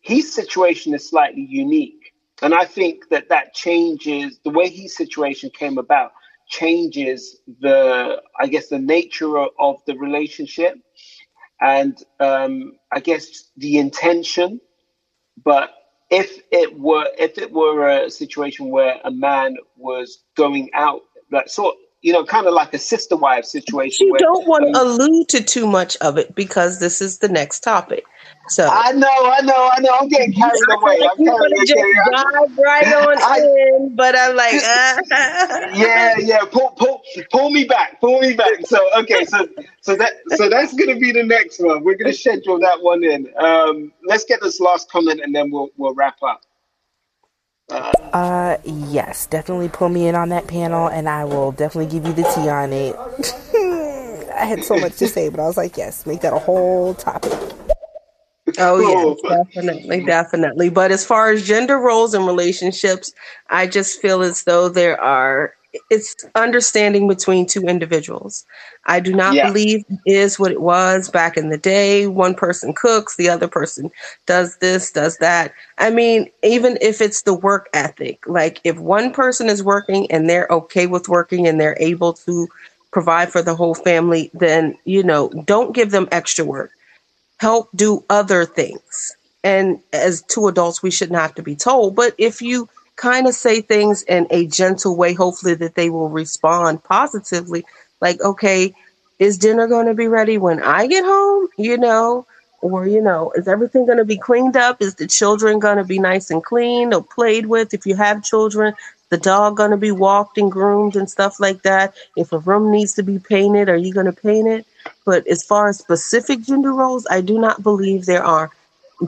his situation is slightly unique and i think that that changes the way his situation came about changes the i guess the nature of, the relationship and um, i guess the intention but if it were if it were a situation where a man was going out that sort you know kind of like a sister wife situation You don't want to allude to too much of it because this is the next topic. So I know, I know, I know. I'm getting carried away. like I'm you want to just dive right on I- in, but I'm like, uh, yeah, yeah. Pull, pull, pull me back. Pull me back. So, okay, so, so that, so that's gonna be the next one. We're gonna schedule that one in. Um, let's get this last comment and then we'll we'll wrap up. Uh, yes, definitely pull me in on that panel, and I will definitely give you the tea on it. I had so much to say, but I was like, yes, make that a whole topic. Oh yes, definitely, definitely. But as far as gender roles and relationships, I just feel as though there are it's understanding between two individuals. I do not Yeah. believe it is what it was back in the day. One person cooks, the other person does this, does that. I mean, even if it's the work ethic, like if one person is working and they're okay with working and they're able to provide for the whole family, then, you know, don't give them extra work. Help do other things. And as two adults, we shouldn't have to be told. But if you kind of say things in a gentle way, hopefully that they will respond positively. Like, okay, is dinner going to be ready when I get home? You know, or you know, is everything going to be cleaned up? Is the children going to be nice and clean or played with? If you have children, the dog going to be walked and groomed and stuff like that. If a room needs to be painted, are you going to paint it? But as far as specific gender roles, I do not believe there are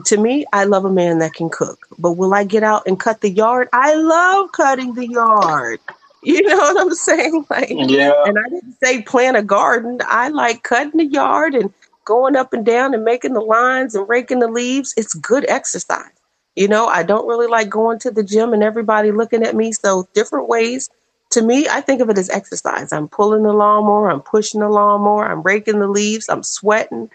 to me, I love a man that can cook. But will I get out and cut the yard? I love cutting the yard. You know what I'm saying? Like, Yeah. and I didn't say plant a garden. I like cutting the yard and going up and down and making the lines and raking the leaves. It's good exercise. You know, I don't really like going to the gym and everybody looking at me. So different ways. To me, I think of it as exercise. I'm pulling the lawnmower, I'm pushing the lawnmower, I'm raking the leaves, I'm sweating.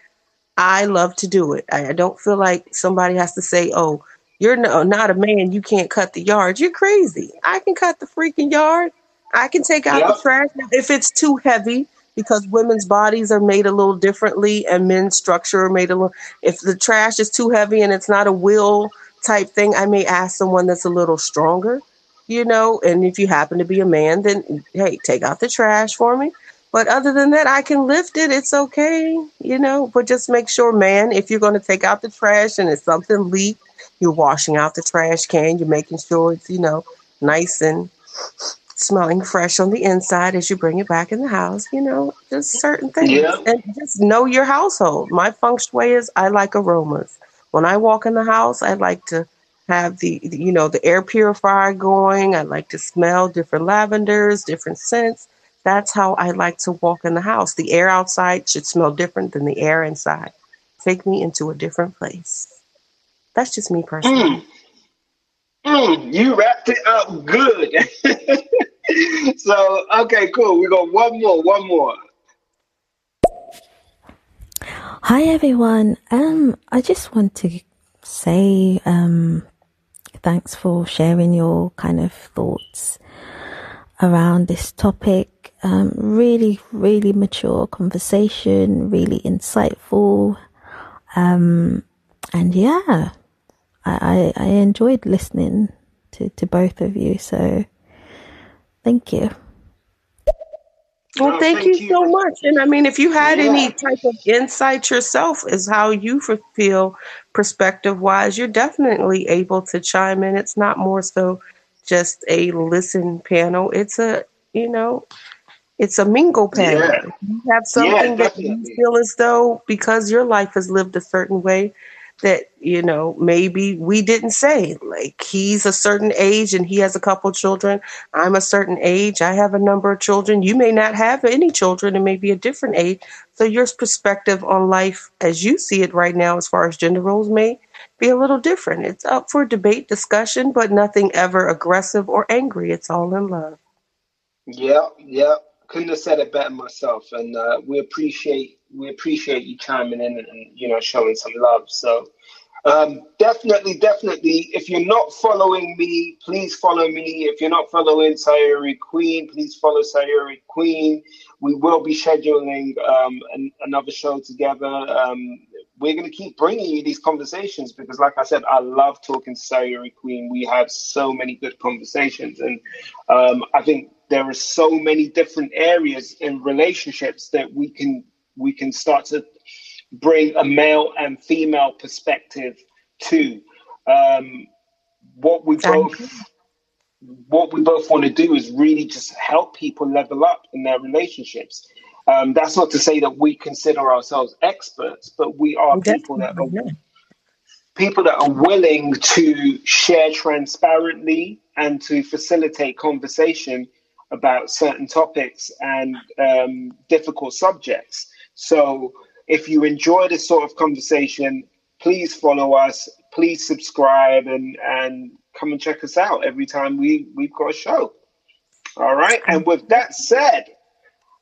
I love to do it. I, I don't feel like somebody has to say, "Oh, you're no, not a man. You can't cut the yard." You're crazy. I can cut the freaking yard. I can take out the trash if it's too heavy because women's bodies are made a little differently and men's structure are made a little. If the trash is too heavy and it's not a wheel type thing, I may ask someone that's a little stronger. You know, and if you happen to be a man, then hey, take out the trash for me. But other than that, I can lift it. It's okay, you know. But just make sure, man, if you're going to take out the trash and it's something leaked, you're washing out the trash can. You're making sure it's, you know, nice and smelling fresh on the inside as you bring it back in the house. You know, just certain things. Yeah. And just know your household. My feng shui is I like aromas. When I walk in the house, I like to have the, you know, the air purifier going. I like to smell different lavenders, different scents. That's how I like to walk in the house. The air outside should smell different than the air inside. Take me into a different place. That's just me personally. Mm, you wrapped it up good. so, okay, cool. We got one more, one more. Hi everyone. Um, I just want to say um, thanks for sharing your kind of thoughts around this topic. Um, really, really mature conversation, really insightful. Um, and yeah, I, I, I enjoyed listening to, to both of you. So thank you. Well, Oh, thank, thank you, you. so much. And I mean, if you had Yeah. any type of insight yourself as how you f- feel perspective wise, you're definitely able to chime in. It's not more so just a listen panel. It's a, you know, it's a mingle panel. Yeah. You have something that you feel as though because your life has lived a certain way that, you know, maybe we didn't say. Like he's a certain age and he has a couple children. I'm a certain age. I have a number of children. You may not have any children and maybe a different age. So your perspective on life as you see it right now, as far as gender roles, may be a little different. It's up for debate, discussion, but nothing ever aggressive or angry. It's all in love. Yeah, yeah. Couldn't have said it better myself. And uh, we appreciate we appreciate you chiming in and, and you know showing some love. So um, definitely, definitely. If you're not following me, please follow me. If you're not following Sayuri Queen, please follow Sayuri Queen. We will be scheduling um, an, another show together. Um, we're going to keep bringing you these conversations because, like I said, I love talking to Sayuri Queen. We have so many good conversations, and um, I think there are so many different areas in relationships that we can we can start to bring a male and female perspective to. Um, what we Thank both what we both want to do is really just help people level up in their relationships. Um, that's not to say that we consider ourselves experts, but we are people that are Definitely, people that are willing to share transparently and to facilitate conversation about certain topics and um, difficult subjects. So if you enjoy this sort of conversation, please follow us, please subscribe and, and come and check us out every time we, we've got a show. All right. And with that said,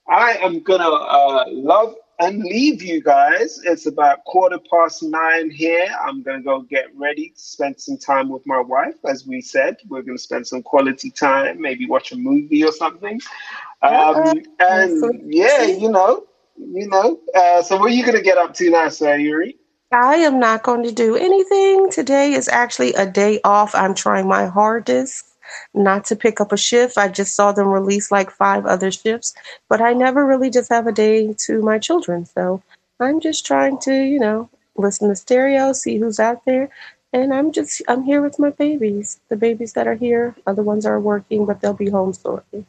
I am going to uh, love and leave you guys. It's about quarter past nine here. I'm going to go get ready, spend some time with my wife. As we said, we're going to spend some quality time, maybe watch a movie or something. Um, and yeah, you know, you know. Uh, so, what are you going to get up to now, Sayuri? I am not going to do anything. Today is actually a day off. I'm trying my hardest not to pick up a shift. I just saw them release like five other shifts, but I never really just have a day to my children. So I'm just trying to, you know, listen to stereo, see who's out there. And I'm just, I'm here with my babies. The babies that are here, other ones are working, but they'll be home shortly.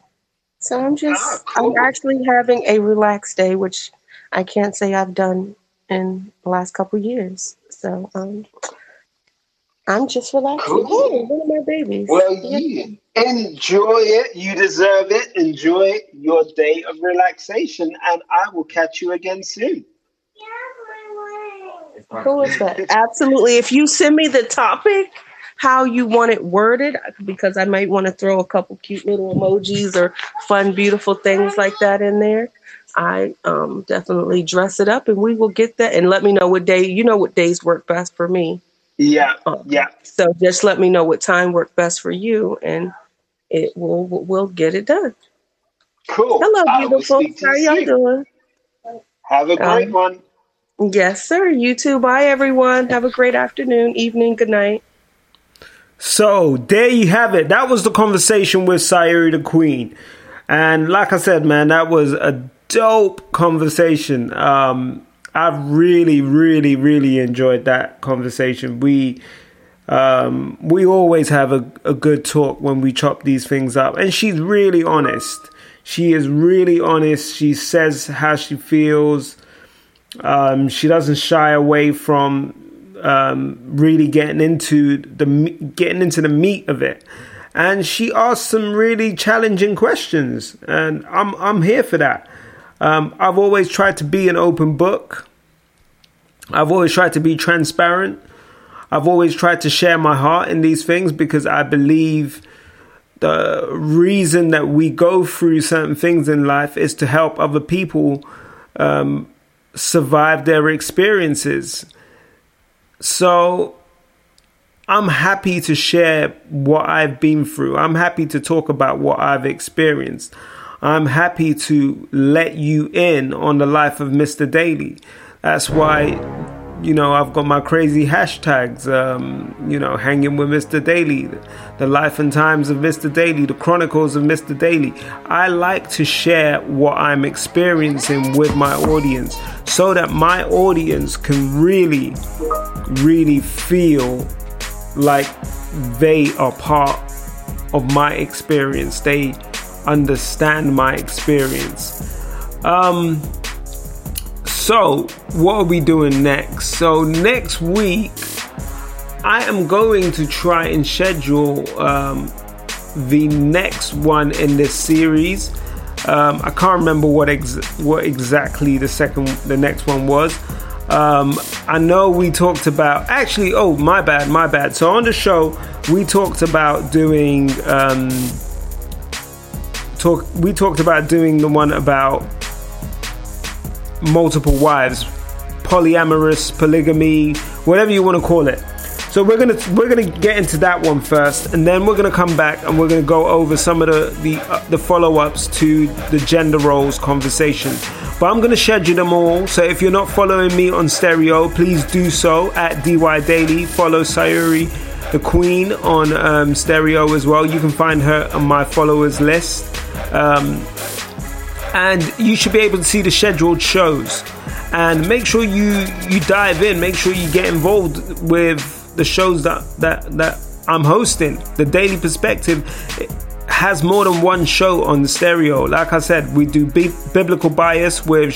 So I'm just, Ah, cool. I'm actually having a relaxed day, which I can't say I've done in the last couple years. So um, I'm just relaxing. Cool. Hey, one of my babies. Well, Yeah. enjoy it. You deserve it. Enjoy your day of relaxation, and I will catch you again soon. Cool as that. Absolutely. If you send me the topic, how you want it worded, because I might want to throw a couple cute little emojis or fun, beautiful things like that in there. I um, definitely dress it up, and we will get that. And let me know what day. You know what days work best for me. Yeah, Um, yeah. So just let me know what time worked best for you, and it will we'll get it done. Cool. Hello, I will beautiful. How you y'all soon. doing? Have a great Um, one. Yes, sir. You too. Bye, everyone. Have a great afternoon, evening, good night. So there you have it. That was the conversation with Sayuri the Queen. And like I said, man, that was a dope conversation. Um, I really, really, really enjoyed that conversation. We um, we always have a, a good talk when we chop these things up. And she's really honest. She is really honest. She says how she feels. Um, she doesn't shy away from um, really getting into the getting into the meat of it. And she asks some really challenging questions, and I'm I'm here for that. Um, I've always tried to be an open book. I've always tried to be transparent. I've always tried to share my heart in these things because I believe the reason that we go through certain things in life is to help other people um, survive their experiences. So I'm happy to share what I've been through. I'm happy to talk about what I've experienced. I'm happy to let you in on the life of Mr. Daly. That's why, you know, I've got my crazy hashtags, um, you know, hanging with Mr. Daly, the life and times of Mr. Daly, the chronicles of Mr. Daly. I like to share what I'm experiencing with my audience so that my audience can really, really feel like they are part of my experience. They understand my experience. Um, so, what are we doing next? So, next week, I am going to try and schedule um, the next one in this series. Um, I can't remember what ex- what exactly the second, the next one was. Um, I know we talked about actually. Oh, my bad, my bad. So on the show, we talked about doing um, talk. We talked about doing the one about multiple wives, polyamorous, polygamy, whatever you want to call it. So we're gonna we're gonna get into that one first, and then we're gonna come back and we're gonna go over some of the the, uh, the follow ups to the gender roles conversation. But I'm gonna schedule them all. So if you're not following me on stereo, please do so at DY Daily. Follow Sayuri the Queen on um, stereo as well. You can find her on my followers list. Um, and you should be able to see the scheduled shows. And make sure you you dive in. Make sure you get involved with the shows that that that I'm hosting. The daily perspective has more than one show on the stereo. Like I said we do bi- biblical bias with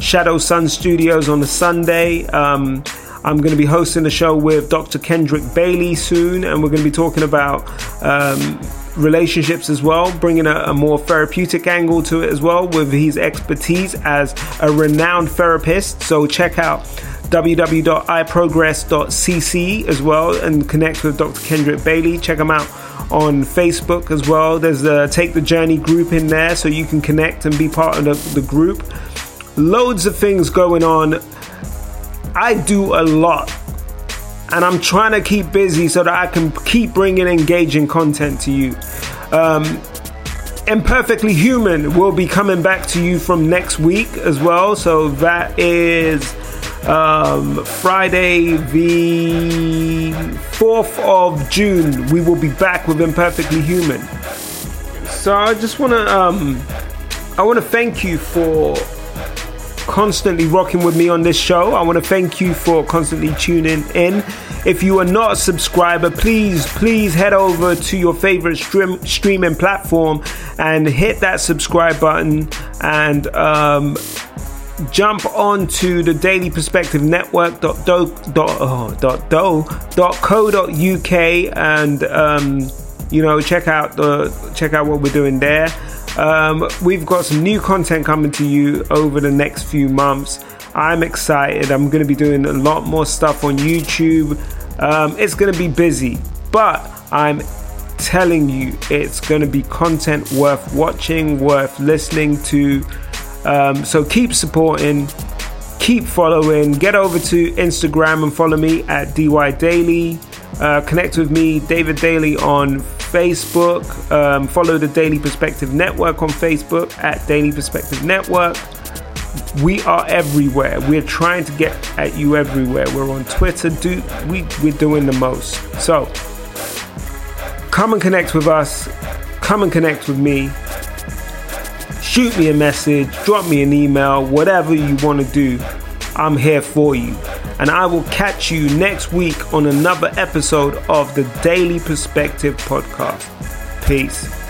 Shadow Sun Studios on a Sunday. Um, I'm going to be hosting a show with Dr. Kendrick Bailey soon, and we're going to be talking about um, relationships as well, bringing a, a, more therapeutic angle to it as well with his expertise as a renowned therapist. So check out www.iprogress.cc as well and connect with Dr. Kendrick Bailey. Check him out on Facebook as well. There's a Take the Journey group in there so you can connect and be part of the, the group. Loads of things going on. I do a lot and I'm trying to keep busy so that I can keep bringing engaging content to you. Um, Imperfectly Human will be coming back to you from next week as well. So that is um, Friday, the 4th of June. We will be back with Imperfectly Human. So I just want to um, I want to thank you for constantly rocking with me on this show. I want to thank you for constantly tuning in. If you are not a subscriber, please, please head over to your favorite stream, streaming platform and hit that subscribe button and um, jump onto the Daily Perspective dot, oh, uk and um, you know check out the check out what we're doing there. Um, we've got some new content coming to you over the next few months. I'm excited. I'm going to be doing a lot more stuff on YouTube. Um, it's going to be busy, but I'm telling you, it's going to be content worth watching, worth listening to. Um, so keep supporting, keep following. Get over to Instagram and follow me at DY Daily. Uh, connect with me, David Daly, on Facebook. Um, follow the Daily Perspective Network on Facebook at Daily Perspective Network. We are everywhere. We're trying to get at you everywhere. We're on Twitter. Do we? We're doing the most. So come and connect with us. Come and connect with me. Shoot me a message. Drop me an email. Whatever you want to do, I'm here for you and I will catch you next week on another episode of the Daily Perspective Podcast. Peace.